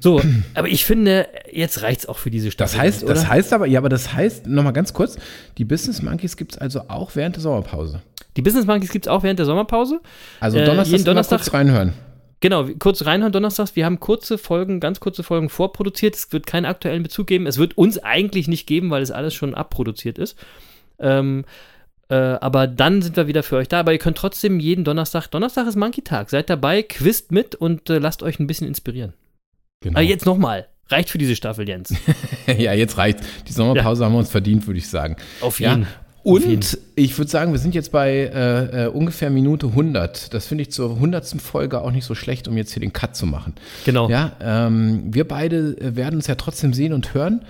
So, aber ich finde, jetzt reicht's auch für diese Staffel. Das heißt, oder? das heißt aber, ja, aber das heißt, nochmal ganz kurz, die Business Monkeys gibt es also auch während der Sommerpause. Die Business Monkeys gibt's auch während der Sommerpause. Also Äh, Donnerstag, jeden immer Donnerstag- kurz reinhören. Genau, kurz reinhören donnerstags. Wir haben kurze Folgen, ganz kurze Folgen vorproduziert. Es wird keinen aktuellen Bezug geben. Es wird uns eigentlich nicht geben, weil es alles schon abproduziert ist. Ähm, äh, aber dann sind wir wieder für euch da. Aber ihr könnt trotzdem jeden Donnerstag, Donnerstag ist Monkey-Tag. Seid dabei, quizt mit und äh, lasst euch ein bisschen inspirieren. Genau. Aber jetzt nochmal. Reicht für diese Staffel, Jens. ja, jetzt reicht's. Die Sommerpause haben wir uns verdient, würde ich sagen. Auf Ja. jeden. Auf jeden. Und ich würde sagen, wir sind jetzt bei äh, äh, ungefähr Minute 100. Das finde ich zur 100. Folge auch nicht so schlecht, um jetzt hier den Cut zu machen. Genau. Ja, ähm, wir beide äh, werden uns ja trotzdem sehen und hören.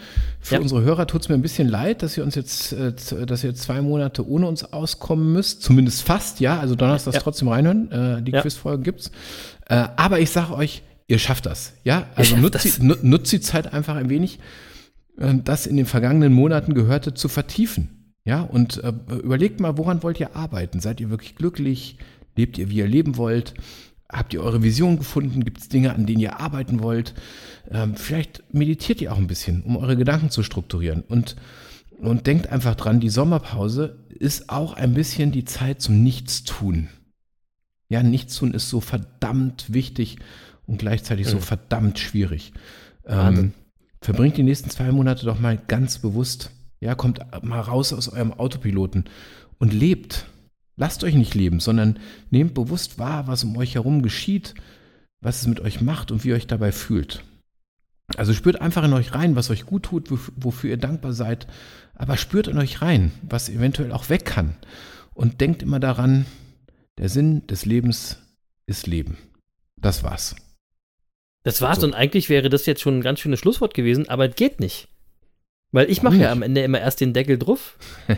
Für Ja. unsere Hörer tut es mir ein bisschen leid, dass ihr uns jetzt, äh, dass ihr zwei Monate ohne uns auskommen müsst. Zumindest fast, ja. Also Donnerstags Ja. trotzdem reinhören. Äh, die Ja. Quizfolgen gibt's. Aber ich sage euch, ihr schafft das. Ja, also nutzt die, nu- nutzt die Zeit einfach ein wenig, äh, das in den vergangenen Monaten Gehörte zu vertiefen. Ja, und äh, überlegt mal, woran wollt ihr arbeiten? Seid ihr wirklich glücklich? Lebt ihr, wie ihr leben wollt? Habt ihr eure Vision gefunden? Gibt es Dinge, an denen ihr arbeiten wollt? Ähm, vielleicht meditiert ihr auch ein bisschen, um eure Gedanken zu strukturieren. Und, und denkt einfach dran, die Sommerpause ist auch ein bisschen die Zeit zum Nichtstun. Ja, nichts tun ist so verdammt wichtig und gleichzeitig so verdammt schwierig. Ähm, verbringt die nächsten zwei Monate doch mal ganz bewusst. Ja, kommt mal raus aus eurem Autopiloten und lebt. Lasst euch nicht leben, sondern nehmt bewusst wahr, was um euch herum geschieht, was es mit euch macht und wie ihr euch dabei fühlt. Also spürt einfach in euch rein, was euch gut tut, wof- wofür ihr dankbar seid, aber spürt in euch rein, was eventuell auch weg kann. Und denkt immer daran, der Sinn des Lebens ist Leben. Das war's. Das war's So. und eigentlich wäre das jetzt schon ein ganz schönes Schlusswort gewesen, aber es geht nicht. Weil ich mache ja am Ende immer erst den Deckel drauf.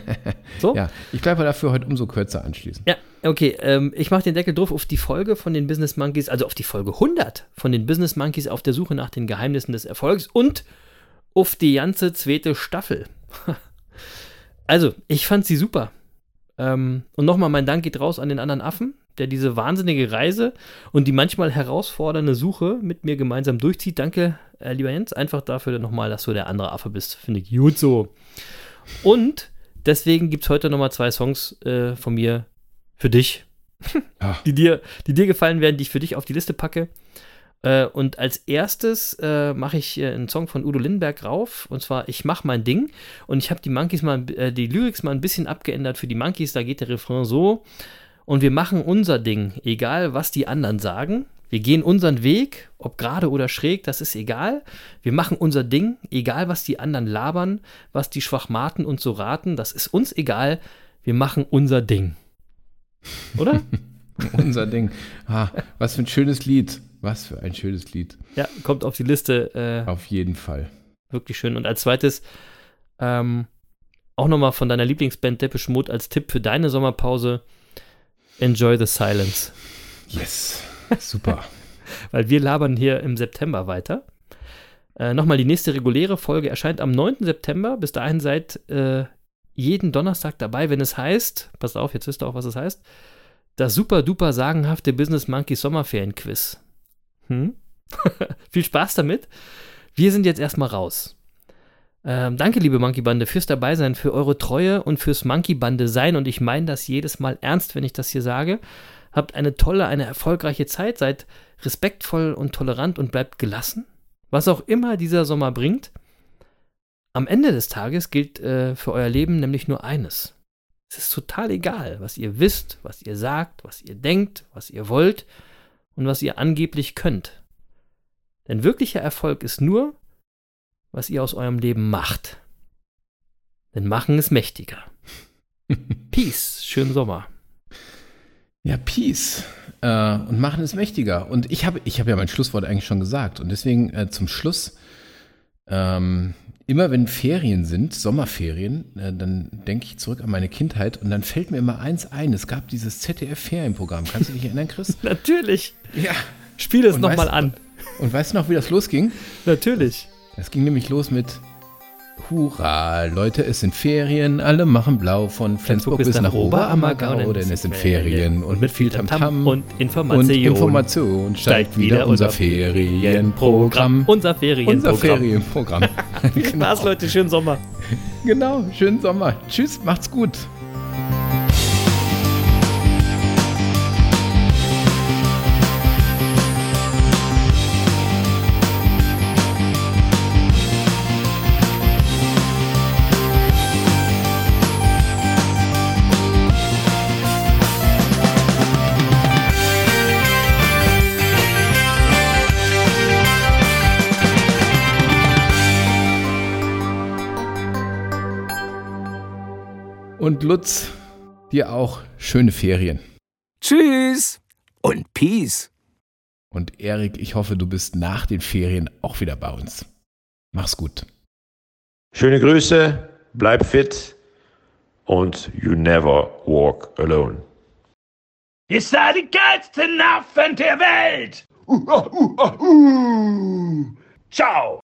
So? Ja, ich bleibe dafür heute umso kürzer anschließen. Ja, okay. Ähm, ich mache den Deckel drauf auf die Folge von den Business Monkeys, also auf die Folge 100 von den Business Monkeys auf der Suche nach den Geheimnissen des Erfolgs und auf die ganze zweite Staffel. also, ich fand sie super. Ähm, und nochmal mein Dank geht raus an den anderen Affen, der diese wahnsinnige Reise und die manchmal herausfordernde Suche mit mir gemeinsam durchzieht. Danke, äh, lieber Jens, einfach dafür nochmal, dass du der andere Affe bist. Finde ich gut so. Und deswegen gibt es heute nochmal zwei Songs äh, von mir für dich, Ah. die, dir, die dir gefallen werden, die ich für dich auf die Liste packe. Äh, und als erstes äh, mache ich äh, einen Song von Udo Lindenberg rauf, und zwar Ich mach mein Ding. Und ich habe die Monkeys mal, äh, die Lyrics mal ein bisschen abgeändert für die Monkeys. Da geht der Refrain so. Und wir machen unser Ding, egal was die anderen sagen. Wir gehen unseren Weg, ob gerade oder schräg, das ist egal. Wir machen unser Ding, egal was die anderen labern, was die Schwachmaten uns so raten, das ist uns egal. Wir machen unser Ding. Oder? Unser Ding. Ah, was für ein schönes Lied. Was für ein schönes Lied. ja, kommt auf die Liste. Äh, Auf jeden Fall. wirklich schön. Und als zweites ähm, auch nochmal von deiner Lieblingsband Depeche Mode als Tipp für deine Sommerpause. Enjoy the silence. Yes. Super. Weil wir labern hier im September weiter. Äh, nochmal, die nächste reguläre Folge erscheint am 9. September. Bis dahin seid äh, jeden Donnerstag dabei, wenn es heißt, passt auf, jetzt wisst ihr auch, was es heißt, das super duper sagenhafte Business Monkey Sommerferien-Quiz. Hm? Viel Spaß damit. Wir sind jetzt erstmal raus. Ähm, danke, liebe Monkey Bande, fürs Dabeisein, für eure Treue und fürs Monkey Bande sein. Und ich meine das jedes Mal ernst, wenn ich das hier sage. Habt eine tolle, eine erfolgreiche Zeit, seid respektvoll und tolerant und bleibt gelassen. Was auch immer dieser Sommer bringt. Am Ende des Tages gilt äh, für euer Leben nämlich nur eines. Es ist total egal, was ihr wisst, was ihr sagt, was ihr denkt, was ihr wollt und was ihr angeblich könnt. Denn wirklicher Erfolg ist nur, was ihr aus eurem Leben macht. Denn machen ist mächtiger. Peace, schönen Sommer. Ja, Peace. Äh, und machen es mächtiger. Und ich habe ich hab ja mein Schlusswort eigentlich schon gesagt. Und deswegen äh, zum Schluss, ähm, immer wenn Ferien sind, Sommerferien, äh, dann denke ich zurück an meine Kindheit und dann fällt mir immer eins ein. Es gab dieses ZDF-Ferienprogramm. Kannst du dich erinnern, Chris? Natürlich. ja. Spiel es nochmal an. Und weißt du noch, wie das losging? Natürlich. Es ging nämlich los mit Hurra, Leute, es sind Ferien, alle machen blau von Flensburg bis nach Oberammergau, denn es sind Ferien und mit viel Tamtam und Information, und Information steigt wieder unser Ferienprogramm. Unser Ferienprogramm. Unser Ferienprogramm. Viel Spaß, Leute, schönen Sommer. genau, schönen Sommer. Tschüss, macht's gut. Und Lutz, dir auch schöne Ferien. Tschüss und Peace. Und Erik, ich hoffe, du bist nach den Ferien auch wieder bei uns. Mach's gut. Schöne Grüße, bleib fit und you never walk alone. Ihr seid die geilsten Affen der Welt! Ciao!